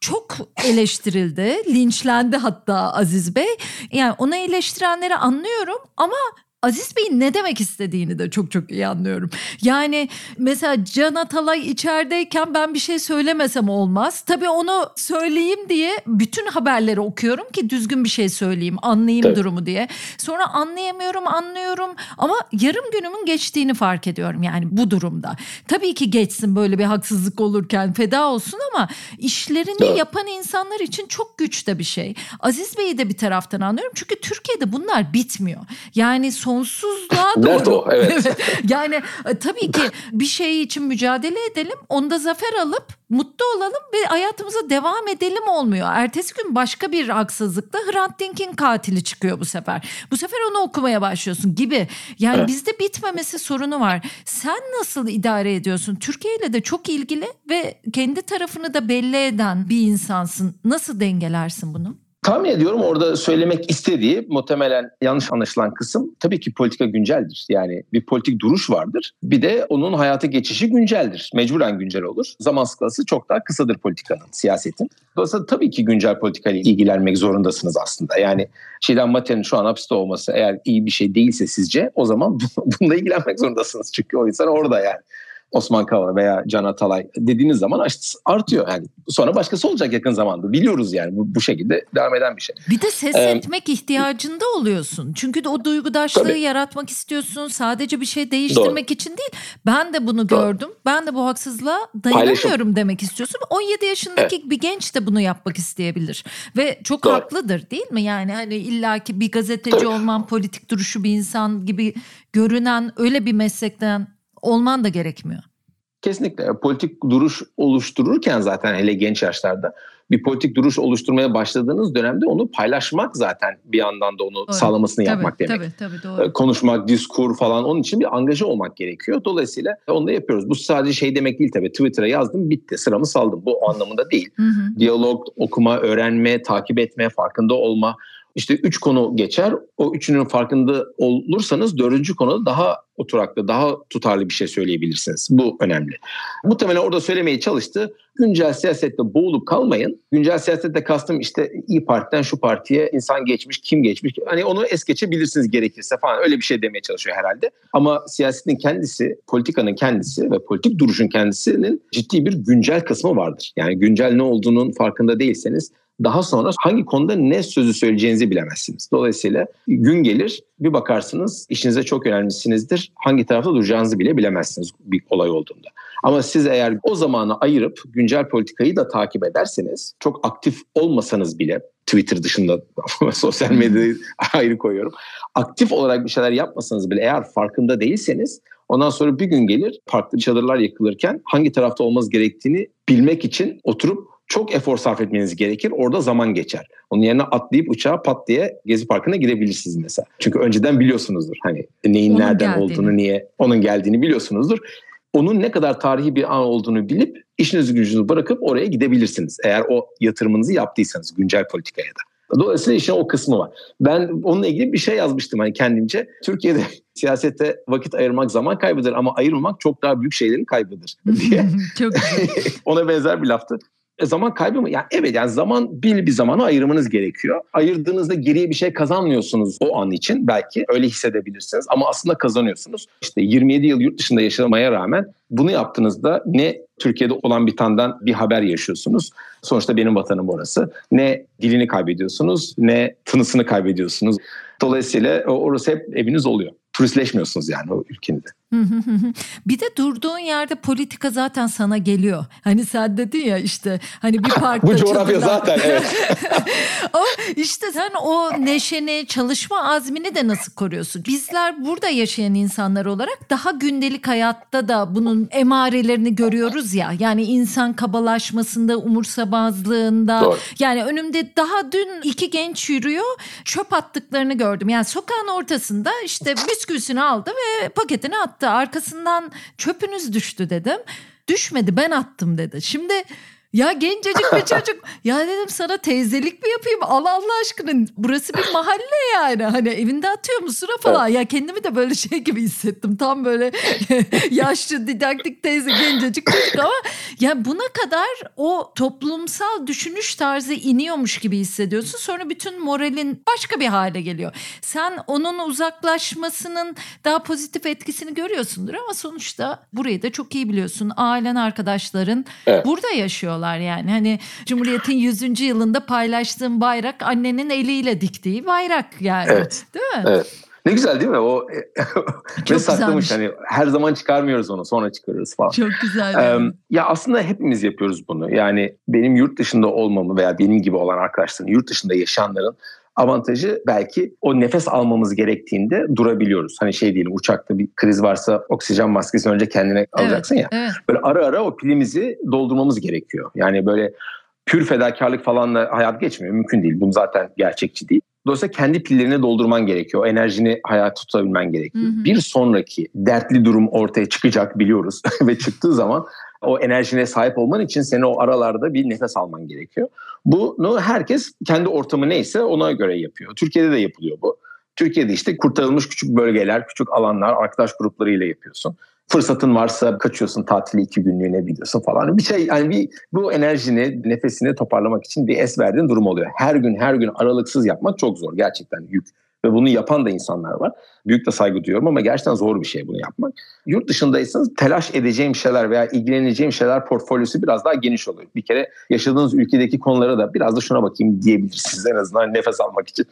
çok eleştirildi, linçlendi hatta Aziz Bey. Yani onu eleştirenleri anlıyorum ama Aziz Bey'in ne demek istediğini de çok çok iyi anlıyorum. Yani mesela Can Atalay içerideyken ben bir şey söylemesem olmaz. Tabii onu söyleyeyim diye bütün haberleri okuyorum ki düzgün bir şey söyleyeyim, anlayayım Tabii. durumu diye. Sonra anlayamıyorum, anlıyorum ama yarım günümün geçtiğini fark ediyorum yani bu durumda. Tabii ki geçsin böyle bir haksızlık olurken feda olsun ama işlerini Doğru. yapan insanlar için çok güç de bir şey. Aziz Bey'i de bir taraftan anlıyorum çünkü Türkiye'de bunlar bitmiyor. Yani son sonsuzluğa doğru. o, evet. yani e, tabii ki bir şey için mücadele edelim. Onda zafer alıp mutlu olalım ve hayatımıza devam edelim olmuyor. Ertesi gün başka bir haksızlıkta Hrant Dink'in katili çıkıyor bu sefer. Bu sefer onu okumaya başlıyorsun gibi. Yani evet. bizde bitmemesi sorunu var. Sen nasıl idare ediyorsun? Türkiye ile de çok ilgili ve kendi tarafını da belli eden bir insansın. Nasıl dengelersin bunu? Tahmin ediyorum orada söylemek istediği muhtemelen yanlış anlaşılan kısım tabii ki politika günceldir. Yani bir politik duruş vardır. Bir de onun hayata geçişi günceldir. Mecburen güncel olur. Zaman skalası çok daha kısadır politikanın, siyasetin. Dolayısıyla tabii ki güncel politikayla ilgilenmek zorundasınız aslında. Yani Şilan Mate'nin şu an hapiste olması eğer iyi bir şey değilse sizce o zaman bununla ilgilenmek zorundasınız. Çünkü o insan orada yani. Osman Kavala veya Can Atalay dediğiniz zaman artıyor. Yani sonra başkası olacak yakın zamanda. Biliyoruz yani bu, bu şekilde devam eden bir şey. Bir de ses ee, etmek ihtiyacında oluyorsun. Çünkü de o duygudaşlığı tabii. yaratmak istiyorsun. Sadece bir şey değiştirmek Doğru. için değil. Ben de bunu Doğru. gördüm. Ben de bu haksızlığa dayanamıyorum Paylaşım. demek istiyorsun. 17 yaşındaki evet. bir genç de bunu yapmak isteyebilir. Ve çok Doğru. haklıdır değil mi? Yani hani illaki bir gazeteci tabii. olman, politik duruşu bir insan gibi görünen öyle bir meslekten olman da gerekmiyor. Kesinlikle. Politik duruş oluştururken zaten hele genç yaşlarda bir politik duruş oluşturmaya başladığınız dönemde onu paylaşmak zaten bir yandan da onu doğru. sağlamasını tabii, yapmak demek. Tabii tabii doğru. Konuşmak, diskur falan onun için bir angaja olmak gerekiyor. Dolayısıyla onu da yapıyoruz. Bu sadece şey demek değil tabii. Twitter'a yazdım bitti sıramı saldım. Bu anlamında değil. Hı hı. Diyalog, okuma, öğrenme, takip etme, farkında olma işte üç konu geçer. O üçünün farkında olursanız dördüncü konuda daha oturaklı, daha tutarlı bir şey söyleyebilirsiniz. Bu önemli. Muhtemelen orada söylemeye çalıştı. Güncel siyasette boğulup kalmayın. Güncel siyasette kastım işte İyi Parti'den şu partiye insan geçmiş, kim geçmiş. Hani onu es geçebilirsiniz gerekirse falan. Öyle bir şey demeye çalışıyor herhalde. Ama siyasetin kendisi, politikanın kendisi ve politik duruşun kendisinin ciddi bir güncel kısmı vardır. Yani güncel ne olduğunun farkında değilseniz daha sonra hangi konuda ne sözü söyleyeceğinizi bilemezsiniz. Dolayısıyla gün gelir bir bakarsınız işinize çok önemlisinizdir. Hangi tarafta duracağınızı bile bilemezsiniz bir olay olduğunda. Ama siz eğer o zamanı ayırıp güncel politikayı da takip ederseniz çok aktif olmasanız bile Twitter dışında sosyal medyayı ayrı koyuyorum. Aktif olarak bir şeyler yapmasanız bile eğer farkında değilseniz ondan sonra bir gün gelir farklı çadırlar yakılırken hangi tarafta olmamız gerektiğini bilmek için oturup çok efor sarf etmeniz gerekir. Orada zaman geçer. Onun yerine atlayıp uçağa pat diye Gezi Parkı'na girebilirsiniz mesela. Çünkü önceden biliyorsunuzdur hani neyin onun nereden geldiğini. olduğunu, niye onun geldiğini biliyorsunuzdur. Onun ne kadar tarihi bir an olduğunu bilip işinizi gücünüzü bırakıp oraya gidebilirsiniz. Eğer o yatırımınızı yaptıysanız güncel politikaya da. Dolayısıyla işin o kısmı var. Ben onunla ilgili bir şey yazmıştım hani kendimce. Türkiye'de siyasete vakit ayırmak zaman kaybıdır ama ayırmamak çok daha büyük şeylerin kaybıdır diye. çok Ona benzer bir laftı. E, zaman kaybı mı? Yani evet yani zaman bir bir zamanı ayırmanız gerekiyor. Ayırdığınızda geriye bir şey kazanmıyorsunuz o an için belki öyle hissedebilirsiniz ama aslında kazanıyorsunuz. İşte 27 yıl yurt dışında yaşamaya rağmen bunu yaptığınızda ne Türkiye'de olan bir tandan bir haber yaşıyorsunuz. Sonuçta benim vatanım orası. Ne dilini kaybediyorsunuz ne tınısını kaybediyorsunuz. Dolayısıyla orası hep eviniz oluyor turistleşmiyorsunuz yani o ülkenizde. Bir de durduğun yerde politika zaten sana geliyor. Hani sen dedin ya işte hani bir parkta Bu coğrafya zaten evet. o işte sen o neşeni, çalışma azmini de nasıl koruyorsun? Bizler burada yaşayan insanlar olarak daha gündelik hayatta da bunun emarelerini görüyoruz ya. Yani insan kabalaşmasında, umursamazlığında. Doğru. Yani önümde daha dün iki genç yürüyor. Çöp attıklarını gördüm. Yani sokağın ortasında işte bisküvisini aldı ve paketini attı. Arkasından çöpünüz düştü dedim. Düşmedi ben attım dedi. Şimdi Ya gencecik bir çocuk. Ya dedim sana teyzelik mi yapayım? Allah Allah aşkına. Burası bir mahalle yani. Hani evinde atıyor mu sıra falan. Evet. Ya kendimi de böyle şey gibi hissettim. Tam böyle yaşlı didaktik teyze gencecik çocuk ama ya buna kadar o toplumsal düşünüş tarzı iniyormuş gibi hissediyorsun. Sonra bütün moralin başka bir hale geliyor. Sen onun uzaklaşmasının daha pozitif etkisini görüyorsundur ama sonuçta burayı da çok iyi biliyorsun. Ailen, arkadaşların evet. burada yaşıyorlar yani. Hani Cumhuriyet'in 100. yılında paylaştığın bayrak annenin eliyle diktiği bayrak yani. Evet. Değil mi? Evet. Ne güzel değil mi? O ne saklamış hani her zaman çıkarmıyoruz onu sonra çıkarırız falan. Çok güzel. Ee, ya aslında hepimiz yapıyoruz bunu. Yani benim yurt dışında olmamı veya benim gibi olan arkadaşların yurt dışında yaşayanların avantajı belki o nefes almamız gerektiğinde durabiliyoruz. Hani şey diyelim uçakta bir kriz varsa oksijen maskesini önce kendine alacaksın evet, ya. Evet. Böyle ara ara o pilimizi doldurmamız gerekiyor. Yani böyle pür fedakarlık falanla hayat geçmiyor. Mümkün değil. Bu zaten gerçekçi değil. Dolayısıyla kendi pillerini doldurman gerekiyor. O enerjini hayat tutabilmen gerekiyor. Hı hı. Bir sonraki dertli durum ortaya çıkacak biliyoruz. Ve çıktığı zaman o enerjine sahip olman için seni o aralarda bir nefes alman gerekiyor. Bunu herkes kendi ortamı neyse ona göre yapıyor. Türkiye'de de yapılıyor bu. Türkiye'de işte kurtarılmış küçük bölgeler, küçük alanlar, arkadaş gruplarıyla yapıyorsun. Fırsatın varsa kaçıyorsun tatili iki günlüğüne gidiyorsun falan. Bir şey yani bir bu enerjini, nefesini toparlamak için bir es verdiğin durum oluyor. Her gün her gün aralıksız yapmak çok zor gerçekten yük. Ve bunu yapan da insanlar var. Büyük de saygı duyuyorum ama gerçekten zor bir şey bunu yapmak. Yurt dışındaysanız telaş edeceğim şeyler veya ilgileneceğim şeyler portfolyosu biraz daha geniş oluyor. Bir kere yaşadığınız ülkedeki konulara da biraz da şuna bakayım diyebilirsiniz en azından nefes almak için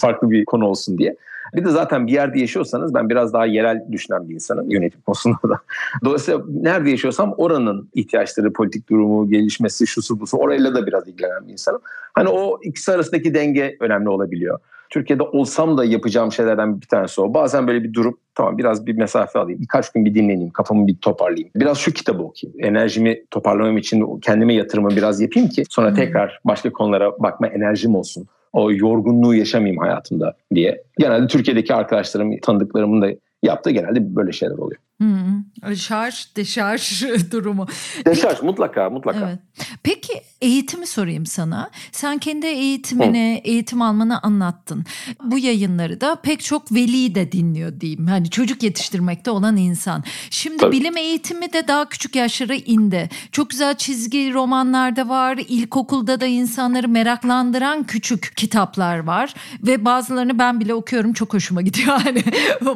farklı bir konu olsun diye. Bir de zaten bir yerde yaşıyorsanız ben biraz daha yerel düşünen bir insanım yönetim konusunda da. Dolayısıyla nerede yaşıyorsam oranın ihtiyaçları, politik durumu, gelişmesi, şusu busu orayla da biraz ilgilenen bir insanım. Hani o ikisi arasındaki denge önemli olabiliyor. Türkiye'de olsam da yapacağım şeylerden bir tanesi o. Bazen böyle bir durup tamam biraz bir mesafe alayım. Birkaç gün bir dinleneyim. Kafamı bir toparlayayım. Biraz şu kitabı okuyayım. Enerjimi toparlamam için kendime yatırımı biraz yapayım ki sonra tekrar başka konulara bakma enerjim olsun. O yorgunluğu yaşamayayım hayatımda diye. Genelde Türkiye'deki arkadaşlarım, tanıdıklarımın da yaptığı genelde böyle şeyler oluyor. Hmm, şarj, deşarj durumu. Deşarj Peki, mutlaka mutlaka. Evet. Peki eğitimi sorayım sana. Sen kendi eğitimini, Hı. eğitim almanı anlattın. Bu yayınları da pek çok veli de dinliyor diyeyim. Hani çocuk yetiştirmekte olan insan. Şimdi Tabii. bilim eğitimi de daha küçük yaşlara indi. Çok güzel çizgi romanlar da var. İlkokulda da insanları meraklandıran küçük kitaplar var. Ve bazılarını ben bile okuyorum. Çok hoşuma gidiyor. Hani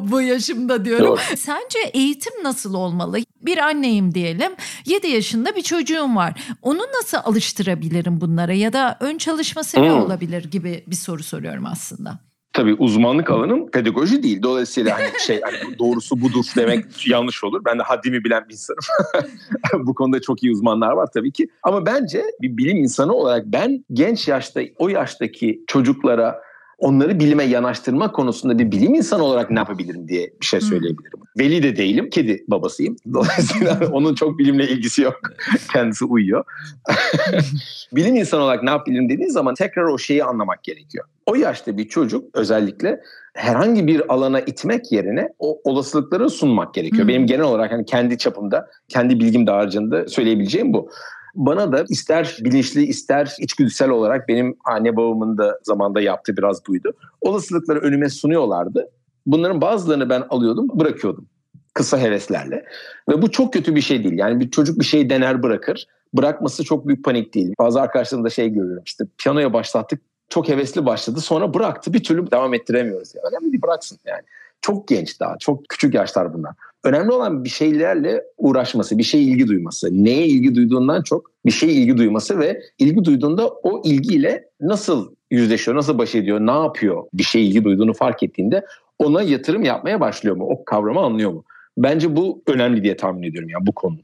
bu yaşımda diyorum. Doğru. Sence eğitim nasıl olmalı? Bir anneyim diyelim. 7 yaşında bir çocuğum var. Onu nasıl alıştırabilirim bunlara ya da ön çalışması ne hmm. olabilir gibi bir soru soruyorum aslında. Tabii uzmanlık alanım pedagoji değil. Dolayısıyla hani şey hani doğrusu budur demek yanlış olur. Ben de haddimi bilen bir insanım. Bu konuda çok iyi uzmanlar var tabii ki. Ama bence bir bilim insanı olarak ben genç yaşta o yaştaki çocuklara onları bilime yanaştırma konusunda bir bilim insanı olarak ne yapabilirim diye bir şey söyleyebilirim. Hmm. Veli de değilim, kedi babasıyım. Dolayısıyla onun çok bilimle ilgisi yok. Kendisi uyuyor. bilim insanı olarak ne yapabilirim dediğiniz zaman tekrar o şeyi anlamak gerekiyor. O yaşta bir çocuk özellikle herhangi bir alana itmek yerine o olasılıkları sunmak gerekiyor. Hmm. Benim genel olarak hani kendi çapımda, kendi bilgim dağarcığında söyleyebileceğim bu. Bana da ister bilinçli ister içgüdüsel olarak benim anne babamın da zamanda yaptığı biraz buydu. Olasılıkları önüme sunuyorlardı. Bunların bazılarını ben alıyordum, bırakıyordum kısa heveslerle. Ve bu çok kötü bir şey değil. Yani bir çocuk bir şey dener bırakır. Bırakması çok büyük panik değil. Bazı arkadaşlarımda şey görüyorum işte piyanoya başlattık çok hevesli başladı sonra bıraktı bir türlü devam ettiremiyoruz. Yani önemli değil bıraksın yani. Çok genç daha çok küçük yaşlar bunlar. Önemli olan bir şeylerle uğraşması, bir şey ilgi duyması. Neye ilgi duyduğundan çok bir şey ilgi duyması ve ilgi duyduğunda o ilgiyle nasıl yüzleşiyor, nasıl baş ediyor, ne yapıyor bir şey ilgi duyduğunu fark ettiğinde ona yatırım yapmaya başlıyor mu? O kavramı anlıyor mu? Bence bu önemli diye tahmin ediyorum yani bu konu.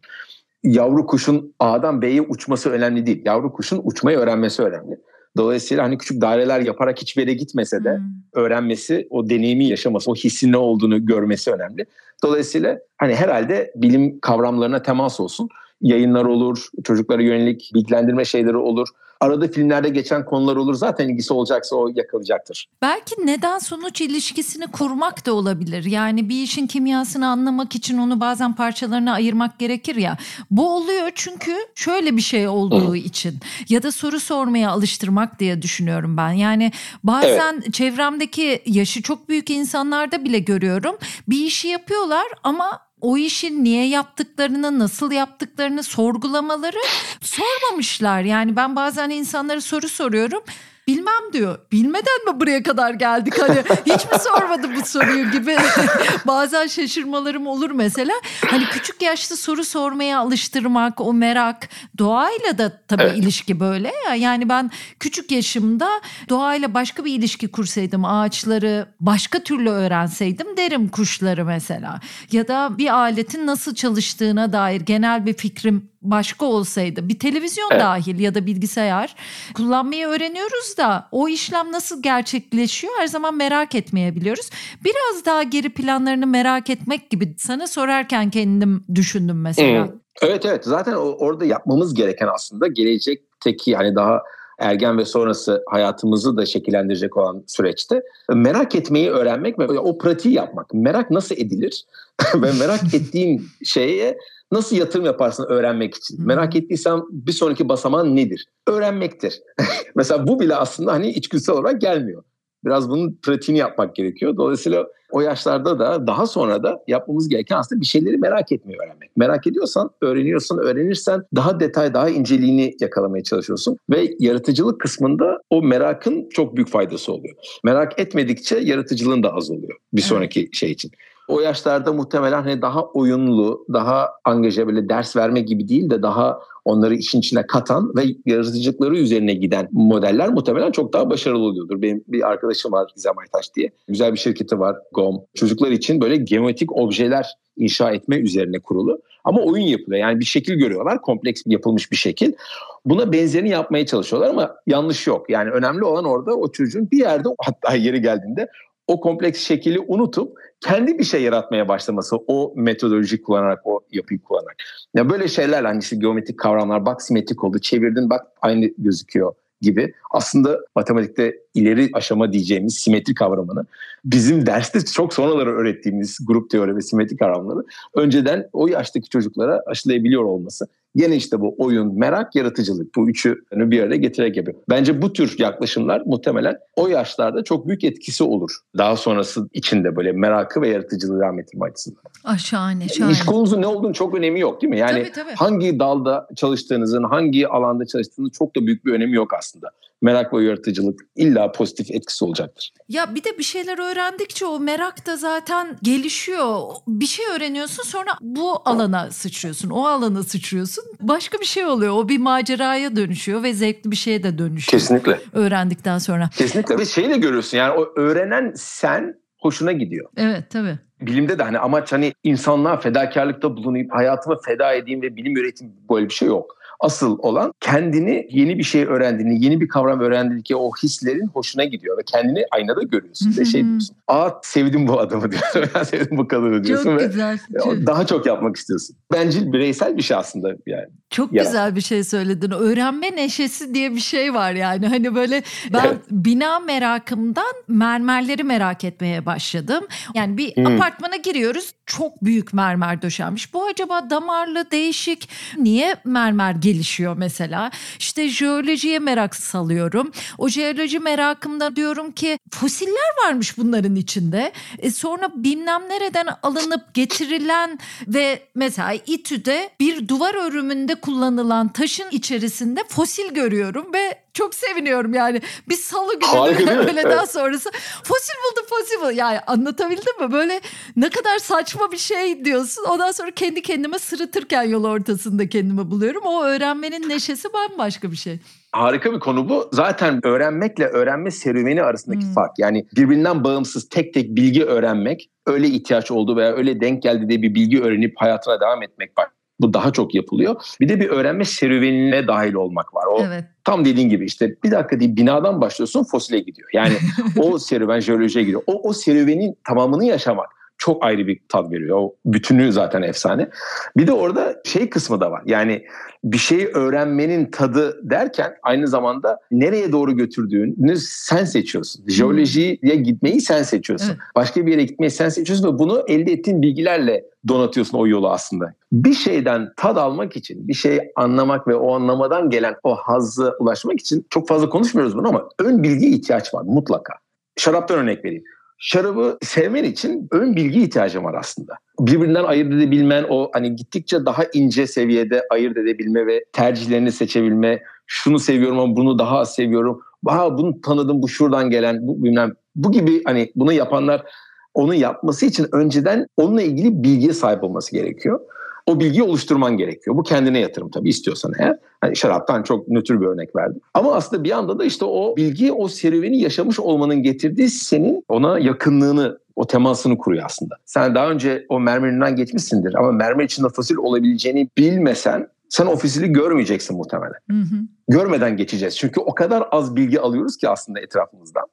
Yavru kuşun A'dan B'ye uçması önemli değil. Yavru kuşun uçmayı öğrenmesi önemli. Dolayısıyla hani küçük daireler yaparak hiçbir yere gitmese de hmm. öğrenmesi, o deneyimi yaşaması, o hissin ne olduğunu görmesi önemli. Dolayısıyla hani herhalde bilim kavramlarına temas olsun. yayınlar olur, çocuklara yönelik bilgilendirme şeyleri olur. Arada filmlerde geçen konular olur. Zaten ilgisi olacaksa o yakalayacaktır. Belki neden sonuç ilişkisini kurmak da olabilir. Yani bir işin kimyasını anlamak için onu bazen parçalarına ayırmak gerekir ya. Bu oluyor çünkü şöyle bir şey olduğu Hı. için ya da soru sormaya alıştırmak diye düşünüyorum ben. Yani bazen evet. çevremdeki yaşı çok büyük insanlarda bile görüyorum. Bir işi yapıyorlar ama o işi niye yaptıklarını, nasıl yaptıklarını sorgulamaları sormamışlar. Yani ben bazen insanlara soru soruyorum. Bilmem diyor. Bilmeden mi buraya kadar geldik hani hiç mi sormadı bu soruyu gibi bazen şaşırmalarım olur mesela. Hani küçük yaşta soru sormaya alıştırmak, o merak doğayla da tabii evet. ilişki böyle ya. Yani ben küçük yaşımda doğayla başka bir ilişki kursaydım, ağaçları başka türlü öğrenseydim derim kuşları mesela. Ya da bir aletin nasıl çalıştığına dair genel bir fikrim başka olsaydı bir televizyon evet. dahil ya da bilgisayar kullanmayı öğreniyoruz da o işlem nasıl gerçekleşiyor her zaman merak etmeyebiliyoruz. Biraz daha geri planlarını merak etmek gibi sana sorarken kendim düşündüm mesela. Hmm. Evet evet zaten orada yapmamız gereken aslında gelecekteki hani daha ergen ve sonrası hayatımızı da şekillendirecek olan süreçte merak etmeyi öğrenmek ve o pratiği yapmak. Merak nasıl edilir? ve merak ettiğin şeye nasıl yatırım yaparsın öğrenmek için? Merak ettiysen bir sonraki basamağın nedir? Öğrenmektir. Mesela bu bile aslında hani içgüdüsel olarak gelmiyor. Biraz bunun pratiğini yapmak gerekiyor. Dolayısıyla o yaşlarda da daha sonra da yapmamız gereken aslında bir şeyleri merak etmeyi öğrenmek. Merak ediyorsan, öğreniyorsan, öğrenirsen daha detay, daha inceliğini yakalamaya çalışıyorsun. Ve yaratıcılık kısmında o merakın çok büyük faydası oluyor. Merak etmedikçe yaratıcılığın da az oluyor bir sonraki evet. şey için. O yaşlarda muhtemelen hani daha oyunlu, daha angaje böyle ders verme gibi değil de daha onları işin içine katan ve yaratıcılıkları üzerine giden modeller muhtemelen çok daha başarılı oluyordur. Benim bir arkadaşım var Gizem Aytaş diye. Güzel bir şirketi var GOM. Çocuklar için böyle geometrik objeler inşa etme üzerine kurulu. Ama oyun yapılıyor. Yani bir şekil görüyorlar. Kompleks yapılmış bir şekil. Buna benzerini yapmaya çalışıyorlar ama yanlış yok. Yani önemli olan orada o çocuğun bir yerde hatta yeri geldiğinde o kompleks şekili unutup kendi bir şey yaratmaya başlaması o metodoloji kullanarak o yapıyı kullanarak. Ya böyle şeyler hani işte geometrik kavramlar bak simetrik oldu çevirdin bak aynı gözüküyor gibi aslında matematikte ileri aşama diyeceğimiz simetri kavramını bizim derste çok sonraları öğrettiğimiz grup teori ve simetri kavramları önceden o yaştaki çocuklara aşılayabiliyor olması. Yine işte bu oyun, merak, yaratıcılık bu üçünü bir araya getirerek yapıyor. Bence bu tür yaklaşımlar muhtemelen o yaşlarda çok büyük etkisi olur. Daha sonrası içinde böyle merakı ve yaratıcılığı devam ettirme açısından. Ah şahane, şahane. İş konunuzun ne olduğunu çok önemi yok değil mi? Yani tabii, tabii. hangi dalda çalıştığınızın, hangi alanda çalıştığınızın çok da büyük bir önemi yok aslında merak ve yaratıcılık illa pozitif etkisi olacaktır. Ya bir de bir şeyler öğrendikçe o merak da zaten gelişiyor. Bir şey öğreniyorsun sonra bu alana sıçrıyorsun, o alana sıçrıyorsun. Başka bir şey oluyor. O bir maceraya dönüşüyor ve zevkli bir şeye de dönüşüyor. Kesinlikle. Öğrendikten sonra. Kesinlikle ve şeyi de görüyorsun yani o öğrenen sen hoşuna gidiyor. Evet tabii. Bilimde de hani amaç hani insanlığa fedakarlıkta bulunayım, hayatımı feda edeyim ve bilim üretim böyle bir şey yok. Asıl olan kendini yeni bir şey öğrendiğini, yeni bir kavram öğrendiğini ki o hislerin hoşuna gidiyor ve kendini aynada görüyorsun ve şey diyorsun. Aa sevdim bu adamı diyorsun. Ben sevdim bu kadını diyorsun çok ve güzel. daha çok yapmak istiyorsun. Bencil bireysel bir şey aslında yani. Çok yarat. güzel bir şey söyledin. Öğrenme neşesi diye bir şey var yani. Hani böyle ben evet. bina merakımdan mermerleri merak etmeye başladım. Yani bir hmm. apartmana giriyoruz. Çok büyük mermer döşenmiş. Bu acaba damarlı, değişik. Niye mermer gelişiyor mesela. İşte jeolojiye merak salıyorum. O jeoloji merakımda diyorum ki fosiller varmış bunların içinde. E sonra bilmem nereden alınıp getirilen ve mesela İTÜ'de bir duvar örümünde kullanılan taşın içerisinde fosil görüyorum ve çok seviniyorum yani. Bir salı günü öğleden evet. sonrası fosil buldum fosil buldum. Yani anlatabildim mi? Böyle ne kadar saçma bir şey diyorsun. Ondan sonra kendi kendime sırıtırken yol ortasında kendimi buluyorum. O öğrenmenin neşesi bambaşka bir şey. Harika bir konu bu. Zaten öğrenmekle öğrenme serüveni arasındaki hmm. fark. Yani birbirinden bağımsız tek tek bilgi öğrenmek, öyle ihtiyaç oldu veya öyle denk geldi diye bir bilgi öğrenip hayatına devam etmek var. Bu daha çok yapılıyor. Bir de bir öğrenme serüvenine dahil olmak var. O evet. tam dediğin gibi işte bir dakika değil binadan başlıyorsun fosile gidiyor. Yani o serüven jeolojiye gidiyor. O, o serüvenin tamamını yaşamak çok ayrı bir tat veriyor. O bütünlüğü zaten efsane. Bir de orada şey kısmı da var. Yani bir şeyi öğrenmenin tadı derken aynı zamanda nereye doğru götürdüğünü sen seçiyorsun. Hmm. Jeolojiye gitmeyi sen seçiyorsun. Başka bir yere gitmeyi sen seçiyorsun ve bunu elde ettiğin bilgilerle donatıyorsun o yolu aslında. Bir şeyden tad almak için, bir şey anlamak ve o anlamadan gelen o hazzı ulaşmak için çok fazla konuşmuyoruz bunu ama ön bilgiye ihtiyaç var mutlaka. Şaraptan örnek vereyim şarabı sevmen için ön bilgi ihtiyacım var aslında. Birbirinden ayırt edebilmen, o hani gittikçe daha ince seviyede ayırt edebilme ve tercihlerini seçebilme. Şunu seviyorum ama bunu daha az seviyorum. Ha bunu tanıdım, bu şuradan gelen, bu bilmem. Bu gibi hani bunu yapanlar onu yapması için önceden onunla ilgili bilgiye sahip olması gerekiyor o bilgiyi oluşturman gerekiyor. Bu kendine yatırım tabii istiyorsan eğer. Hani şaraptan çok nötr bir örnek verdim. Ama aslında bir anda da işte o bilgi, o serüveni yaşamış olmanın getirdiği senin ona yakınlığını, o temasını kuruyor aslında. Sen daha önce o mermerinden geçmişsindir ama mermer içinde fosil olabileceğini bilmesen sen o fosili görmeyeceksin muhtemelen. Hı hı. Görmeden geçeceğiz. Çünkü o kadar az bilgi alıyoruz ki aslında etrafımızdan.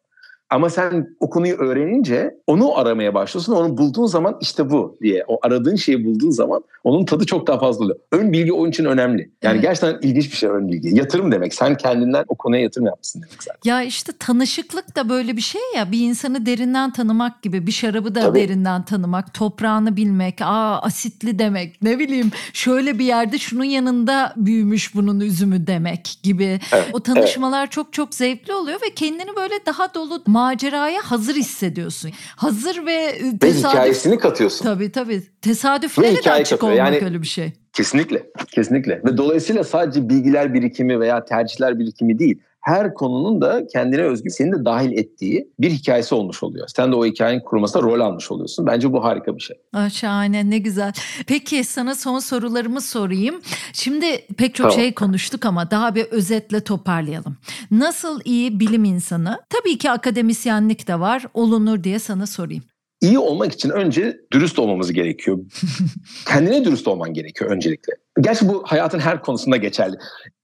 Ama sen o konuyu öğrenince onu aramaya başlıyorsun. Onu bulduğun zaman işte bu diye. O aradığın şeyi bulduğun zaman onun tadı çok daha fazla oluyor. Ön bilgi onun için önemli. Yani evet. gerçekten ilginç bir şey ön bilgi. Yatırım demek. Sen kendinden o konuya yatırım yapmışsın demek zaten. Ya işte tanışıklık da böyle bir şey ya. Bir insanı derinden tanımak gibi. Bir şarabı da Tabii. derinden tanımak. Toprağını bilmek. Aa asitli demek. Ne bileyim şöyle bir yerde şunun yanında büyümüş bunun üzümü demek gibi. Evet. O tanışmalar evet. çok çok zevkli oluyor ve kendini böyle daha dolu maceraya hazır hissediyorsun. Hazır ve tesadüf. Ve hikayesini katıyorsun. Tabii tabii. Tesadüflere de açık katıyor. olmak yani, öyle bir şey. Kesinlikle. Kesinlikle. Ve dolayısıyla sadece bilgiler birikimi veya tercihler birikimi değil her konunun da kendine özgü seni de dahil ettiği bir hikayesi olmuş oluyor. Sen de o hikayenin kurmasında rol almış oluyorsun. Bence bu harika bir şey. Aa, şahane ne güzel. Peki sana son sorularımı sorayım. Şimdi pek çok tamam. şey konuştuk ama daha bir özetle toparlayalım. Nasıl iyi bilim insanı? Tabii ki akademisyenlik de var. Olunur diye sana sorayım iyi olmak için önce dürüst olmamız gerekiyor. Kendine dürüst olman gerekiyor öncelikle. Gerçi bu hayatın her konusunda geçerli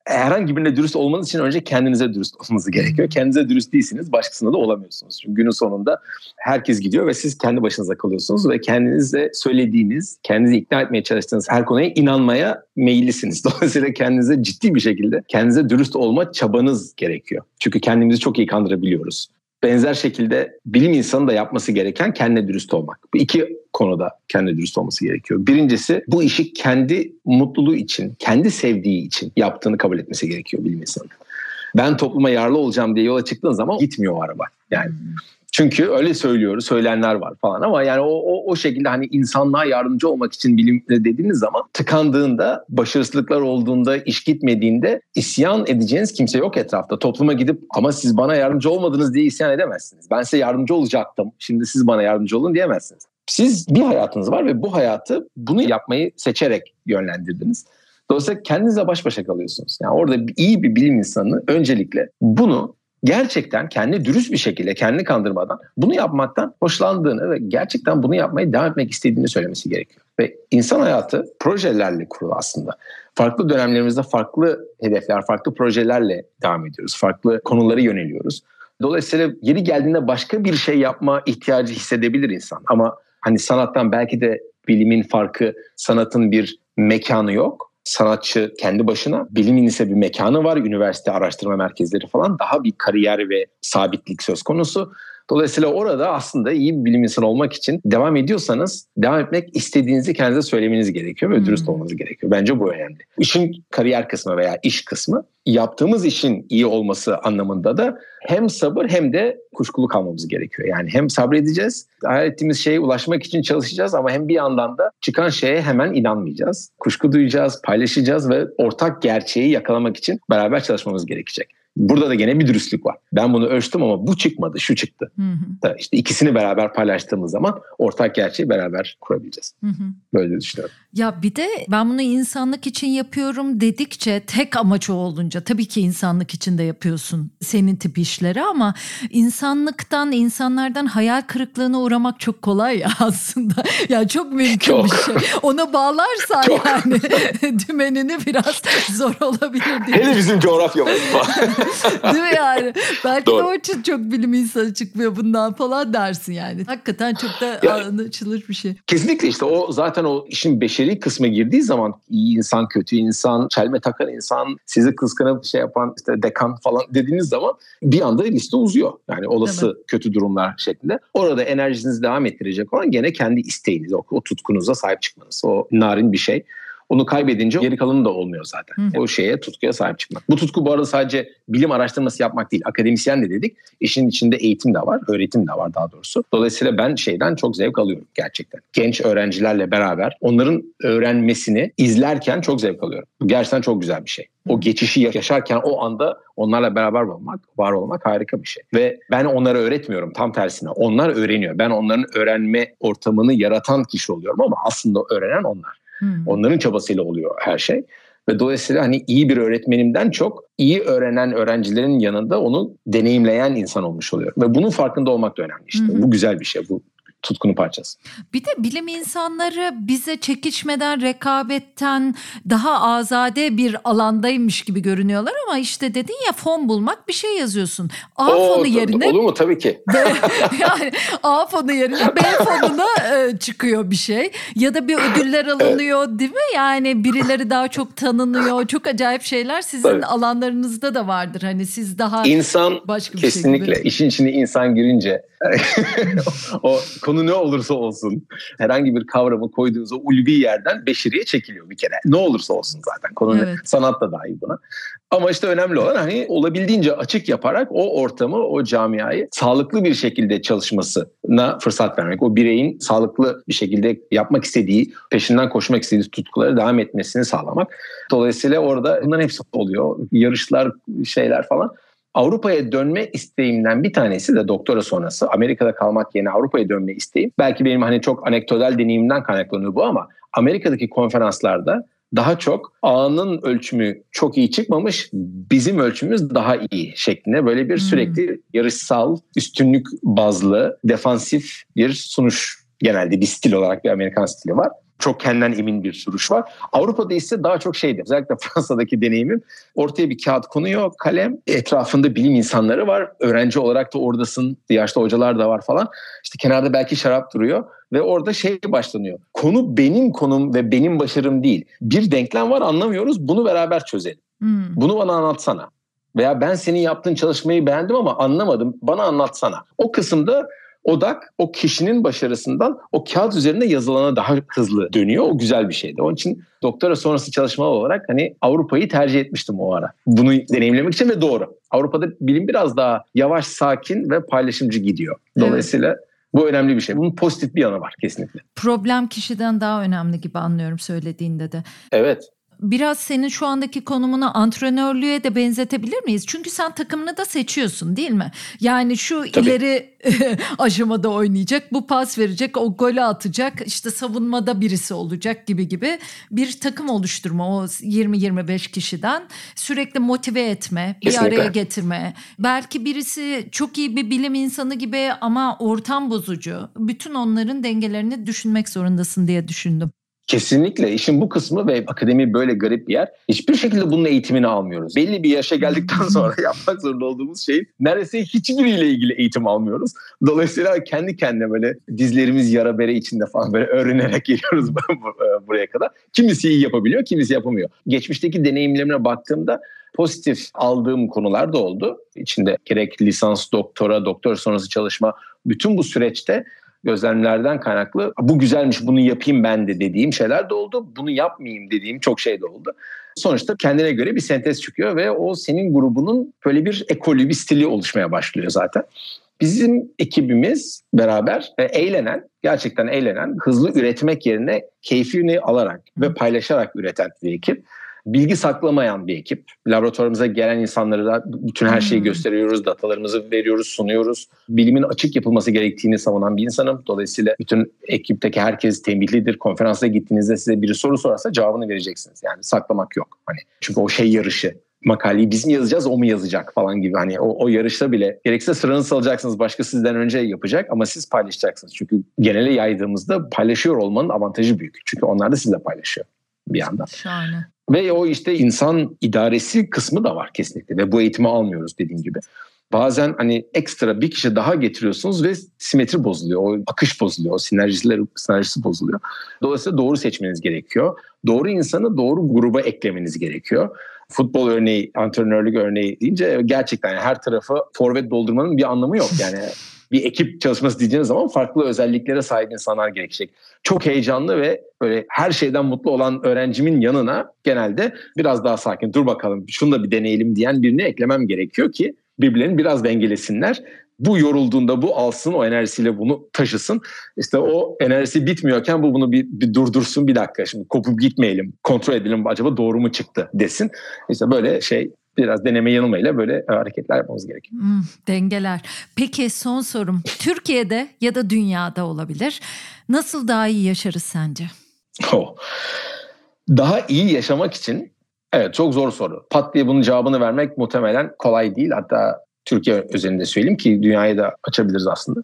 herhangi birine dürüst olmanız için önce kendinize dürüst olmanız gerekiyor. Kendinize dürüst değilsiniz başkasına da olamıyorsunuz. Çünkü günün sonunda herkes gidiyor ve siz kendi başınıza kalıyorsunuz ve kendinize söylediğiniz, kendinizi ikna etmeye çalıştığınız her konuya inanmaya meyillisiniz. Dolayısıyla kendinize ciddi bir şekilde kendinize dürüst olma çabanız gerekiyor. Çünkü kendimizi çok iyi kandırabiliyoruz benzer şekilde bilim insanı da yapması gereken kendine dürüst olmak. Bu iki konuda kendine dürüst olması gerekiyor. Birincisi bu işi kendi mutluluğu için, kendi sevdiği için yaptığını kabul etmesi gerekiyor bilim insanı. Ben topluma yararlı olacağım diye yola çıktığın zaman gitmiyor o araba. Yani çünkü öyle söylüyoruz, söyleyenler var falan ama yani o, o, o şekilde hani insanlığa yardımcı olmak için bilim dediğiniz zaman tıkandığında, başarısızlıklar olduğunda, iş gitmediğinde isyan edeceğiniz kimse yok etrafta. Topluma gidip ama siz bana yardımcı olmadınız diye isyan edemezsiniz. Ben size yardımcı olacaktım, şimdi siz bana yardımcı olun diyemezsiniz. Siz bir hayatınız var ve bu hayatı bunu yapmayı seçerek yönlendirdiniz. Dolayısıyla kendinize baş başa kalıyorsunuz. Yani orada iyi bir bilim insanı öncelikle bunu gerçekten kendi dürüst bir şekilde kendini kandırmadan bunu yapmaktan hoşlandığını ve gerçekten bunu yapmayı devam etmek istediğini söylemesi gerekiyor. Ve insan hayatı projelerle kurulu aslında. Farklı dönemlerimizde farklı hedefler, farklı projelerle devam ediyoruz. Farklı konuları yöneliyoruz. Dolayısıyla yeri geldiğinde başka bir şey yapma ihtiyacı hissedebilir insan. Ama hani sanattan belki de bilimin farkı, sanatın bir mekanı yok sanatçı kendi başına, bilimin ise bir mekanı var, üniversite araştırma merkezleri falan daha bir kariyer ve sabitlik söz konusu. Dolayısıyla orada aslında iyi bir bilim insanı olmak için devam ediyorsanız devam etmek istediğinizi kendinize söylemeniz gerekiyor ve hmm. dürüst olmanız gerekiyor. Bence bu önemli. İşin kariyer kısmı veya iş kısmı yaptığımız işin iyi olması anlamında da hem sabır hem de kuşkulu kalmamız gerekiyor. Yani hem sabredeceğiz, hayal ettiğimiz şeye ulaşmak için çalışacağız ama hem bir yandan da çıkan şeye hemen inanmayacağız. Kuşku duyacağız, paylaşacağız ve ortak gerçeği yakalamak için beraber çalışmamız gerekecek. Burada da gene bir dürüstlük var. Ben bunu ölçtüm ama bu çıkmadı, şu çıktı. Hı hı. İşte ikisini beraber paylaştığımız zaman ortak gerçeği beraber kurabileceğiz. Hı hı. Böyle düşünüyorum. Ya bir de ben bunu insanlık için yapıyorum dedikçe tek amacı olunca tabii ki insanlık için de yapıyorsun senin tip işleri ama insanlıktan, insanlardan hayal kırıklığına uğramak çok kolay ya aslında. Ya çok mümkün çok. bir şey. Ona bağlarsan çok. yani dümenini biraz zor olabilir diye. Hele bizim coğrafyamız Değil mi yani? Belki Doğru. de o için çok bilim insanı çıkmıyor bundan falan dersin yani. Hakikaten çok da anlaşılır bir şey. Kesinlikle işte o zaten o işin beşeri kısmı girdiği zaman iyi insan, kötü insan, çelme takan insan, sizi kıskanıp şey yapan işte dekan falan dediğiniz zaman bir anda liste uzuyor. Yani olası evet. kötü durumlar şeklinde. Orada enerjinizi devam ettirecek olan gene kendi isteğiniz, o, o tutkunuza sahip çıkmanız. O narin bir şey. Onu kaybedince geri kalanı da olmuyor zaten. Hı. O şeye tutkuya sahip çıkmak. Bu tutku bu arada sadece bilim araştırması yapmak değil. Akademisyen de dedik. İşin içinde eğitim de var. Öğretim de var daha doğrusu. Dolayısıyla ben şeyden çok zevk alıyorum gerçekten. Genç öğrencilerle beraber onların öğrenmesini izlerken çok zevk alıyorum. Bu gerçekten çok güzel bir şey. O geçişi yaşarken o anda onlarla beraber olmak, var olmak harika bir şey. Ve ben onlara öğretmiyorum tam tersine. Onlar öğreniyor. Ben onların öğrenme ortamını yaratan kişi oluyorum ama aslında öğrenen onlar. Hmm. Onların çabasıyla oluyor her şey. Ve dolayısıyla hani iyi bir öğretmenimden çok iyi öğrenen öğrencilerin yanında onu deneyimleyen insan olmuş oluyor. Ve bunun farkında olmak da önemli işte. Hı Bu güzel bir şey. Bu tutkunun parçası. Bir de bilim insanları bize çekişmeden, rekabetten daha azade bir alandaymış gibi görünüyorlar ama işte dedin ya fon bulmak bir şey yazıyorsun. A Oo, fonu yerine olur mu tabii ki. B, yani A fonu yerine B fonuna e, çıkıyor bir şey ya da bir ödüller alınıyor evet. değil mi? Yani birileri daha çok tanınıyor. Çok acayip şeyler sizin tabii. alanlarınızda da vardır. Hani siz daha insan başka bir kesinlikle şey gibi. işin içine insan girince o konu ne olursa olsun herhangi bir kavramı koyduğunuzda ulvi yerden beşeriye çekiliyor bir kere. Ne olursa olsun zaten. Konu evet. sanat da dahil buna. Ama işte önemli olan hani olabildiğince açık yaparak o ortamı, o camiayı sağlıklı bir şekilde çalışmasına fırsat vermek. O bireyin sağlıklı bir şekilde yapmak istediği, peşinden koşmak istediği tutkuları devam etmesini sağlamak. Dolayısıyla orada bunların hepsi oluyor. Yarışlar, şeyler falan. Avrupa'ya dönme isteğimden bir tanesi de doktora sonrası Amerika'da kalmak yerine Avrupa'ya dönme isteğim. Belki benim hani çok anekdotal deneyimimden kaynaklanıyor bu ama Amerika'daki konferanslarda daha çok A'nın ölçümü çok iyi çıkmamış, bizim ölçümümüz daha iyi şeklinde böyle bir hmm. sürekli yarışsal, üstünlük bazlı, defansif bir sunuş genelde bir stil olarak bir Amerikan stili var çok kendinden emin bir sürüş var. Avrupa'da ise daha çok şeydir. Özellikle Fransa'daki deneyimim. Ortaya bir kağıt konuyor, kalem. Etrafında bilim insanları var. Öğrenci olarak da oradasın. Yaşlı hocalar da var falan. İşte kenarda belki şarap duruyor. Ve orada şey başlanıyor. Konu benim konum ve benim başarım değil. Bir denklem var anlamıyoruz. Bunu beraber çözelim. Hmm. Bunu bana anlatsana. Veya ben senin yaptığın çalışmayı beğendim ama anlamadım. Bana anlatsana. O kısımda odak o kişinin başarısından o kağıt üzerinde yazılana daha hızlı dönüyor. O güzel bir şeydi. Onun için doktora sonrası çalışma olarak hani Avrupa'yı tercih etmiştim o ara. Bunu deneyimlemek için ve doğru. Avrupa'da bilim biraz daha yavaş, sakin ve paylaşımcı gidiyor. Dolayısıyla evet. Bu önemli bir şey. Bunun pozitif bir yanı var kesinlikle. Problem kişiden daha önemli gibi anlıyorum söylediğinde de. Evet biraz senin şu andaki konumunu antrenörlüğe de benzetebilir miyiz? Çünkü sen takımını da seçiyorsun değil mi? Yani şu Tabii. ileri aşamada oynayacak, bu pas verecek, o golü atacak, işte savunmada birisi olacak gibi gibi bir takım oluşturma o 20-25 kişiden sürekli motive etme, Kesinlikle. bir araya getirme. Belki birisi çok iyi bir bilim insanı gibi ama ortam bozucu. Bütün onların dengelerini düşünmek zorundasın diye düşündüm. Kesinlikle işin bu kısmı ve akademi böyle garip bir yer. Hiçbir şekilde bunun eğitimini almıyoruz. Belli bir yaşa geldikten sonra yapmak zorunda olduğumuz şey neredeyse hiçbiriyle ilgili eğitim almıyoruz. Dolayısıyla kendi kendine böyle dizlerimiz yara bere içinde falan böyle öğrenerek geliyoruz e, buraya kadar. Kimisi iyi yapabiliyor, kimisi yapamıyor. Geçmişteki deneyimlerime baktığımda pozitif aldığım konular da oldu. İçinde gerek lisans, doktora, doktor sonrası çalışma bütün bu süreçte gözlemlerden kaynaklı bu güzelmiş bunu yapayım ben de dediğim şeyler de oldu. Bunu yapmayayım dediğim çok şey de oldu. Sonuçta kendine göre bir sentez çıkıyor ve o senin grubunun böyle bir ekolü, bir stili oluşmaya başlıyor zaten. Bizim ekibimiz beraber e, eğlenen, gerçekten eğlenen, hızlı üretmek yerine keyfini alarak ve paylaşarak üreten bir ekip bilgi saklamayan bir ekip. Laboratuvarımıza gelen insanlara da bütün her şeyi hmm. gösteriyoruz, datalarımızı veriyoruz, sunuyoruz. Bilimin açık yapılması gerektiğini savunan bir insanım. Dolayısıyla bütün ekipteki herkes tembihlidir. Konferansa gittiğinizde size biri soru sorarsa cevabını vereceksiniz. Yani saklamak yok. Hani çünkü o şey yarışı makaleyi biz mi yazacağız o mu yazacak falan gibi hani o, o yarışta bile gerekse sıranızı alacaksınız başka sizden önce yapacak ama siz paylaşacaksınız. Çünkü genele yaydığımızda paylaşıyor olmanın avantajı büyük. Çünkü onlar da sizle paylaşıyor bir yandan. Şahane. Ve o işte insan idaresi kısmı da var kesinlikle ve bu eğitimi almıyoruz dediğim gibi. Bazen hani ekstra bir kişi daha getiriyorsunuz ve simetri bozuluyor. O akış bozuluyor. O sinerjiler, sinerjisi bozuluyor. Dolayısıyla doğru seçmeniz gerekiyor. Doğru insanı doğru gruba eklemeniz gerekiyor. Futbol örneği, antrenörlük örneği deyince gerçekten her tarafı forvet doldurmanın bir anlamı yok. Yani bir ekip çalışması diyeceğiniz zaman farklı özelliklere sahip insanlar gerekecek. Çok heyecanlı ve böyle her şeyden mutlu olan öğrencimin yanına genelde biraz daha sakin dur bakalım şunu da bir deneyelim diyen birini eklemem gerekiyor ki birbirlerini biraz dengelesinler. Bu yorulduğunda bu alsın o enerjisiyle bunu taşısın. İşte o enerjisi bitmiyorken bu bunu bir, bir durdursun bir dakika şimdi kopup gitmeyelim kontrol edelim acaba doğru mu çıktı desin. İşte böyle şey biraz deneme yanılmayla böyle e, hareketler yapmamız gerekiyor. Hmm, dengeler. Peki son sorum. Türkiye'de ya da dünyada olabilir. Nasıl daha iyi yaşarız sence? Oh. Daha iyi yaşamak için evet çok zor soru. Pat diye bunun cevabını vermek muhtemelen kolay değil. Hatta Türkiye özelinde söyleyeyim ki dünyayı da açabiliriz aslında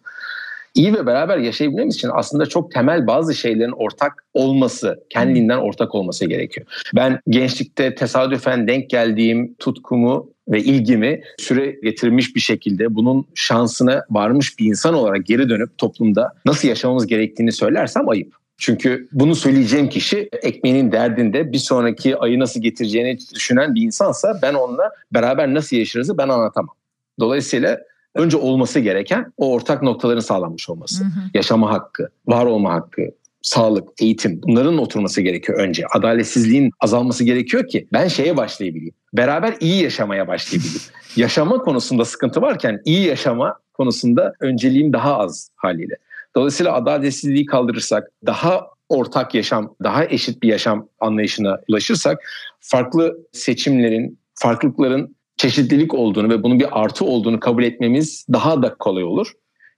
iyi ve beraber yaşayabilmemiz için aslında çok temel bazı şeylerin ortak olması, kendinden ortak olması gerekiyor. Ben gençlikte tesadüfen denk geldiğim tutkumu ve ilgimi süre getirmiş bir şekilde bunun şansına varmış bir insan olarak geri dönüp toplumda nasıl yaşamamız gerektiğini söylersem ayıp. Çünkü bunu söyleyeceğim kişi ekmeğinin derdinde bir sonraki ayı nasıl getireceğini düşünen bir insansa ben onunla beraber nasıl yaşarızı ben anlatamam. Dolayısıyla önce olması gereken o ortak noktaların sağlanmış olması. Hı hı. Yaşama hakkı, var olma hakkı, sağlık, eğitim bunların oturması gerekiyor önce. Adaletsizliğin azalması gerekiyor ki ben şeye başlayabileyim. Beraber iyi yaşamaya başlayabileyim. yaşama konusunda sıkıntı varken iyi yaşama konusunda önceliğim daha az haliyle. Dolayısıyla adaletsizliği kaldırırsak, daha ortak yaşam, daha eşit bir yaşam anlayışına ulaşırsak farklı seçimlerin, farklılıkların çeşitlilik olduğunu ve bunun bir artı olduğunu kabul etmemiz daha da kolay olur.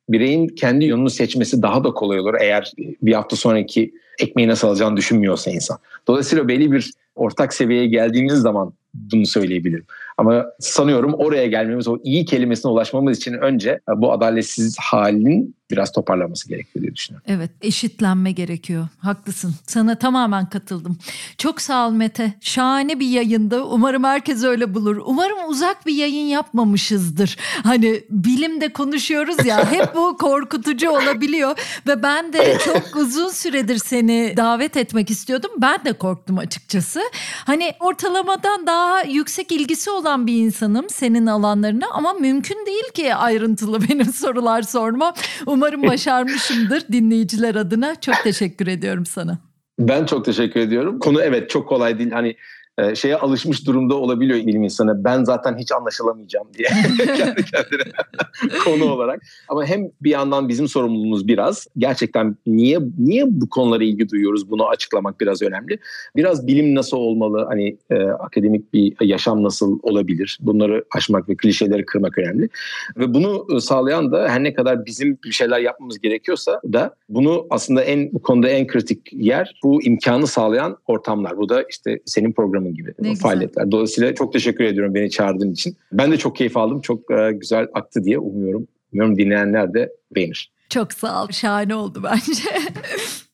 Bireyin kendi yolunu seçmesi daha da kolay olur eğer bir hafta sonraki ekmeği nasıl alacağını düşünmüyorsa insan. Dolayısıyla belli bir ortak seviyeye geldiğimiz zaman bunu söyleyebilirim. Ama sanıyorum oraya gelmemiz, o iyi kelimesine ulaşmamız için önce bu adaletsiz halin biraz toparlanması gerekiyor diye düşünüyorum. Evet eşitlenme gerekiyor. Haklısın. Sana tamamen katıldım. Çok sağ ol Mete. Şahane bir yayında. Umarım herkes öyle bulur. Umarım uzak bir yayın yapmamışızdır. Hani bilimde konuşuyoruz ya hep bu korkutucu olabiliyor. Ve ben de çok uzun süredir seni davet etmek istiyordum. Ben de korktum açıkçası. Hani ortalamadan daha yüksek ilgisi olan bir insanım senin alanlarına ama mümkün değil ki ayrıntılı benim sorular sormam. Umarım başarmışımdır dinleyiciler adına. Çok teşekkür ediyorum sana. Ben çok teşekkür ediyorum. Konu evet çok kolay değil. Hani e, şeye alışmış durumda olabiliyor bilim insanı. Ben zaten hiç anlaşılamayacağım diye kendi kendine konu olarak. Ama hem bir yandan bizim sorumluluğumuz biraz gerçekten niye niye bu konulara ilgi duyuyoruz bunu açıklamak biraz önemli. Biraz bilim nasıl olmalı hani e, akademik bir yaşam nasıl olabilir bunları aşmak ve klişeleri kırmak önemli. Ve bunu sağlayan da her ne kadar bizim bir şeyler yapmamız gerekiyorsa da bunu aslında en bu konuda en kritik yer bu imkanı sağlayan ortamlar. Bu da işte senin programın programı gibi ne faaliyetler. Güzel. Dolayısıyla çok teşekkür ediyorum beni çağırdığın için. Ben de çok keyif aldım. Çok e, güzel aktı diye umuyorum. Umuyorum dinleyenler de beğenir. Çok sağ ol. Şahane oldu bence.